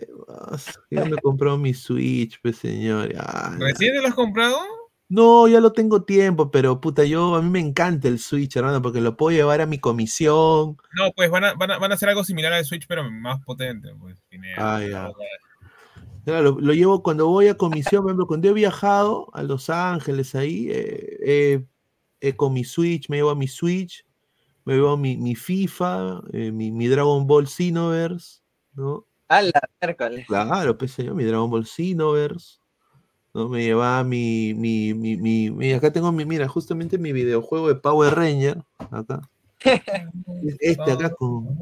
Speaker 15: Ya me compró mi Switch, pues, señor.
Speaker 17: ¿Recién te lo has comprado?
Speaker 15: No, ya lo tengo tiempo, pero puta, yo a mí me encanta el Switch, hermano, porque lo puedo llevar a mi comisión.
Speaker 17: No, pues van a, van a, van a hacer algo similar al Switch, pero más potente. Pues,
Speaker 15: Ah, ya. Claro, lo llevo cuando voy a comisión, por ejemplo, cuando he viajado a Los Ángeles ahí, eh, eh, eh, con mi Switch, me llevo a mi Switch, me llevo mi, mi FIFA, eh, mi, mi Dragon Ball Xenoverse, ¿no?
Speaker 16: A la miércoles.
Speaker 15: Claro, pues yo, mi Dragon Ball Xenoverse, ¿no? Me llevaba mi, mi, mi, mi- acá tengo mi, mira, justamente mi videojuego de Power Ranger, acá. Es Este acá con,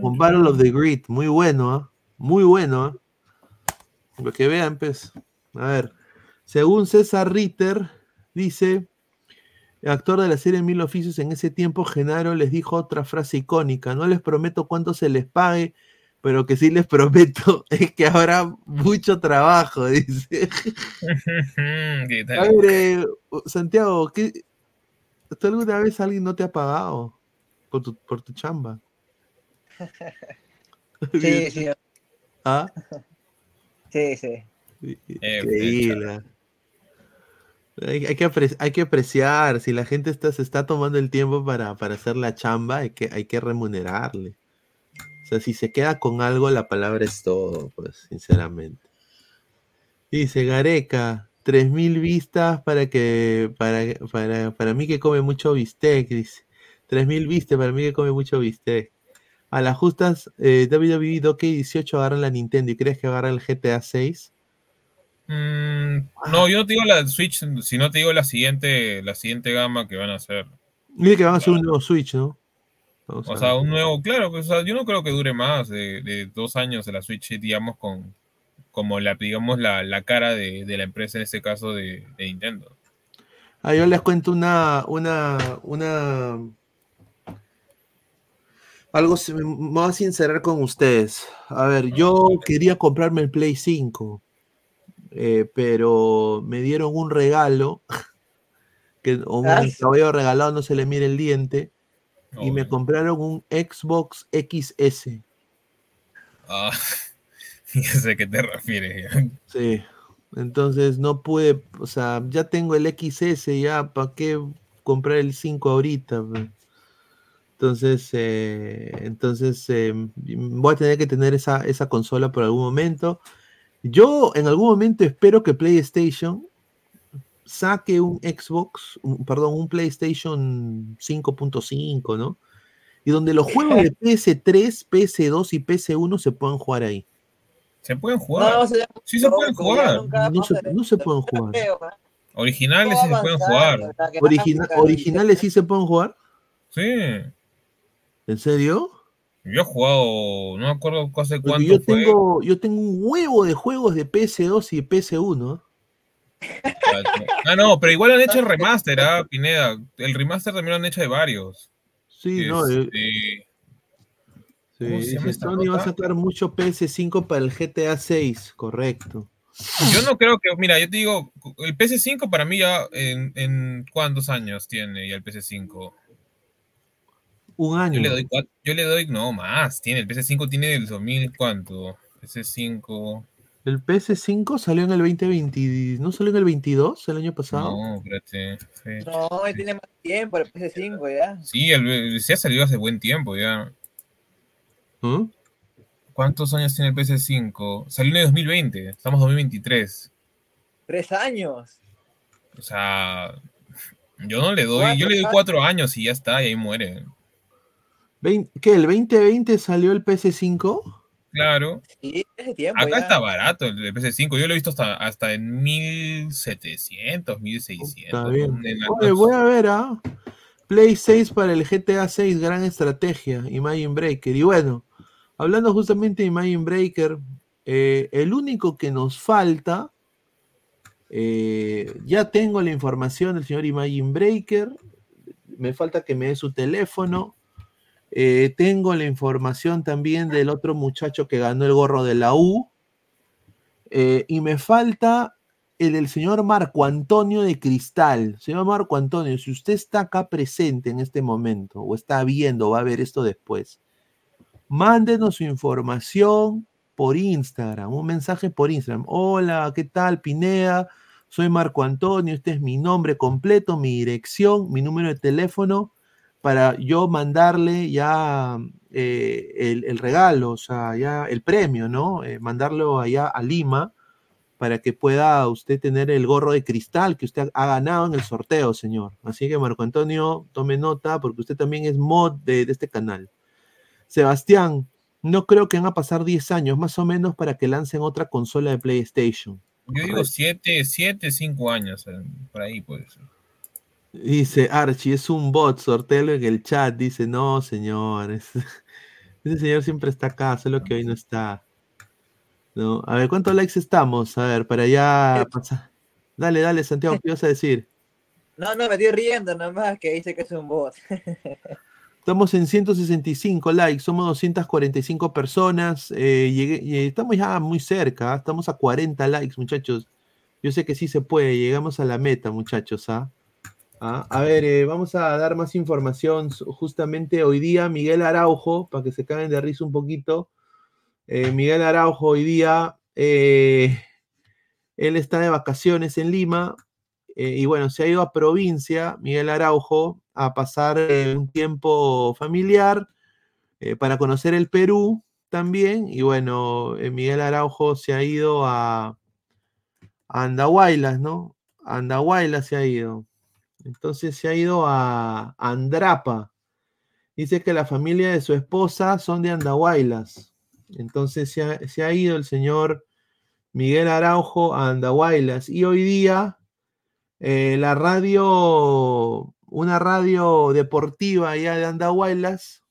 Speaker 15: con Battle of the Grid, muy bueno, ¿ah? Muy bueno, ¿ah? Lo que vean, pues. A ver, según César Ritter, dice, actor de la serie Mil Oficios, en ese tiempo Genaro les dijo otra frase icónica, no les prometo cuánto se les pague, pero que sí les prometo [laughs] es que habrá mucho trabajo, dice. [laughs]
Speaker 17: ¿Qué
Speaker 15: A
Speaker 17: tal?
Speaker 15: ver, eh, Santiago, ¿qué, ¿tú alguna vez alguien no te ha pagado por tu, por tu chamba? [laughs]
Speaker 16: Sí, sí.
Speaker 15: ¿Ah?
Speaker 16: Sí, sí.
Speaker 15: Increíble. Hay, hay que apre- hay que apreciar, si la gente está, se está tomando el tiempo para, para hacer la chamba, hay que, hay que remunerarle. O sea, si se queda con algo, la palabra es todo, pues, sinceramente. Dice Gareca, 3000 vistas para que, para, para, para mí que come mucho bistec, dice. 3000 vistas para mí que come mucho bistec. A las justas, eh, WWE 2K18 agarran la Nintendo y crees que agarran el GTA 6.
Speaker 17: Mm, no, yo no te digo la Switch, sino te digo la siguiente, la siguiente gama que van a hacer.
Speaker 15: Dice que van a hacer un nuevo Switch, ¿no?
Speaker 17: O sea, un nuevo, claro, pues, o sea, yo no creo que dure más de, de dos años de la Switch, digamos, con como la, digamos, la, la cara de, de la empresa, en este caso de, de Nintendo.
Speaker 15: Ah, yo les cuento una, una, una, algo, se- me me voy a sincerar con ustedes. A ver, yo quería comprarme el Play 5, eh, pero me dieron un regalo, [laughs] que a un
Speaker 16: Ah.
Speaker 15: caballo regalado no se le mire el diente, y me compraron un Xbox XS.
Speaker 17: Ah, [laughs] ya sé a qué te refieres. ya.
Speaker 15: Sí, entonces no pude, o sea, ya tengo el XS, ya, ¿para qué comprar el 5 ahorita? Entonces, eh, entonces eh, voy a tener que tener esa, esa consola por algún momento. Yo en algún momento espero que PlayStation saque un Xbox, un- perdón, un PlayStation 5.5, ¿no? Y donde los juegos de [laughs] PS3, PS2 y PS1 se puedan jugar ahí.
Speaker 17: Se pueden jugar.
Speaker 16: No, se-
Speaker 17: sí se pueden jugar.
Speaker 15: No se,
Speaker 16: pasa
Speaker 15: no se pueden jugar.
Speaker 17: Originales sí se pueden jugar.
Speaker 15: Origina- ¿Originales sí se pueden jugar?
Speaker 17: Sí.
Speaker 15: ¿En serio?
Speaker 17: Yo he jugado, no me acuerdo hace cuánto
Speaker 15: yo
Speaker 17: fue.
Speaker 15: tengo, yo tengo un huevo de juegos de PS2 y PS1.
Speaker 17: Ah, no, pero igual han hecho el remaster, ¿ah, Pineda? El remaster también lo han hecho de varios.
Speaker 15: Sí, no, eh,
Speaker 17: Este,
Speaker 15: Sí,
Speaker 17: ¿Cómo se
Speaker 15: dice,
Speaker 17: llama esta
Speaker 15: Sony va a sacar mucho PS5 para el GTA 6, correcto.
Speaker 17: Yo no creo que, mira, yo te digo, el PS5 para mí ya en, en cuántos años tiene ya el PS5.
Speaker 15: Un año.
Speaker 17: Yo le doy yo le doy, no, más, tiene, el PS5 tiene del 2000, ¿cuánto? PS5,
Speaker 15: El PS5 salió en el 2020, ¿no salió en el 22 el año pasado?
Speaker 17: no, espérate. fe-
Speaker 16: No, tiene más tiempo, el PS5 ya.
Speaker 17: Sí, el, el- sí ha salido hace buen tiempo ya.
Speaker 15: ¿Mm?
Speaker 17: ¿Cuántos años tiene el PS5? Salió en el 2020, estamos en 2023.
Speaker 16: Tres años.
Speaker 17: O sea, yo no le doy, yo le doy cuatro años y ya está, y ahí muere.
Speaker 15: ¿Qué? ¿El 2020 salió el PS5?
Speaker 17: Claro.
Speaker 16: Sí, ese tiempo
Speaker 17: Acá
Speaker 16: ya.
Speaker 17: está barato el de PS5. Yo lo he visto hasta, hasta en 1700, 1600.
Speaker 15: Está bien. Oye, voy a ver, ¿ah? Play 6 para el GTA 6, gran estrategia, Imagine Breaker. Y bueno, hablando justamente de Imagine Breaker, eh, el único que nos falta, eh, ya tengo la información del señor Imagine Breaker, me falta que me dé su teléfono. Eh, tengo la información también del otro muchacho que ganó el gorro de la U. Eh, y me falta el del señor Marco Antonio de Cristal. Señor Marco Antonio, si usted está acá presente en este momento, o está viendo, va a ver esto después, mándenos su información por Instagram, un mensaje por Instagram. Hola, ¿qué tal, Pineda? Soy Marco Antonio, este es mi nombre completo, mi dirección, mi número de teléfono, para yo mandarle ya eh, el, el regalo, o sea, ya el premio, ¿no? Eh, mandarlo allá a Lima para que pueda usted tener el gorro de cristal que usted ha ganado en el sorteo, señor. Así que Marco Antonio, tome nota porque usted también es mod de, de este canal. Sebastián, no creo que van a pasar 10 años más o menos para que lancen otra consola de PlayStation.
Speaker 17: Yo digo 7, 7, 5 años, eh, por ahí puede ser.
Speaker 15: Dice Archie, es un bot, sorteo en el chat. Dice, no, señores. [laughs] Ese señor siempre está acá, solo que hoy no está. No, a ver, ¿cuántos likes estamos? A ver, para ya pasar. Dale, dale, Santiago, ¿qué ibas a decir?
Speaker 16: No, no, me estoy riendo nomás que dice que es un bot. [laughs]
Speaker 15: Estamos en 165 likes, somos 245 personas. eh, llegué- y estamos ya muy cerca, estamos a 40 likes, muchachos. Yo sé que sí se puede, llegamos a la meta, muchachos. ¿ah? Ah, A ver, eh, vamos a dar más información. Justamente hoy día, Miguel Araujo, para que se caguen de risa un poquito. eh, Miguel Araujo hoy día, eh, él está de vacaciones en Lima. y bueno, se ha ido a provincia, Miguel Araujo, a pasar un tiempo familiar para conocer el Perú también. Y bueno, Miguel Araujo se ha ido a, Andahuaylas, ¿no? Andahuaylas se ha ido. Entonces se ha ido a Andrapa. Dice que la familia de su esposa son de Andahuaylas. Entonces se ha, ido el señor Miguel Araujo a Andahuaylas. Y hoy día eh, la radio, una radio deportiva allá de Andahuaylas,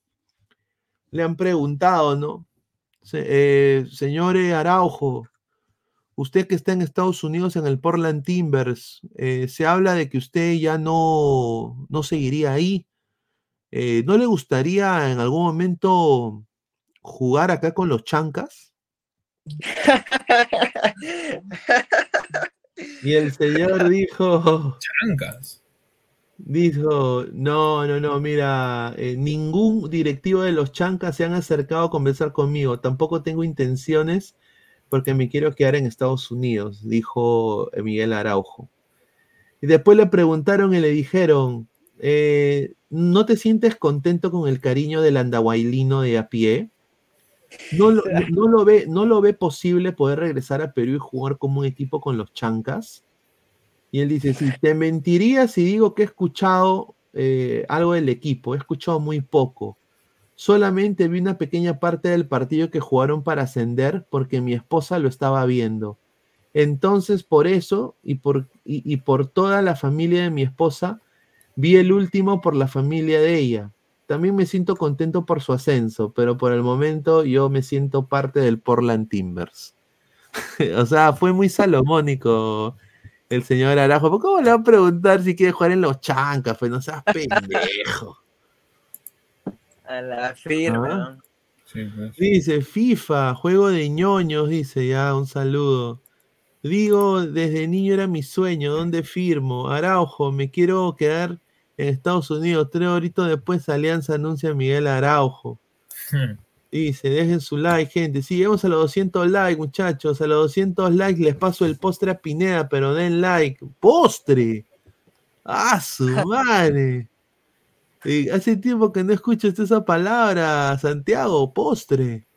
Speaker 15: le han preguntado, ¿no? Se- eh, señor Araujo, usted que está en Estados Unidos en el Portland Timbers, eh, se habla de que usted ya no, no seguiría ahí. Eh, ¿No le gustaría en algún momento jugar acá con los chancas? [laughs] Y el señor dijo.
Speaker 17: Chancas.
Speaker 15: Dijo, no, no, no, mira, eh, ningún directivo de los chancas se han acercado a conversar conmigo. Tampoco tengo intenciones porque me quiero quedar en Estados Unidos, dijo Miguel Araujo. Y después le preguntaron y le dijeron, eh, ¿no te sientes contento con el cariño del andahuaylino de a pie? ¿No lo, no- [laughs] no lo ve, ¿No lo ve posible poder regresar a Perú y jugar como un equipo con los chancas? Y él dice, sí, te mentiría si digo que he escuchado eh, algo del equipo, he escuchado muy poco. Solamente vi una pequeña parte del partido que jugaron para ascender porque mi esposa lo estaba viendo. Entonces, por eso y por, y, y por toda la familia de mi esposa, vi el último por la familia de ella. También me siento contento por su ascenso, pero por el momento yo me siento parte del Portland Timbers. [laughs] o sea, fue muy salomónico el señor Arajo. ¿Por ¿Cómo le va a preguntar si quiere jugar en los chancas? Pues no seas [laughs] pendejo.
Speaker 16: A la firma.
Speaker 15: Ah.
Speaker 17: pues.
Speaker 15: Dice FIFA, juego de ñoños, dice ya, un saludo. Digo, desde niño era mi sueño, ¿dónde firmo? Araujo, me quiero quedar en Estados Unidos. Tres horitos después Alianza anuncia a Miguel Araujo. Dice, dejen su like, gente. Sí, llegamos a los 200 likes, muchachos. A los 200 likes les paso el postre a Pineda, pero den like. ¡Postre! ¡Ah, su [laughs] madre! Eh, hace tiempo que no escucho usted esa palabra, Santiago. Postre.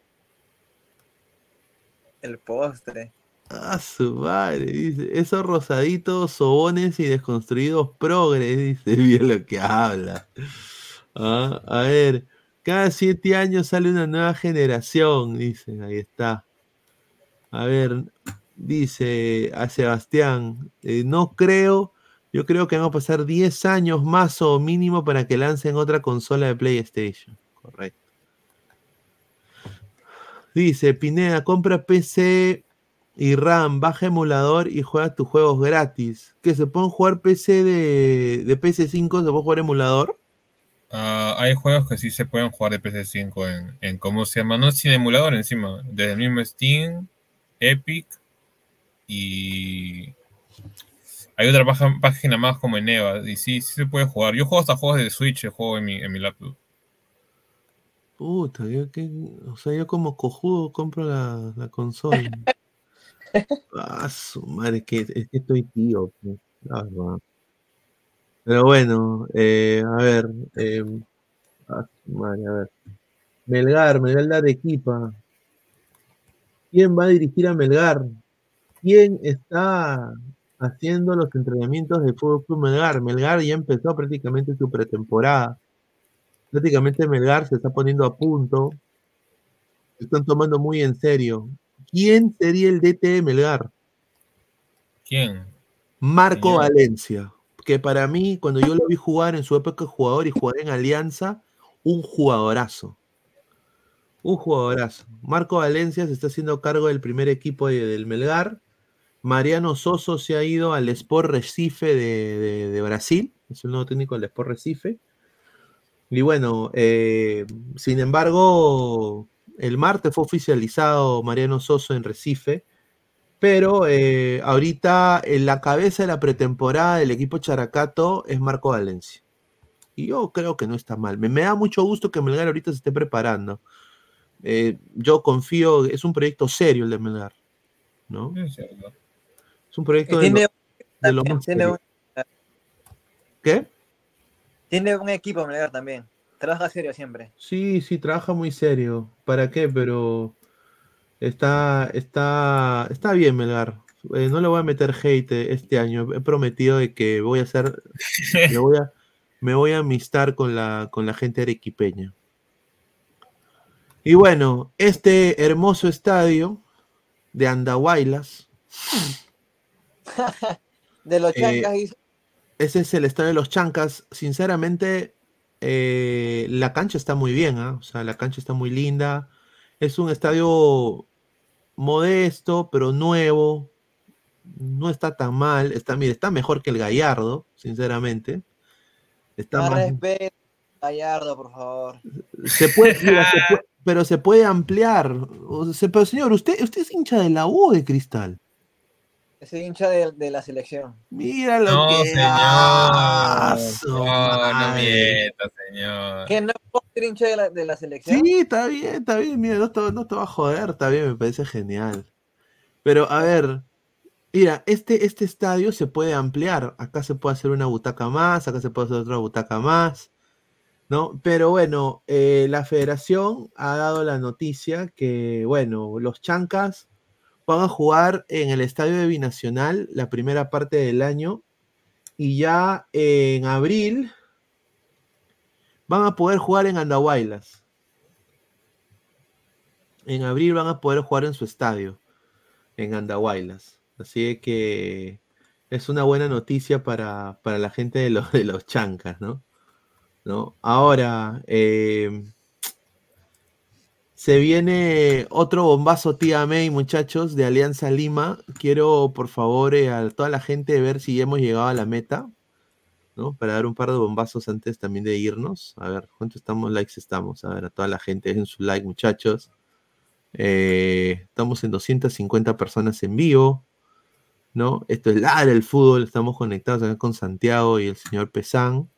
Speaker 16: El postre.
Speaker 15: Ah, su madre, dice. Esos rosaditos, sobones y desconstruidos progres, dice. [laughs] Bien lo que habla. Ah, a ver, cada siete años sale una nueva generación, dicen. Ahí está. A ver, dice a Sebastián, eh, no creo, yo creo que van a pasar 10 años más o mínimo para que lancen otra consola de PlayStation. Correcto. Dice, Pineda, compra PC y RAM, baja emulador y juega tus juegos gratis. ¿Que se pueden jugar PC de, de PC5? ¿Se puede jugar emulador?
Speaker 17: Ah, hay juegos que sí se pueden jugar de PC5 en, en ¿cómo se llama? No sin emulador encima, desde el mismo Steam, Epic y hay otra página más como en Eva y sí, sí se puede jugar. Yo juego hasta juegos de Switch, juego en mi, en mi laptop.
Speaker 15: Puta, yo que, o sea, yo como cojudo compro la, la consola. [laughs] ah, su madre, es que, es que estoy tío, verdad. Pero bueno, eh, a ver, eh, ah, su madre, a ver. Melgar, Melgar de Arequipa. ¿Quién va a dirigir a Melgar? quién está haciendo los entrenamientos del Fútbol Club Melgar. Melgar ya empezó prácticamente su pretemporada. Prácticamente Melgar se está poniendo a punto. Se están tomando muy en serio. ¿Quién sería el DT de Melgar?
Speaker 17: ¿Quién?
Speaker 15: Marco. Valencia, que para mí, cuando yo lo vi jugar en su época de jugador y jugar en Alianza, un jugadorazo. Un jugadorazo. Marco Valencia se está haciendo cargo del primer equipo de- del Melgar. Mariano Soso se ha ido al Sport Recife de, Brasil. Es el nuevo técnico del Sport Recife. Y bueno, eh, sin embargo, el martes fue oficializado Mariano Soso en Recife. Pero eh, ahorita en la cabeza de la pretemporada del equipo Characato es Marco Valencia. Y yo creo que no está mal. Me, da mucho gusto que Melgar ahorita se esté preparando. Eh, yo confío, es un proyecto serio el de Melgar. ¿no? Un proyecto de,
Speaker 16: Tiene,
Speaker 15: lo, de lo más
Speaker 16: tiene un,
Speaker 15: ¿Qué?
Speaker 16: tiene un equipo Melgar también. Trabaja serio siempre.
Speaker 15: Sí, sí, trabaja muy serio. ¿Para qué? Pero está, está, está bien, Melgar. Eh, no le voy a meter hate este año. He prometido de que voy a hacer, me voy a, [laughs] me voy a amistar con la, con la gente arequipeña. Y bueno, este hermoso estadio de Andahuaylas, [laughs]
Speaker 16: De los
Speaker 15: Eh,
Speaker 16: chancas
Speaker 15: ese es el estadio de los Chancas. Sinceramente, eh, la cancha está muy bien, ¿ah? O sea, la cancha está muy linda. Es un estadio modesto, pero nuevo. No está tan mal. Está, mire, está mejor que el Gallardo, sinceramente. Está
Speaker 16: Más
Speaker 15: más,
Speaker 16: respeto, Gallardo, por favor.
Speaker 15: se puede, [laughs] mira, se puede- pero se puede ampliar. O sea, pero señor, usted, usted es hincha de la U de Cristal.
Speaker 16: Ese hincha de, de la selección.
Speaker 15: Mira lo
Speaker 17: No,
Speaker 15: que
Speaker 17: señor. No, no mienta, señor.
Speaker 16: ¿Que no ser hincha de la, de la selección?
Speaker 15: Sí, está bien, está bien, mira, no te, no te va a joder, está bien, me parece genial. Pero a ver, mira, este, este estadio se puede ampliar. Acá se puede hacer una butaca más, acá se puede hacer otra butaca más, ¿no? Pero bueno, eh, la federación ha dado la noticia que, bueno, los chancas van a jugar en el estadio de Binacional la primera parte del año y ya en abril van a poder jugar en Andahuaylas. En abril van a poder jugar en su estadio, en Andahuaylas. Así que es una buena noticia para, para la gente de los, de los chancas, ¿no? ¿No? Ahora, eh, se viene otro bombazo tía May, muchachos, de Alianza Lima. Quiero, por favor, eh, a toda la gente ver si hemos llegado a la meta, ¿no? Para dar un par de bombazos antes también de irnos. A ver, ¿cuántos estamos likes estamos? A ver, a toda la gente, dejen su like, muchachos. Eh, estamos en 250 personas en vivo, ¿no? Esto es Ladra el Fútbol, estamos conectados acá con Santiago y el señor Pesán.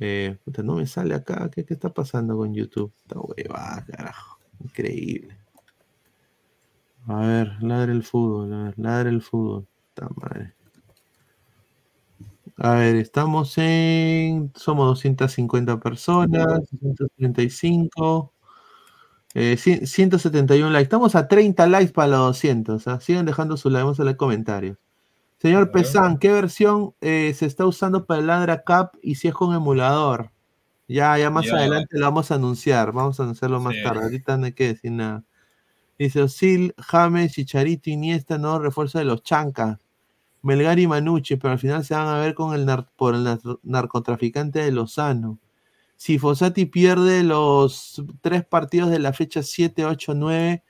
Speaker 15: Eh, puta, no me sale acá, ¿qué, qué está pasando con YouTube? Está huevada, carajo, increíble. A ver, ladra el fútbol, a ver, ladra el fútbol. Está madre. A ver, estamos en. Somos 250 personas, 135. Eh, cien- 171 likes. Estamos a 30 likes para los 200. ¿ah? Sigan dejando su like, vamos a leer comentarios. Señor Pesan, ¿qué versión eh, se está usando para el Ladra Cup y si es con emulador? Ya, ya más
Speaker 17: Ya.
Speaker 15: adelante lo vamos a anunciar. Vamos a anunciarlo más
Speaker 17: Sí.
Speaker 15: tarde. Ahorita no hay que decir nada. Dice Osil, James, Chicharito, Iniesta, no refuerzo de los chancas. Melgar y Manucci, pero al final se van a ver con el nar- por el nar- narcotraficante de Lozano. Si Fossati pierde los tres partidos de la fecha 7, 8, 9,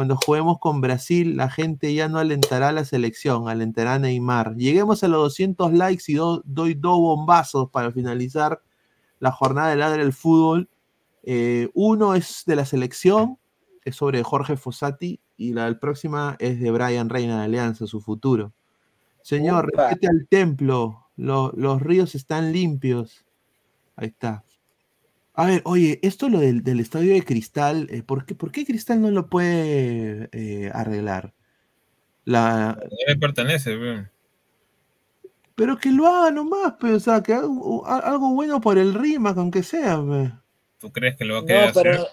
Speaker 15: cuando juguemos con Brasil, la gente ya no alentará a la selección, alentará a Neymar. Lleguemos a los 200 likes y do- doy dos bombazos para finalizar la jornada de Ladra del Fútbol. Eh, uno es de la selección, es sobre Jorge Fossati, y la próxima es de Brian Reina de Alianza, su futuro. Señor, respete al templo, lo- los ríos están limpios. Ahí está. A ver, oye, esto lo del, del estadio de Cristal, eh, ¿por, qué, por qué Cristal no lo puede eh, arreglar? La,
Speaker 17: No le pertenece, weón.
Speaker 15: pero que lo haga nomás, pero, o sea, que haga un- a- algo bueno por el RIMAC, aunque sea. pe.
Speaker 17: ¿Tú crees que lo va a querer
Speaker 16: No, pero
Speaker 17: hacer?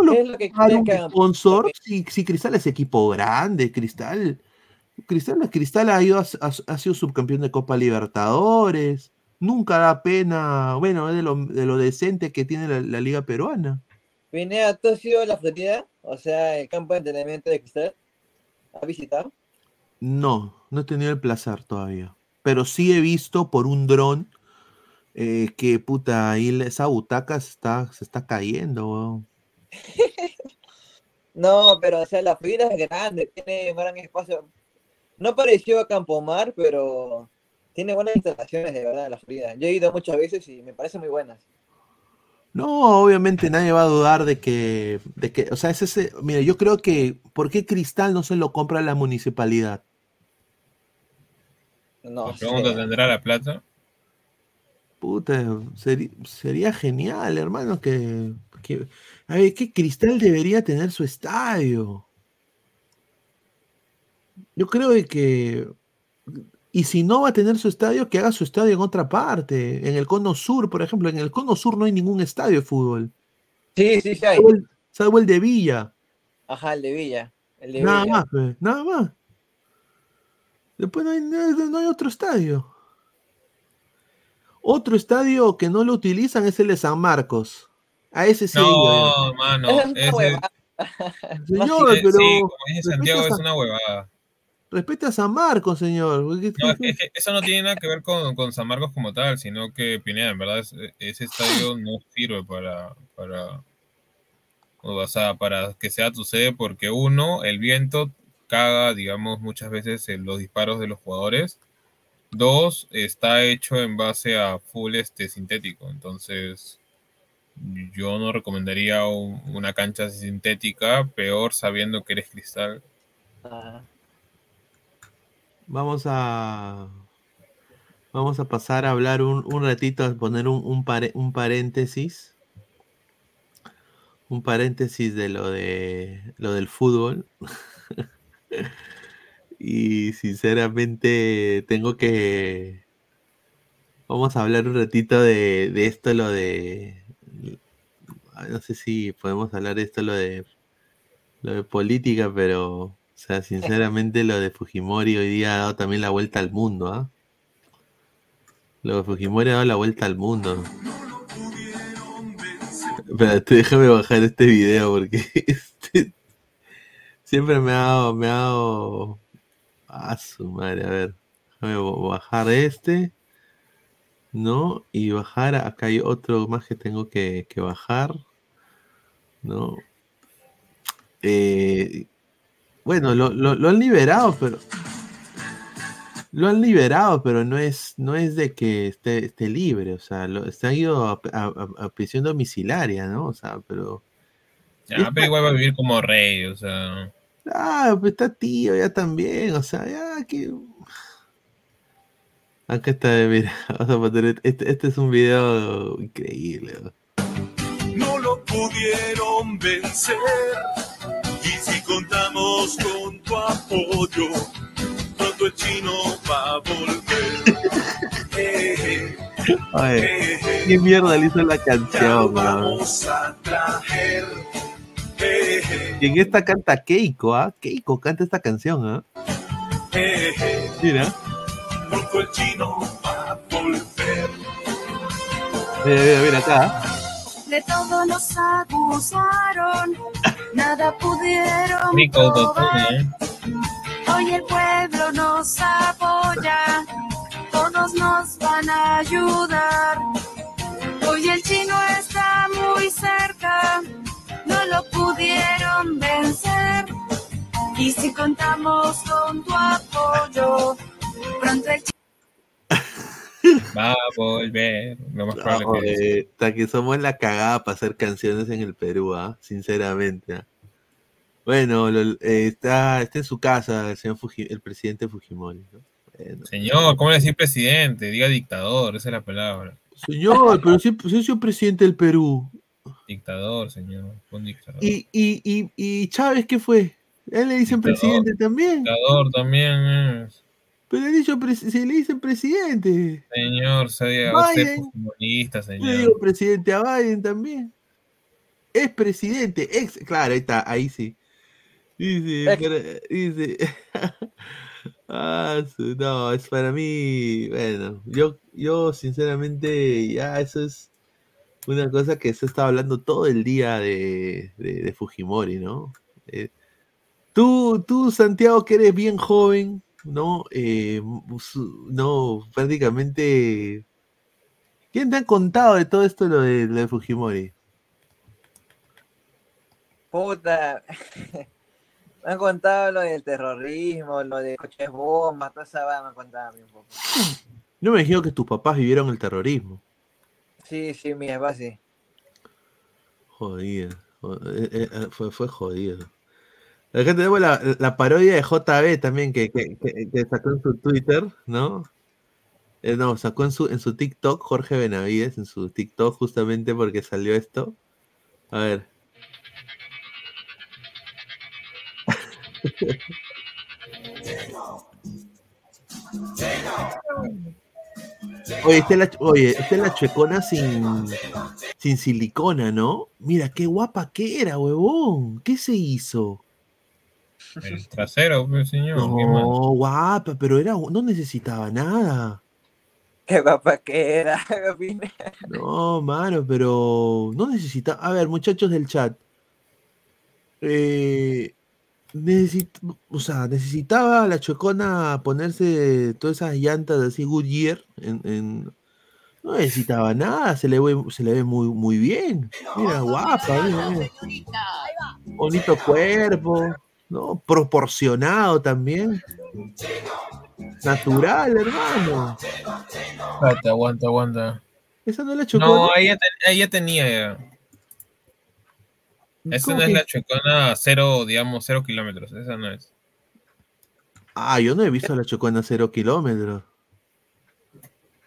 Speaker 15: lo
Speaker 16: ¿Qué es lo que
Speaker 15: un
Speaker 16: que
Speaker 15: sponsor si, si Cristal es equipo grande, Cristal. Cristal, Cristal ha, ido a- ha- ha sido subcampeón de Copa Libertadores. Nunca da pena, bueno, es de lo, de lo decente que tiene la, la liga peruana.
Speaker 16: Pineda, ¿tú has ido a la Florida? O sea, el campo de entrenamiento de Cristal. ¿Has visitado?
Speaker 15: No, no he tenido el placer todavía. Pero sí he visto por un dron eh, que puta, ahí esa butaca se está, se está cayendo, weón. [laughs]
Speaker 16: No, pero o sea, la Florida es grande, tiene un gran espacio. No pareció a Campomar, pero tiene buenas instalaciones de verdad la Florida. Yo he ido muchas veces y me parecen muy buenas.
Speaker 15: No, obviamente nadie va a dudar de que, de que, o sea, es ese, mira, yo creo que, ¿por qué Cristal no se lo compra la municipalidad?
Speaker 16: No,
Speaker 17: pregunta, ¿tendrá la plata?
Speaker 15: Puta, sería genial, hermano, que, que, a ver, que Cristal debería tener su estadio. Yo creo de que, y si no va a tener su estadio, que haga su estadio en otra parte, en el Cono Sur, por ejemplo, en el Cono Sur no hay ningún estadio de fútbol.
Speaker 16: Sí, sí, sí hay.
Speaker 15: Salvo el, salvo el de Villa.
Speaker 16: Ajá, el de Villa. El de
Speaker 15: Nada
Speaker 16: Villa.
Speaker 15: más, pues, nada más. Después no hay, no- hay otro estadio. Otro estadio que no lo utilizan es el de San Marcos. A ese sí.
Speaker 17: No, mano.
Speaker 16: Esa es una
Speaker 17: ese-
Speaker 16: huevada.
Speaker 15: Señor, [laughs]
Speaker 17: sí,
Speaker 15: pero
Speaker 17: sí, como dice Santiago, es una huevada.
Speaker 15: Respete a San Marcos, señor.
Speaker 17: No, es que, es que eso no tiene nada que ver con, con San Marcos como tal, sino que Pineda, en verdad, es- ese estadio no sirve para, para, o sea, para que sea tu sede, porque uno, el viento caga, digamos, muchas veces en los disparos de los jugadores. Dos, está hecho en base a full este sintético, entonces yo no recomendaría un- una cancha sintética, peor sabiendo que eres cristal.
Speaker 16: Ah,
Speaker 15: Vamos a. Vamos a pasar a hablar un, un ratito, a poner un, un, pare- un paréntesis. Un paréntesis de lo de lo del fútbol. [laughs] y sinceramente tengo que. Vamos a hablar un ratito de, de esto, lo de. No sé si podemos hablar de esto, lo de. Lo de política, pero. O sea, sinceramente lo de Fujimori hoy día ha dado también la vuelta al mundo, ¿ah? Lo de Fujimori ha dado la vuelta al mundo. Espérate, déjame bajar este video porque [laughs] este- siempre me ha dado, me ha dado. A su madre, a ver. Déjame bajar este. ¿No? Y bajar, acá hay otro más que tengo que, que bajar. ¿No? Eh, bueno, lo, lo- lo han liberado, pero. Lo han liberado, pero no es, no es de que esté, esté libre, o sea, lo, se han ido a, a- a- a prisión domiciliaria, ¿no? O sea, pero.
Speaker 17: Ya, pero igual va a vivir como rey, o sea.
Speaker 15: Ah, pues está tío ya también, o sea, ya que. Acá está, mira, [laughs] vamos a poner, este, este es un video increíble. no
Speaker 28: lo pudieron vencer. Si contamos con tu apoyo, pronto el chino va a volver. [laughs] Eh,
Speaker 15: Ay,
Speaker 28: eh,
Speaker 15: ¿qué mierda le hizo la canción, man?
Speaker 28: vamos a traer. Eh, eh,
Speaker 15: Y en esta canta Keiko, ¿ah? Keiko canta esta canción, ¿ah?
Speaker 28: eh, eh,
Speaker 15: Mira,
Speaker 28: pronto el chino va a volver.
Speaker 15: mira, mira, mira acá.
Speaker 1: De todo nos acusaron, nada pudieron
Speaker 17: Rico
Speaker 1: probar.
Speaker 17: ¿eh?
Speaker 1: Hoy el pueblo nos apoya, todos nos van a ayudar. Hoy el chino está muy cerca, no lo pudieron vencer. Y si contamos con tu apoyo, pronto el
Speaker 17: Va a volver. Lo más probable
Speaker 15: No,
Speaker 17: que
Speaker 15: eh, hasta que somos la cagada para hacer canciones en el Perú, ¿ah? Sinceramente. ¿ah? Bueno, lo- eh, está, está en su casa el señor Fuji- el presidente Fujimori. ¿no? Bueno.
Speaker 17: Señor, ¿cómo le decir presidente? Diga dictador, esa es la palabra.
Speaker 15: Señor, pero si, si soy presidente del Perú.
Speaker 17: Dictador, señor. Un dictador.
Speaker 15: ¿Y, y, y, y Chávez qué fue? Él le dicen
Speaker 17: Dictador.
Speaker 15: presidente también.
Speaker 17: Dictador también es.
Speaker 15: Pero le, dicho se le dicen presidente.
Speaker 17: Señor, sea
Speaker 15: Vaya.
Speaker 17: usted comunista,
Speaker 15: Yo le
Speaker 17: señor.
Speaker 15: digo presidente a Biden también. Es presidente, ex. Claro, ahí está, ahí sí. Dice,
Speaker 16: Ex.
Speaker 15: para- dice. [laughs] Ah, no, es para mí. Bueno, yo, yo sinceramente, ya eso es una cosa que se está hablando todo el día de, de- de Fujimori, ¿no? Eh, tú, tú, Santiago, que eres bien joven, ¿no? Eh, no, prácticamente. ¿Quién te ha contado de todo esto lo de, lo de Fujimori?
Speaker 16: Puta. [laughs] Me han contado lo del terrorismo, lo de coches bombas, toda esa vaina me han contado a mí un poco.
Speaker 15: Yo me imagino que tus papás vivieron el terrorismo.
Speaker 16: Sí, sí, mi papá sí.
Speaker 15: Jodido. jo- eh, eh, eh, Fue, fue jodido. Acá tenemos la, la parodia de JB también que, que- que- sacó en su Twitter, ¿no? Eh, no, sacó en su, en su TikTok, Jorge Benavides, en su TikTok, justamente porque salió esto. A ver. Oye, esta es la, oye, esta es la chuecona sin, sin silicona, ¿no? Mira, qué guapa que era, huevón. ¿Qué se hizo?
Speaker 17: El trasero, pues, señor. ¿qué
Speaker 15: No, guapa, pero era, no necesitaba nada.
Speaker 16: Qué papá que era. [laughs]
Speaker 15: No, mano, pero no necesitaba. A ver, muchachos del chat. Eh, necesit- o sea, necesitaba la chocona ponerse todas esas llantas así Goodyear en, en- no necesitaba nada, se le ve, se le ve muy, muy bien. Mira, guapa, mira, mira. bonito cuerpo, ¿no? Proporcionado también. Natural, hermano.
Speaker 17: Espérate, aguanta, aguanta.
Speaker 15: Esa no es la chocona.
Speaker 17: No, ella, te- ella tenía ya. Esa
Speaker 15: ¿Cómo
Speaker 17: no es la chocona cero, digamos, cero kilómetros. Esa no es.
Speaker 15: Ah, yo no he visto la chocona cero kilómetros.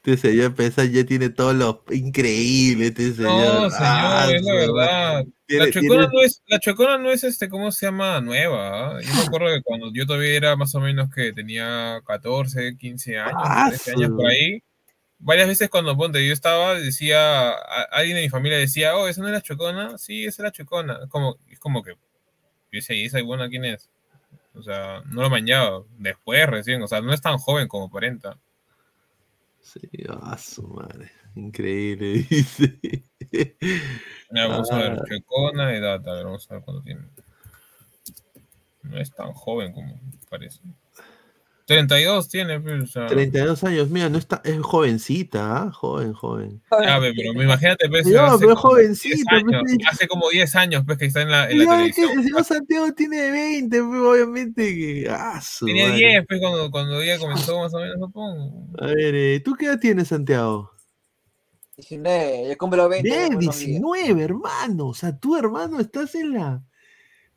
Speaker 15: Este señor pesa ya tiene todo lo increíble, este señor.
Speaker 17: No, señor,
Speaker 15: Ah,
Speaker 17: es la
Speaker 15: su-
Speaker 17: verdad.
Speaker 15: Tiene-
Speaker 17: la chocona
Speaker 15: tiene-
Speaker 17: no es, la chocona no es este, ¿cómo se llama? Nueva. ¿ah? Yo me acuerdo que cuando yo todavía era más o menos que tenía 14, 15 años,
Speaker 15: Ah,
Speaker 17: 13 años
Speaker 15: su-
Speaker 17: por ahí. Varias veces cuando ponte, yo estaba, decía, a- alguien de mi familia decía, oh, ¿esa no es la chocona? Sí, esa es la chocona. Es como, es como que, yo decía, ¿y esa buena quién es? O sea, no lo manchaba. Después recién, o sea, no es tan joven como aparenta.
Speaker 15: Sí, ah, su madre. Increíble, [laughs] dice.
Speaker 17: Vamos a ver,
Speaker 15: Ah.
Speaker 17: chocona de data, a ver, vamos a ver cuánto tiene. No es tan joven como parece. 32 tiene, pues, o sea.
Speaker 15: 32 años, mira, no está, es jovencita, ¿ah? joven, joven.
Speaker 17: Ya, ve, pero imagínate, pues,
Speaker 15: No,
Speaker 17: hace
Speaker 15: pero
Speaker 17: como
Speaker 15: jovencita,
Speaker 17: 10 años,
Speaker 15: pues,
Speaker 17: hace como 10 años pues, que está en la, en
Speaker 15: que
Speaker 17: televisión.
Speaker 15: el señor Santiago tiene 20, pues, obviamente que. Ah, su
Speaker 17: Tenía
Speaker 15: madre.
Speaker 17: 10 pues, cuando, cuando ella comenzó más o menos, supongo.
Speaker 15: A ver, eh, ¿tú qué edad tienes, Santiago?
Speaker 16: 19, yo cumplo 20.
Speaker 15: Bien,
Speaker 16: en unos días.
Speaker 15: 19, hermano. O sea, tú, hermano, estás en la.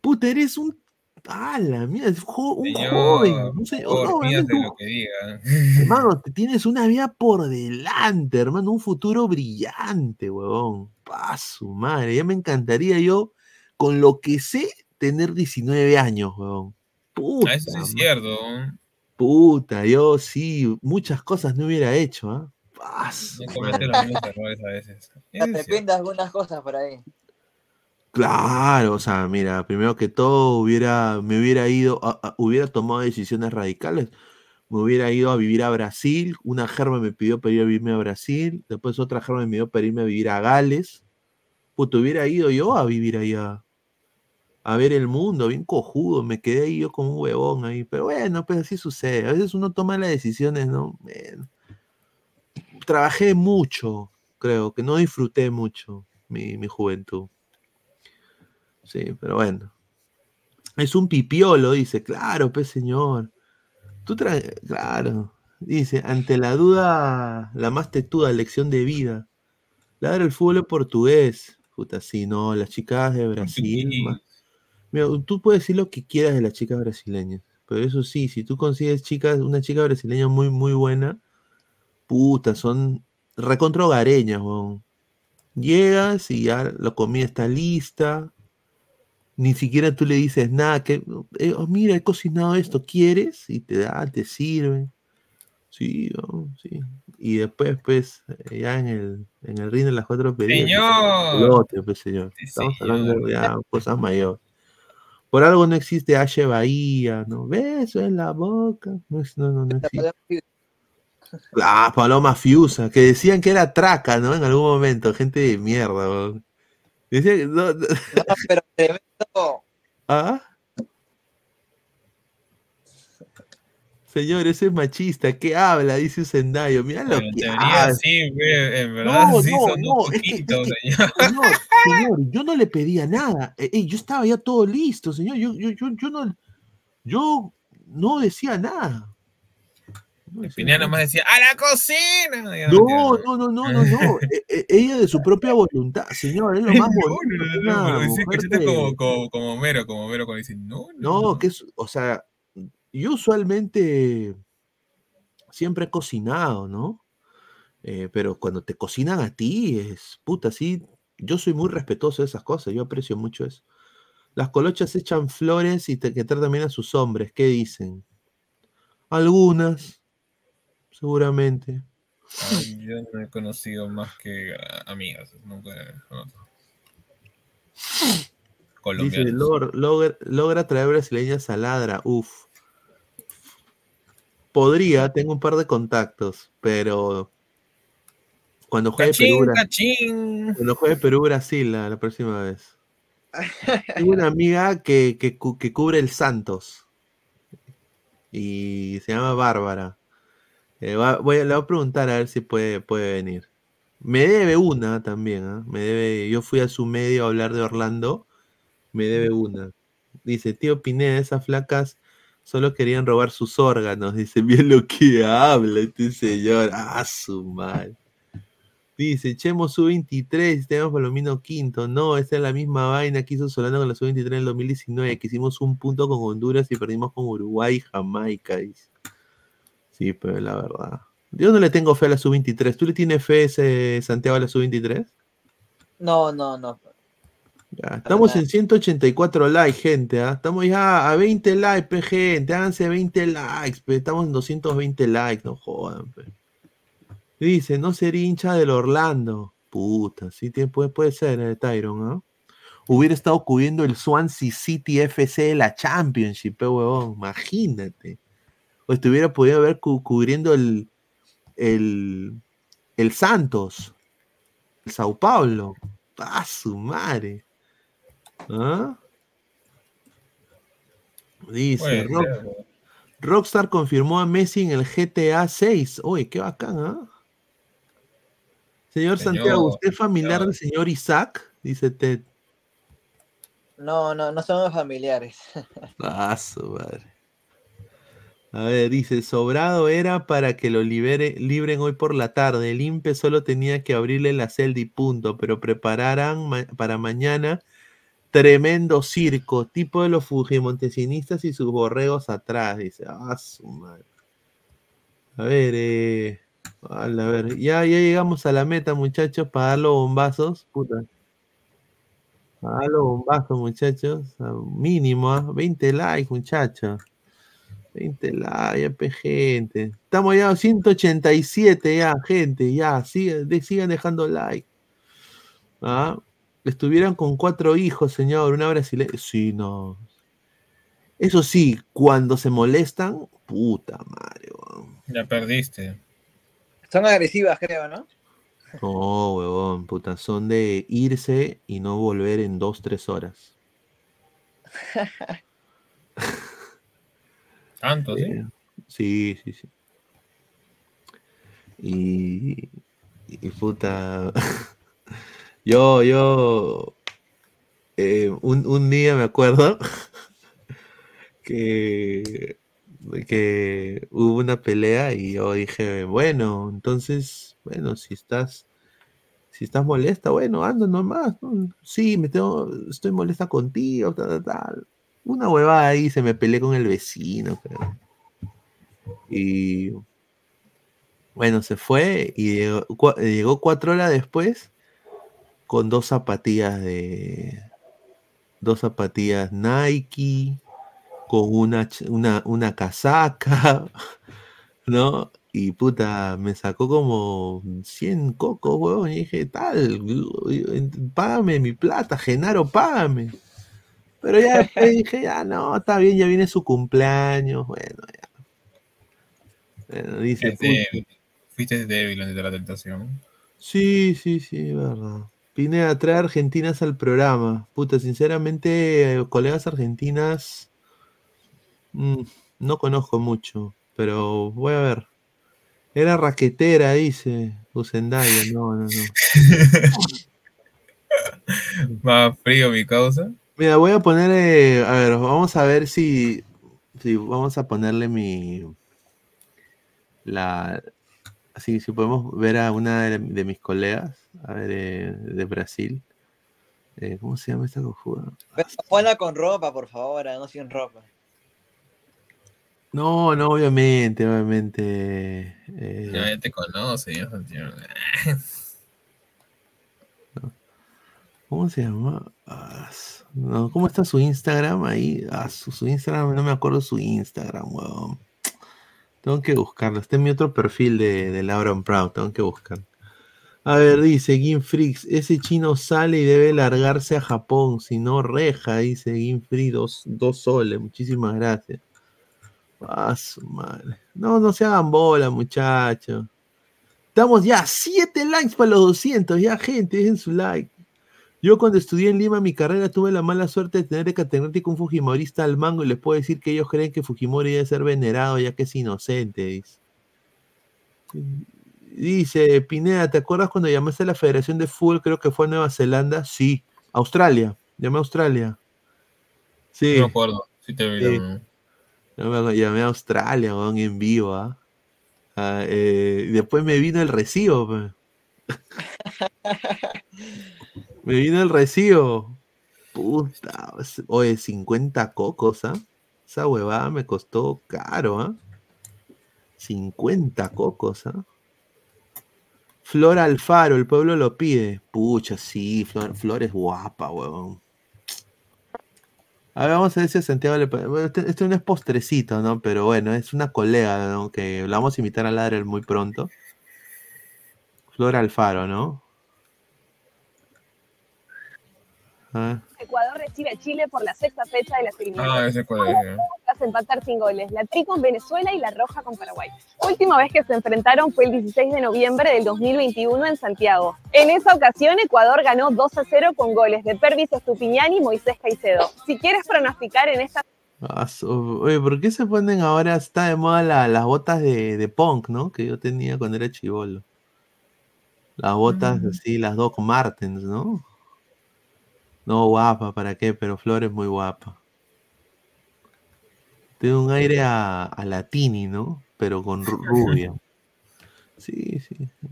Speaker 15: Puta, eres un. ¡Hala! Mira, es jo- un
Speaker 17: Señor,
Speaker 15: joven. Un se-
Speaker 17: por
Speaker 15: no, un
Speaker 17: lo que diga.
Speaker 15: Hermano, [laughs] te tienes una vida por delante, hermano, un futuro brillante, huevón. Pa' su madre, ya me encantaría yo, con lo que sé, tener 19 años, huevón. Puta,
Speaker 17: Ah, eso sí es cierto.
Speaker 15: puta, yo sí, muchas cosas no hubiera hecho, ¿ah?
Speaker 17: Yo cometo los mismos errores a veces.
Speaker 16: Te arrepientes algunas cosas por ahí.
Speaker 15: Claro, o sea, mira, primero que todo hubiera, me hubiera ido, hubiera tomado decisiones radicales, me hubiera ido a vivir a Brasil, una germa me pidió para ir a vivirme a Brasil, después otra germa me pidió para irme a vivir a Gales, pues hubiera ido yo a vivir ahí a, ver el mundo, bien cojudo, me quedé ahí yo como un huevón ahí, pero bueno, pues así sucede, a veces uno toma las decisiones, ¿no? Trabajé mucho, creo que no disfruté mucho mi, mi juventud. Sí, pero bueno. Es un pipiolo, dice. Claro, pues señor. Tú tra- Claro. Dice, ante la duda, la más tetuda lección de vida. Ladra el fútbol portugués. Puta, sí, no, las chicas de Brasil. Mira, tú puedes decir lo que quieras de las chicas brasileñas. Pero eso sí, si tú consigues chicas, una chica brasileña muy, muy buena, puta, son recontra hogareñas, weón. Llegas y ya la comida está lista, ni siquiera tú le dices nada, que, eh, oh, mira, he cocinado esto, ¿quieres? Y te da, te sirven. Sí, no, sí. Y después, pues, ya en el, en el ring de las cuatro pedidas.
Speaker 17: Señor.
Speaker 15: pelote, pues, señor.
Speaker 17: Sí,
Speaker 15: Estamos hablando
Speaker 17: señor.
Speaker 15: de ya cosas mayores. Por algo no existe H Bahía, ¿no? Beso en la boca. No, es- no, no, no existe. Ah, Paloma Fiusa, que decían que era traca, ¿no? En algún momento, gente de mierda, weón. Que no- no-
Speaker 16: pero tremendo.
Speaker 15: ¿Ah? Señor, ese es machista. ¿Qué habla? Dice un Sendayo. Mira lo
Speaker 17: en
Speaker 15: que
Speaker 17: teoría
Speaker 15: habla.
Speaker 17: sí, ve, en verdad
Speaker 15: No,
Speaker 17: sí
Speaker 15: no,
Speaker 17: son
Speaker 15: no,
Speaker 17: un
Speaker 15: es que-
Speaker 17: poquito,
Speaker 15: es que-
Speaker 17: señor. [laughs]
Speaker 15: Señor, señor, yo no le pedía nada. Eh, eh, yo estaba ya todo listo, señor. Yo, yo, yo, yo no, yo no decía nada.
Speaker 17: Pineda nomás decía, ¡a la cocina!
Speaker 15: No, no, no, no, no, no. [laughs] E- e- ella de su propia voluntad, señor, es lo más
Speaker 17: No,
Speaker 15: bonito.
Speaker 17: como, como, como Homero, como Homero cuando dice, no, no,
Speaker 15: No, que es, o sea, yo usualmente siempre he cocinado, ¿no? Eh, pero cuando te cocinan a ti, es puta, sí. Yo soy muy respetuoso de esas cosas, yo aprecio mucho eso. Las colochas echan flores y te, que tratan bien a sus hombres, ¿qué dicen? Algunas, seguramente.
Speaker 17: Ay, yo no he conocido más que amigas, nunca he conocido.
Speaker 15: Dice. "Lor- logra, traer brasileñas a ladra, uf. Podría, tengo un par de contactos, pero cuando juegue
Speaker 17: Cachín,
Speaker 15: Perú,
Speaker 17: cachín.
Speaker 15: cuando juegue Perú-Brasil la, la próxima vez. [laughs] Tengo una amiga que, que cubre el Santos y se llama Bárbara. Eh, va- voy a, le voy a preguntar a ver si puede, puede venir. Me debe una también, ¿ah? Me debe, yo fui a su medio a hablar de Orlando, me debe una. Dice, tío Pineda, esas flacas solo querían robar sus órganos. [laughs] Dice, bien lo que habla este señor. Ah, su madre. Dice, Chemo sub-23, tenemos Palomino quinto. No, esa es la misma vaina que hizo Solano con la sub-23 en el 2019, que hicimos un punto con Honduras y perdimos con Uruguay y Jamaica. Dice. Sí, pero la verdad. Yo no le tengo fe a la sub-23. ¿Tú le tienes fe ese Santiago a la sub-23?
Speaker 16: No, no, no.
Speaker 15: Ya, estamos en 184 likes, gente. ¿ah? Estamos ya a 20 likes, pe, gente. Háganse 20 likes, pe. Estamos en 220 likes, no jodan, pe. Dice, no sería hincha del Orlando. Puta, sí tiene- puede, puede ser, eh, Tyron, ¿ah? Hubiera estado cubriendo el Swansea City FC de la Championship, pe, huevón. Imagínate. O estuviera podido ver cu- cubriendo el, el, el Santos, el Sao Paulo. ¡Ah, su madre! ¿Ah? Dice, Rock- Rockstar confirmó a Messi en el GTA 6. Uy, qué bacán, ¿ah? Señor,
Speaker 16: Señor,
Speaker 15: Santiago, ¿usted es familiar del señor Isaac? Dice Ted.
Speaker 16: No, no, no somos familiares. [laughs]
Speaker 15: Ah, su madre. A ver, dice, sobrado era para que lo libere, libren hoy por la tarde. El INPE solo tenía que abrirle la celda y punto, pero prepararán ma- para mañana tremendo circo, tipo de los fujimontesinistas y sus borregos atrás. Dice, ah, su madre. A ver, eh, a ver, ya, ya llegamos a la meta, muchachos, para dar los bombazos. Puta. Para dar los bombazos, muchachos. Mínimo, ¿ah? 20 likes, muchachos. 20 likes, gente. Estamos ya a 187 ya, gente. Ya, sigan, de- sigan dejando like. ¿Ah? Estuvieran con cuatro hijos, señor. Una brasileña. Sí, no. Eso sí, cuando se molestan, puta madre, weón.
Speaker 17: Ya perdiste.
Speaker 16: Son agresivas, creo, ¿no?
Speaker 15: No, huevón, puta. Son de irse y no volver en dos, tres horas. [laughs]
Speaker 17: Tanto, ¿sí?
Speaker 15: Eh, Sí, sí, sí. Y, y puta, [laughs] yo, yo, eh, un, un día me acuerdo [laughs] que, que hubo una pelea y yo dije, bueno, entonces, bueno, si estás, si estás molesta, bueno, anda nomás, ¿no? Sí, me tengo, estoy molesta contigo, tal, tal, tal. Una huevada ahí, se me peleé con el vecino. Y bueno, se fue y llegó, cua- llegó cuatro horas después con dos zapatillas de. Dos zapatillas Nike, con una, una, una casaca, [laughs] ¿no? Y puta, me sacó como 100 cocos, huevón. Y dije, tal, págame mi plata, Genaro, págame. Pero ya [laughs] después dije, ya no, está bien, ya viene su cumpleaños. Bueno, ya. Bueno, dice,
Speaker 17: Fuiste débil, fuiste débil ante la tentación.
Speaker 15: Sí, sí, sí, verdad. Pineda, trae argentinas al programa. Puta, sinceramente, eh, colegas argentinas mm, no conozco mucho, pero voy a ver. Era raquetera, dice Usendaya. No, no, no. [laughs]
Speaker 17: Más frío mi causa.
Speaker 15: Mira, voy a poner, eh, a ver, vamos a ver si, si vamos a ponerle mi, la, así, si podemos ver a una de, de mis colegas, a ver, eh, de Brasil. Eh, ¿Cómo se llama esta cojuda?
Speaker 16: Ponla con ropa, por favor, no sin ropa.
Speaker 15: No, no, obviamente, obviamente. eh,
Speaker 17: Ya, ya te conoce, ya. [laughs]
Speaker 15: ¿Cómo se llama? ¿Cómo está su Instagram ahí? Ah, su, Instagram, no me acuerdo su Instagram, weón. Tengo que buscarlo. Está en mi otro perfil de, de Laura Proud. Tengo que buscar. A ver, dice Freaks. Ese chino sale y debe largarse a Japón. Si no, reja, dice Gim Free. Dos, dos soles. Muchísimas gracias. Ah, su madre. No, no se hagan bola, muchachos. Estamos ya a 7 likes para los 200. Ya, gente, dejen su like. Yo cuando estudié en Lima mi carrera tuve la mala suerte de tener de catedrático un fujimorista al mango y les puedo decir que ellos creen que Fujimori debe ser venerado ya que es inocente. Dice, Dice, Pineda, ¿te acuerdas cuando llamaste a la Federación de Fútbol? Creo que fue a Nueva Zelanda. Sí, Australia. Llamé a Australia. Sí.
Speaker 17: No me acuerdo. Sí te vi.
Speaker 15: Sí.
Speaker 17: no.
Speaker 15: Yo me acuerdo, llamé a Australia, weón, en vivo, ¿ah? Ah, eh, después me vino el recibo, pe. [laughs] Me vino el recibo. Puta, oye, 50 cocos, ¿ah? Esa huevada me costó caro, ¿ah? 50 cocos, ¿ah? Flor Alfaro, el pueblo lo pide. Pucha, sí, Flor, Flor es guapa, huevón. A ver, vamos a ver si a Santiago le bueno, este, este no es postrecito, ¿no? Pero bueno, es una colega, ¿no? Que la vamos a invitar a Ladrel muy pronto. Flor Alfaro, ¿no? Ah,
Speaker 29: Ecuador recibe a Chile por la sexta fecha de
Speaker 17: Ah,
Speaker 29: eliminatorias.
Speaker 17: ese cuál es. eh.
Speaker 29: Tras empatar sin goles, la tri con Venezuela y la roja con Paraguay. Última vez que se enfrentaron fue el 16 de noviembre del 2021 en Santiago. En esa ocasión, Ecuador ganó 2 a 0 con goles de Pervis Estupiñán y Moisés Caicedo. Si quieres pronosticar en esta
Speaker 15: ah, Oye, ¿por qué se ponen ahora? Está de moda la- las botas de, de punk, ¿no? Que yo tenía cuando era chivolo. Las botas
Speaker 17: Mm.
Speaker 15: así, las Doc Martens, ¿no? No, guapa, ¿para qué? Pero Flor es muy guapa. Tiene un aire a, a Latini, ¿no? Pero con ru- rubia. Sí, sí. sí.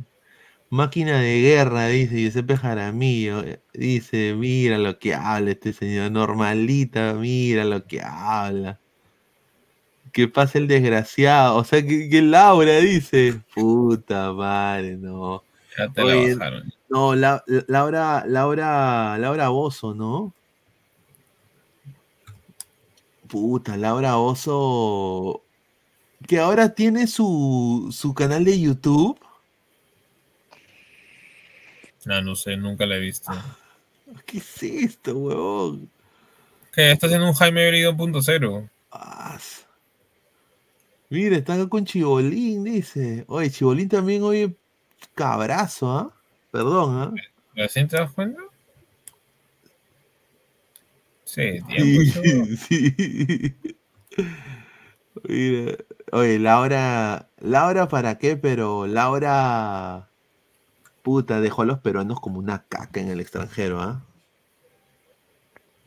Speaker 15: Máquina de guerra, dice Giuseppe Jaramillo. Dice, mira lo que habla este señor. Normalita, mira lo que habla. Que pase el desgraciado. O sea, que, que Laura dice. Puta madre, no.
Speaker 17: Ya te la
Speaker 15: Oye,
Speaker 17: bajaron.
Speaker 15: No, La- La- Laura, Laura, Laura Bozo, ¿no? Puta, Laura Bozo. Que ahora tiene su, su canal de YouTube.
Speaker 17: No, no sé, nunca la he visto.
Speaker 15: ¿Qué es esto, huevón?
Speaker 17: ¿Qué? ¿Estás en un Jaime Brido punto cero?
Speaker 15: Ah, s- Mira, está acá con Chibolín, dice. Oye, Chibolín también oye cabrazo, ¿ah? Perdón, ¿ah?
Speaker 17: ¿Recién te das cuenta? Sí,
Speaker 15: Sí, [laughs] sí. Mira, oye, Laura, Laura para qué, pero Laura, puta, dejó a los peruanos como una caca en el extranjero, ¿ah?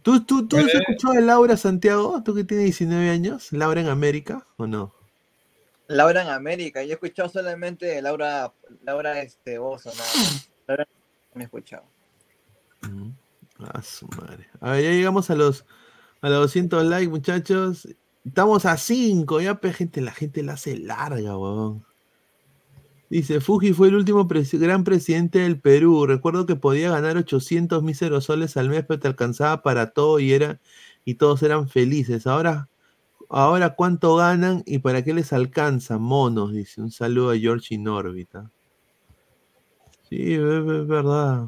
Speaker 15: ¿Tú, tú, tú has
Speaker 17: Eh.
Speaker 15: escuchado de Laura Santiago? ¿Tú que tienes 19 años? ¿Laura en América o no?
Speaker 16: Laura en América. Yo he escuchado solamente Laura, Laura este, Bozo, nada no he escuchado.
Speaker 15: A su madre. A ver, ya llegamos a los, a los 200 likes, muchachos. Estamos a 5, ya, gente, la gente la hace larga, weón. Dice, Fuji fue el último gran presidente del Perú. Recuerdo que podía ganar 800 míseros soles al mes, pero te alcanzaba para todo y, era, y todos eran felices. Ahora, Ahora, ¿cuánto ganan y para qué les alcanza? Monos, dice. Un saludo a George Inorbita. Sí, es, es verdad.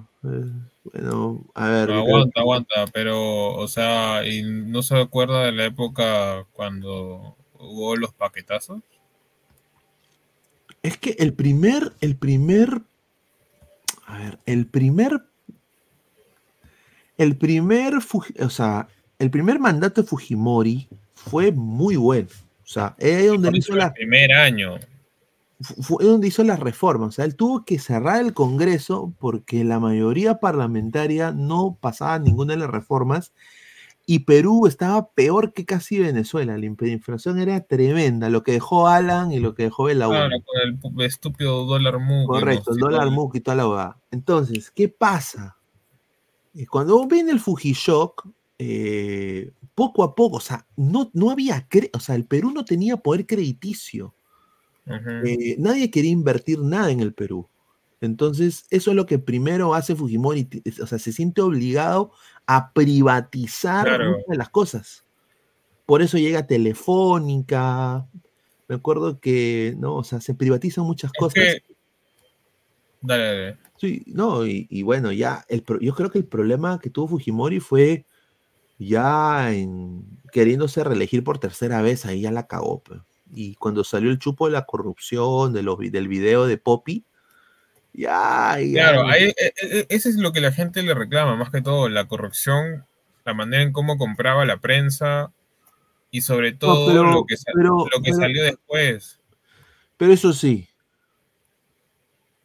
Speaker 15: Bueno, a ver.
Speaker 17: No,
Speaker 15: yo creo
Speaker 17: aguanta, aguanta, pero, o sea, ¿y no se acuerda de la época cuando hubo los paquetazos?
Speaker 15: Es que el primer, el primer, a ver, el primer, el primer, o sea, el primer mandato de Fujimori fue muy bueno. O sea, es ahí donde hizo la,
Speaker 17: el primer año.
Speaker 15: Fu- fue donde hizo las reformas. O sea, él tuvo que cerrar el Congreso porque la mayoría parlamentaria no pasaba ninguna de las reformas y Perú estaba peor que casi Venezuela. La inflación era tremenda, lo que dejó Alan y lo que dejó Belaúnde.
Speaker 17: Claro, con el estúpido dólar MUC.
Speaker 15: Correcto, el dólar MUC y toda la hueá. Entonces, ¿qué pasa? Eh, Cuando viene el Fujishock, eh, poco a poco, o sea, no, no había, o sea, el Perú no tenía poder crediticio. Eh, nadie quería invertir nada en el Perú. Entonces, eso es lo que primero hace Fujimori, es- o sea, se siente obligado a privatizar
Speaker 17: Claro.
Speaker 15: muchas de las cosas. Por eso llega Telefónica. Me acuerdo que, no, o sea, se privatizan muchas cosas.
Speaker 17: que- Dale, dale.
Speaker 15: Sí, no, y, y bueno, ya, el, pro- yo creo que el problema que tuvo Fujimori fue ya en queriéndose reelegir por tercera vez, ahí ya la cagó. pe. Y cuando salió el chupo de la corrupción, de los, del video de Poppy, ya, ya.
Speaker 17: Claro, ahí, e- e- ese es lo que la gente le reclama, más que todo, la corrupción, la manera en cómo compraba la prensa y sobre todo
Speaker 15: pero-
Speaker 17: lo que, sa-
Speaker 15: pero-
Speaker 17: lo que
Speaker 15: pero-
Speaker 17: salió después.
Speaker 15: Pero eso sí,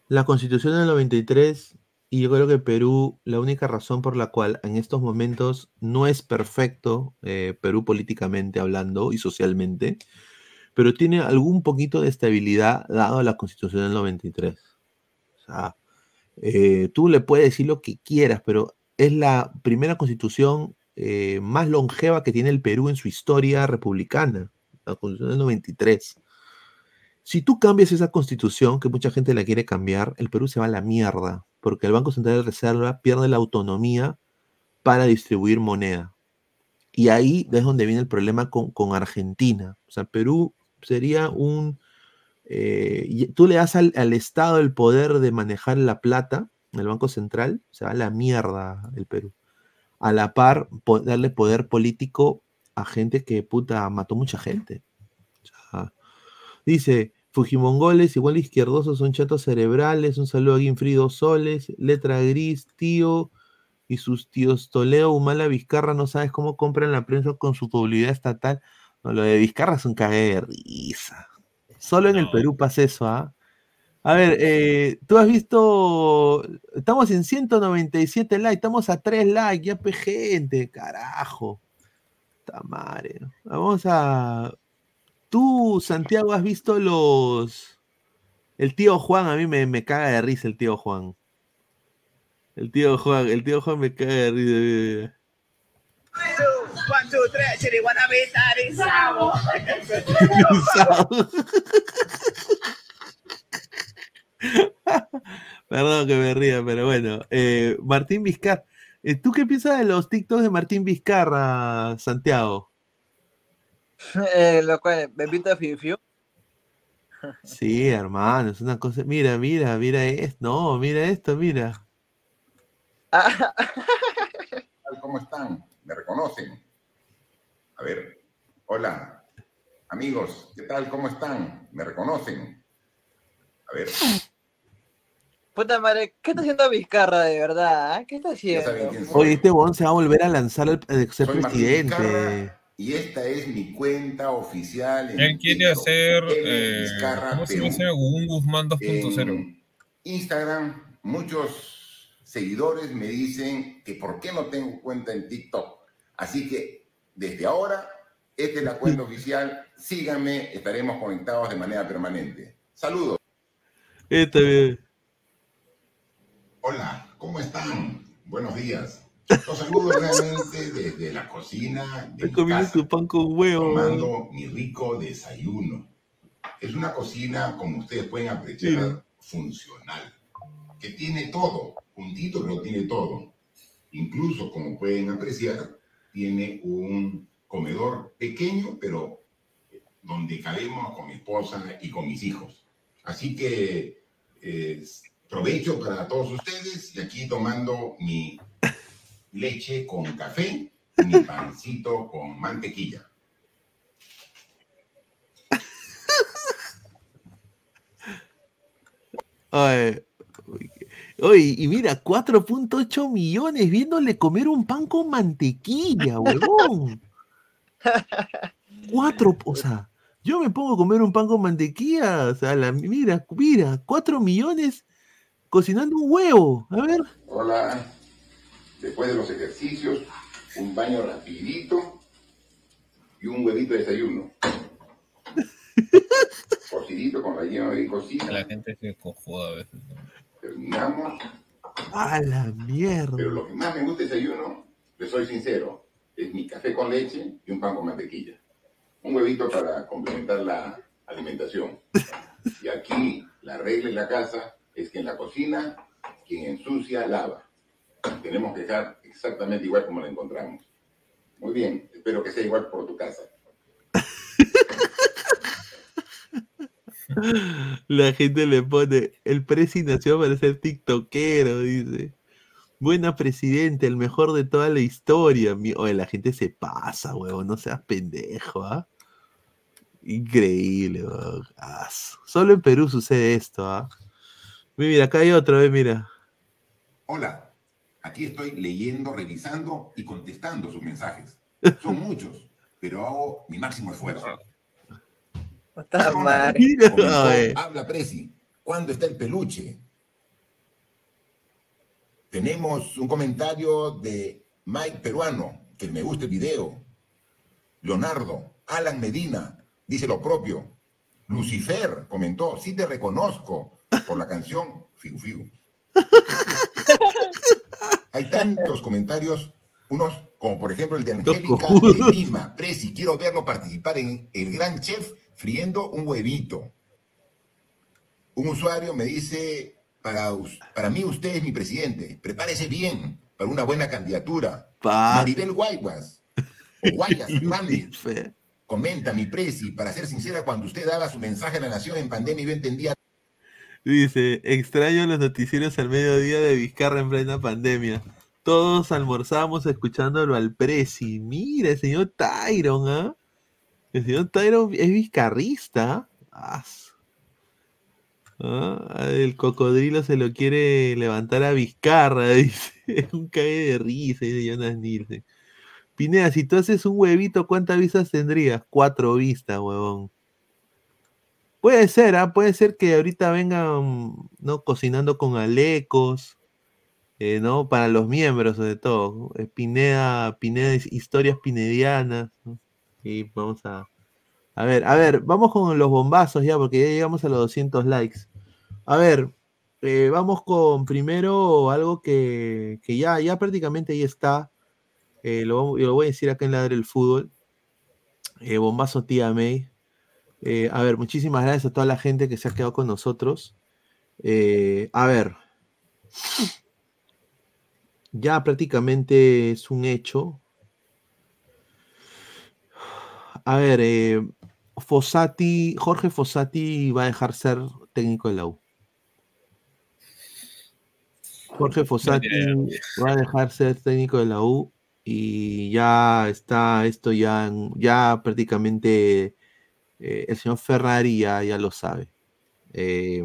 Speaker 15: la constitución del 93, y yo creo que Perú, la única razón por la cual en estos momentos no es perfecto eh, Perú políticamente hablando y socialmente, pero tiene algún poquito de estabilidad dado la constitución del 93. O sea, eh, tú le puedes decir lo que quieras, pero es la primera constitución eh, más longeva que tiene el Perú en su historia republicana, la constitución del 93. Si tú cambias esa constitución, que mucha gente la quiere cambiar, el Perú se va a la mierda, porque el Banco Central de Reserva pierde la autonomía para distribuir moneda. Y ahí es donde viene el problema con, con Argentina. O sea, Perú sería un... eh, tú le das al, al Estado el poder de manejar la plata, el Banco Central, se va la mierda el Perú. A la par, darle poder político a gente que, puta, mató mucha gente. Dice, Fujimongoles, igual izquierdosos, son chatos cerebrales. Un saludo a Guinfrido Soles. Letra gris, tío. Y sus tíos Toledo, Humala, Vizcarra, no sabes cómo compran la prensa con su publicidad estatal. No, lo de Vizcarra es un cague de risa. Solo en el Perú pasa eso, ¿ah? A ver, eh, tú has visto. Estamos en 197 likes, estamos a 3 likes, ya pe gente, carajo. Tamare. Vamos a. Tú, Santiago, has visto los. El tío Juan, a mí me, me caga de risa el tío Juan. El tío Juan, el tío Juan me caga de risa.
Speaker 30: One, two, three, chiri, wanna be daddy, sabo. [laughs]
Speaker 15: Perdón que me ría, pero bueno. Eh, Martín Vizcarra. eh, ¿Tú qué piensas de los TikToks de Martín Vizcarra, Santiago?
Speaker 16: Eh, lo cual, Bebito Fiu Fiu.
Speaker 15: Sí, hermano, es una cosa. Mira, mira, mira esto. No, mira esto, mira.
Speaker 16: Ah?
Speaker 31: ¿Cómo están? ¿Me reconocen? A ver, hola, amigos, ¿qué tal? ¿Cómo están? ¿Me reconocen? A ver,
Speaker 16: Puta madre, ¿qué está haciendo Vizcarra de verdad? ah? ¿Qué está haciendo?
Speaker 15: Oye, este bon se va a volver a lanzar al a ser
Speaker 31: Soy
Speaker 15: presidente.
Speaker 31: Vizcarra y esta es mi cuenta oficial en
Speaker 17: Él quiere hacer, eh,
Speaker 31: Vizcarra
Speaker 17: ¿cómo se llama? Un Guzmán 2.0.
Speaker 31: En Instagram, muchos seguidores me dicen que por qué no tengo cuenta en TikTok. Así que desde ahora, esta es la cuenta oficial. Síganme, estaremos conectados de manera permanente. Saludos.
Speaker 15: Este bien.
Speaker 31: Hola, ¿cómo están? Buenos días. Los saludo [laughs] realmente desde la cocina de
Speaker 15: Está
Speaker 31: mi
Speaker 15: comiendo
Speaker 31: casa,
Speaker 15: tu pan con huevo.
Speaker 31: tomando mi rico desayuno. Es una cocina, como ustedes pueden apreciar,
Speaker 15: Mira.
Speaker 31: funcional, que tiene todo, puntito pero tiene todo. Incluso, como pueden apreciar, tiene un comedor pequeño pero donde cabemos con mi esposa y con mis hijos. Así que eh, provecho para todos ustedes y aquí tomando mi leche con café, mi pancito con mantequilla.
Speaker 15: Ay, Oye, y mira, 4.8 millones viéndole comer un pan con mantequilla, huevón. [laughs] Cuatro, o sea, yo me pongo a comer un pan con mantequilla, o sea, la- mira, mira, 4 millones cocinando un huevo. A ver.
Speaker 31: Hola, después de los ejercicios, un baño rapidito y un huevito de desayuno. [laughs] Cocidito con relleno de cocina.
Speaker 17: La gente se cojoda a veces.
Speaker 31: Terminamos.
Speaker 15: A la mierda.
Speaker 31: Pero lo que más me gusta de desayuno, le soy sincero, es mi café con leche y un pan con mantequilla. Un huevito para complementar la alimentación. Y aquí la regla en la casa es que en la cocina, quien ensucia, lava. Tenemos que dejar exactamente igual como la encontramos. Muy bien, espero que sea igual por tu casa.
Speaker 15: La gente le pone, el presi nació para ser tiktokero, dice. Buena presidente, el mejor de toda la historia. Oye, la gente se pasa, huevón, no seas pendejo, ¿ah? Increíble, Solo en Perú sucede esto, ¿ah? Mira, acá hay otro, eh, mira.
Speaker 31: Hola, aquí estoy leyendo, revisando y contestando sus mensajes. [laughs] Son muchos, pero hago mi máximo esfuerzo.
Speaker 16: Puta madre.
Speaker 31: Comenzó,
Speaker 16: Ay.
Speaker 31: habla Presi. ¿Cuándo está el peluche? Tenemos un comentario de Mike Peruano, que me gusta el video. Leonardo, Alan Medina, dice lo propio. Lucifer comentó, sí te reconozco por la canción Figu Figu. [laughs] Hay tantos comentarios, unos como por ejemplo el de Angélica de Lima. Presi, quiero verlo participar en El Gran Chef friendo un huevito. Un usuario me dice, para, para mí usted es mi presidente, prepárese bien para una buena candidatura.
Speaker 15: Pa.
Speaker 31: Maribel Guayguas, o Guayas [laughs] comenta mi presi, para ser sincera, cuando usted daba su mensaje a la nación en pandemia yo entendía
Speaker 15: Dice, extraño los noticieros al mediodía de Vizcarra en plena pandemia. Todos almorzamos escuchándolo al presi. Mira, el señor Tyron, ¿ah? El señor Tyron es vizcarrista. Ah, el cocodrilo se lo quiere levantar a Vizcarra, [laughs] dice. Un cague de risa, dice Jonas Nielsen. Pineda, si tú haces un huevito, ¿cuántas vistas tendrías? Cuatro vistas, huevón. Puede ser, ¿ah? puede ser que ahorita vengan, ¿no? Cocinando con alecos, eh, ¿no? Para los miembros, sobre todo. eh, Pineda, Pineda, his- historias pinedianas, ¿no? Y vamos a... A ver, a ver, vamos con los bombazos ya, porque ya llegamos a los 200 likes. A ver, eh, vamos con primero algo que, que ya, ya prácticamente ahí está. eh, lo, voy a decir acá en Ladre el Fútbol. Eh, bombazo tía May. Eh, a ver, muchísimas gracias a toda la gente que se ha quedado con nosotros. A ver, ya prácticamente es un hecho. A ver, eh, Fossati, Jorge Fossati va a dejar ser técnico de la U. Jorge Fossati va a dejar ser técnico de la U y ya está esto ya, ya prácticamente eh, el señor Ferrari ya, ya lo sabe. Eh,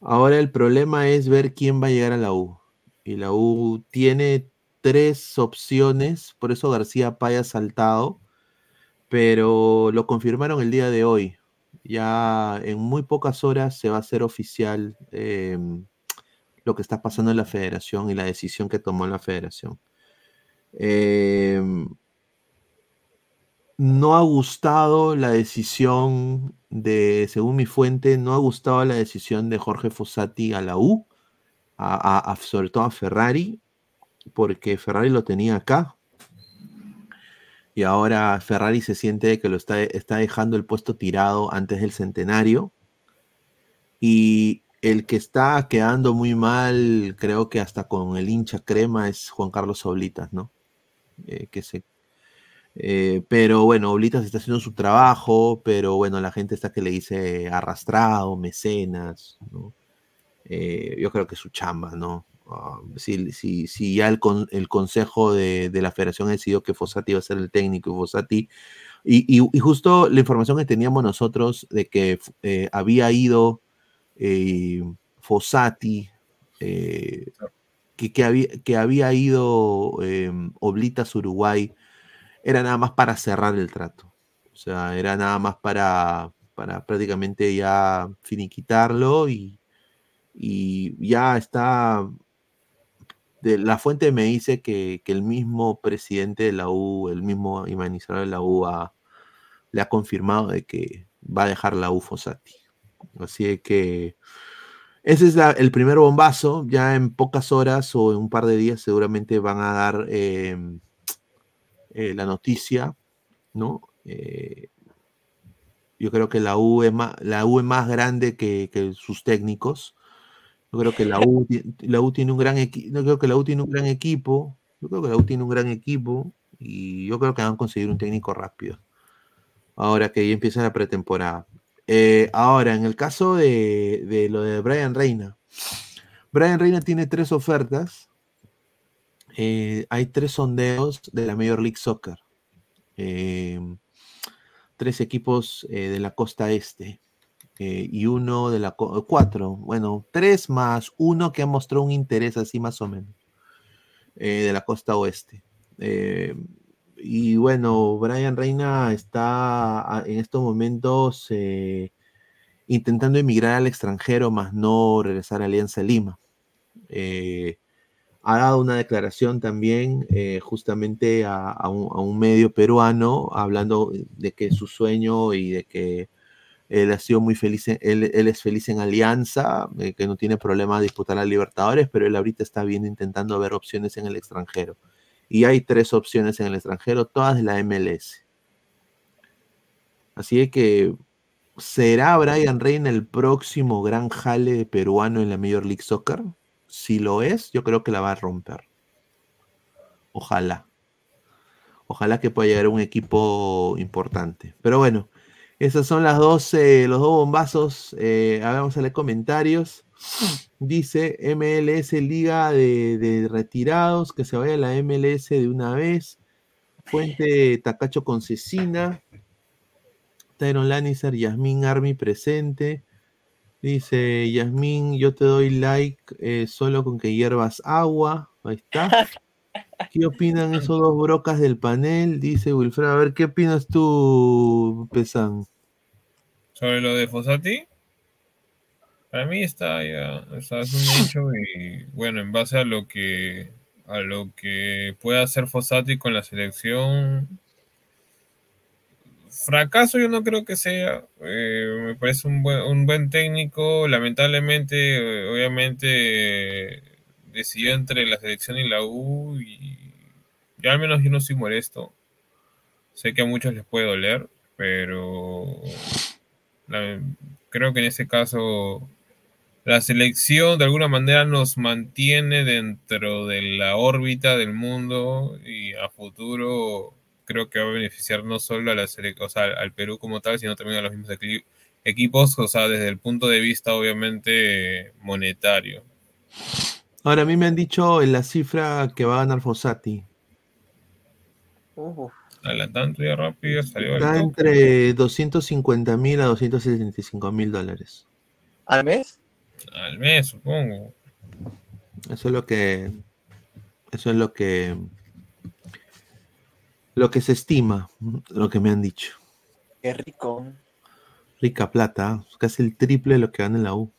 Speaker 15: ahora el problema es ver quién va a llegar a la U. Y la U tiene tres opciones, por eso García Paya ha saltado, pero lo confirmaron el día de hoy. Ya en muy pocas horas se va a hacer oficial eh, lo que está pasando en la federación y la decisión que tomó la federación. Eh, no ha gustado la decisión de, según mi fuente, no ha gustado la decisión de Jorge Fossati a la U, a, a- a- sobre todo a Ferrari, porque Ferrari lo tenía acá. Y ahora Ferrari se siente que lo está, está dejando el puesto tirado antes del centenario. Y el que está quedando muy mal, creo que hasta con el hincha crema, es Juan Carlos Oblitas, ¿no? Eh, que se Eh, pero bueno, Oblitas está haciendo su trabajo, pero bueno, la gente está que le dice arrastrado, mecenas, ¿no? Eh, yo creo que es su chamba, ¿no? Ah, si, si, si ya el, con- el consejo de, de la federación ha decidido que Fossati va a ser el técnico y Fossati, y, y- y justo la información que teníamos nosotros de que eh, había ido eh, Fossati, eh, que, que había, que había ido eh, Oblitas Uruguay, era nada más para cerrar el trato. O sea, era nada más para, para prácticamente ya finiquitarlo y, y ya está. De- la fuente me dice que, que el mismo presidente de la U, el mismo administrador de la U, ha- le ha confirmado de que va a dejar la U Fossati. Así que ese es el primer bombazo. Ya en pocas horas o en un par de días seguramente van a dar eh, eh, la noticia, ¿no? Eh, yo creo que la U es más, la U es más grande que sus técnicos. Yo creo que la U, la U tiene un gran equipo. Yo creo que la U tiene un gran equipo. Yo creo que la U tiene un gran equipo. Y yo creo que van a conseguir un técnico rápido. Ahora que ya empieza la pretemporada. Eh, ahora, en el caso de, de lo de Brian Reina. Brian Reina tiene tres ofertas. Eh, hay tres sondeos de la Major League Soccer. Eh, tres equipos de la costa este eh, y uno de la cuatro, bueno, tres más uno que ha mostrado un interés así más o menos eh, de la costa oeste. Eh, y bueno, Brian Reina está en estos momentos intentando emigrar al extranjero, más no regresar a Alianza Lima. Ha dado una declaración también justamente a, un, a un medio peruano hablando de que su sueño y de que él ha sido muy feliz, en- él, es feliz en Alianza, eh, que no tiene problema disputar a Libertadores, pero él ahorita está viendo intentando ver opciones en el extranjero. Y hay tres opciones en el extranjero, todas de la MLS. Así que ¿será Brian Reina el próximo gran jale peruano en la Major League Soccer? Si lo es, yo creo que la va a romper. Ojalá. Ojalá que pueda llegar un equipo importante. Pero bueno, esas son las dos, los dos bombazos. Eh, a ver, vamos a leer comentarios. Dice MLS Liga de, Retirados, que se vaya la MLS de una vez. Fuente Tacacho con Cecina. Tyron Lannister, Yasmín Army presente. Dice Yasmín, yo te doy like eh, solo con que hierbas agua. Ahí está. [laughs] ¿Qué opinan esos dos brocas del panel? Dice Wilfredo. A ver, ¿qué opinas tú, Pesan?
Speaker 17: Sobre lo de Fossati, para mí está ya, o hecho y bueno, en base a lo que a lo que pueda hacer Fossati con la selección, fracaso yo no creo que sea, eh, me parece un buen, un buen técnico, lamentablemente, obviamente, decidió entre la selección y la U y yo al menos yo no soy molesto, sé que a muchos les puede doler, pero creo que en ese caso la selección de alguna manera nos mantiene dentro de la órbita del mundo y a futuro creo que va a beneficiar no solo a la o sea, al Perú como tal, sino también a los mismos equi- equipos, o sea, desde el punto de vista obviamente monetario.
Speaker 15: Ahora, a mí me han dicho en la cifra que va a ganar Fossati.
Speaker 17: Adelantando ya rápido, salió
Speaker 15: Está
Speaker 17: el
Speaker 15: entre 250 mil a 275 mil dólares.
Speaker 16: ¿Al mes?
Speaker 17: al mes, supongo.
Speaker 15: Eso es lo que. Eso es lo que. Lo que se estima, lo que me han dicho.
Speaker 16: Qué rico.
Speaker 15: Rica plata, casi el triple de lo que gana en la U.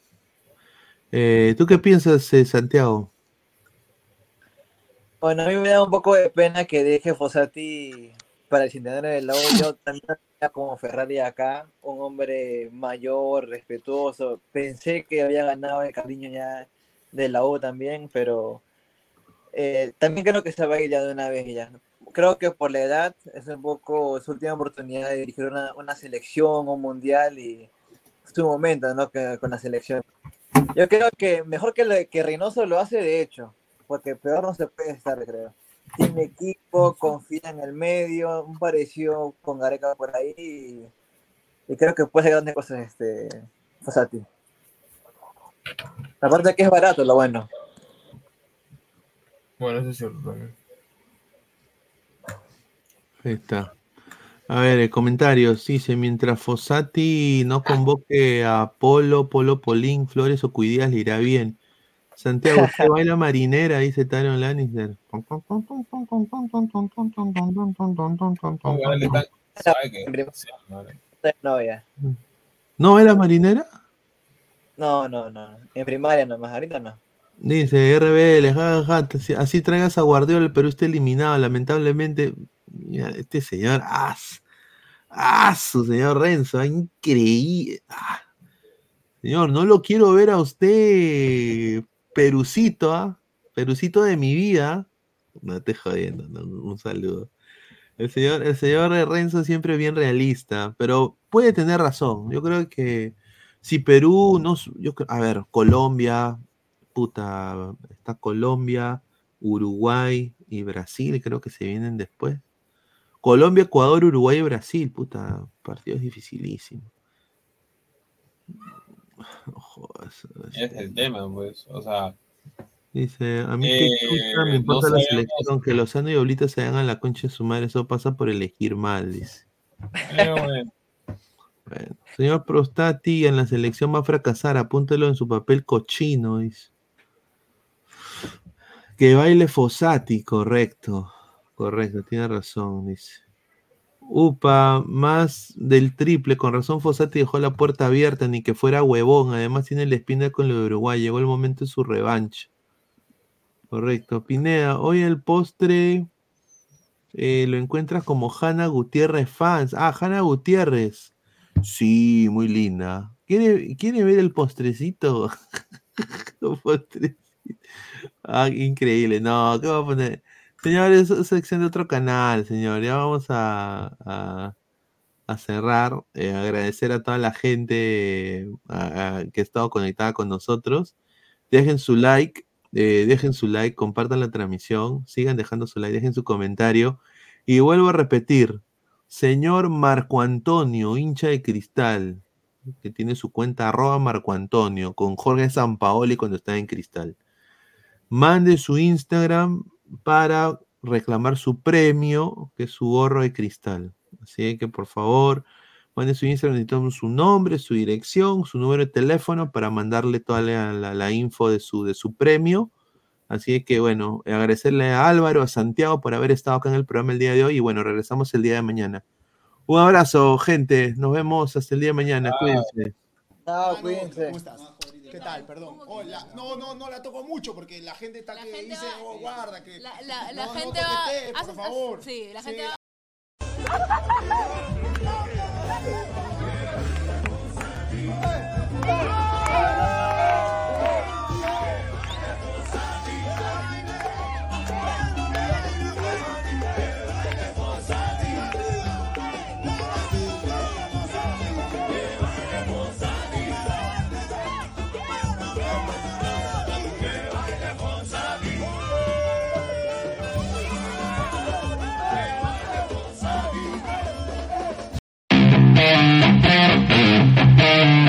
Speaker 15: Eh, ¿Tú qué piensas, eh, Santiago?
Speaker 16: Bueno, a mí me da un poco de pena que deje Fossati para el centenario del lago. Yo [clears throat] también como Ferrari acá, un hombre mayor, respetuoso. Pensé que había ganado el cariño ya de la U también, pero eh, también creo que se va a ir ya de una vez ya. Creo que por la edad es un poco su última oportunidad de dirigir una, una selección, un mundial y su momento, ¿no? Que, con la selección. Yo creo que mejor que, que Reynoso lo hace de hecho, porque peor no se puede estar, creo. tiene equipo, confía en el medio, un parecido con Gareca por ahí y, y creo que puede hacer grandes cosas este Fossati. Aparte que es barato, lo bueno.
Speaker 17: Bueno, eso es cierto también.
Speaker 15: Ahí está. A ver, eh, comentarios. Dice, mientras Fossati no convoque a Polo, Polo Polín, Flores o Cuidías, le irá bien. Santiago, usted baila marinera, dice Tyron Lannister. ¿No baila marinera?
Speaker 16: No, no, no. En primaria nomás, ahorita no.
Speaker 15: Dice RBL, ja, ja, ja, así- traigas a Guardiola, el Perú está eliminado, lamentablemente. Mira, este señor, as, as, su señor Renzo, ah, increíble. Ah. Señor, no lo quiero ver a usted, Perucito, ¿ah? Perucito de mi vida. No te jodiendo, un saludo. El señor, el señor Renzo siempre bien realista, pero puede tener razón. Yo creo que si Perú no, yo, a ver, Colombia, puta, está Colombia, Uruguay y Brasil, creo que se vienen después. Colombia, Ecuador, Uruguay y Brasil, puta, partidos dificilísimos. No jodas,
Speaker 17: Es el tema, pues. O sea,
Speaker 15: Dice, a mí qué
Speaker 17: Eh,
Speaker 15: chucha me
Speaker 17: no
Speaker 15: importa la selección, que Lozano y Oblita se hagan la concha de su madre, eso pasa por elegir mal, dice.
Speaker 17: eh, bueno,
Speaker 15: Bueno, señor Prostati, en la selección va a fracasar, apúntelo en su papel cochino, dice. Que baile Fossati, correcto, correcto, tiene razón, dice. Upa, más del triple, con razón Fossati dejó la puerta abierta, ni que fuera huevón, además tiene la espina con lo de Uruguay, llegó el momento de su revancha. Correcto, Pineda, hoy el postre eh, lo encuentras como Hanna Gutiérrez Fans. Ah, Hanna Gutiérrez. Sí, muy linda. ¿Quiere, quiere ver el postrecito? [laughs] Postrecito. Ah, increíble. No, ¿qué va a poner? Señor, es sección de otro canal, señor. Ya vamos a, cerrar. Eh, agradecer a toda la gente que ha estado conectada con nosotros. Dejen su like, eh, dejen su like, compartan la transmisión, sigan dejando su like, dejen su comentario. Y vuelvo a repetir, señor Marco Antonio, hincha de cristal, que tiene su cuenta arroba Marco Antonio, con Jorge Sampaoli cuando está en cristal. Mande su Instagram para reclamar su premio, que es su gorro de cristal. Así que por favor, mande su Instagram, necesitamos su nombre, su dirección, su número de teléfono para mandarle toda la, la- la info de su, de su premio. Así que bueno, agradecerle a Álvaro, a Santiago por haber estado acá en el programa el día de hoy y bueno, regresamos el día de mañana. Un abrazo, gente. Nos vemos hasta el día de mañana. Cuídense.
Speaker 16: Chao, cuídense.
Speaker 32: ¿Qué tal? Perdón. Oh, la- no, no, no la toco mucho porque la gente está que dice, oh, guarda, que.
Speaker 33: La, la- la
Speaker 32: no, no
Speaker 33: gente va.
Speaker 32: por favor.
Speaker 33: Sí, la gente
Speaker 32: Sí.
Speaker 33: va.
Speaker 32: Fossati. Música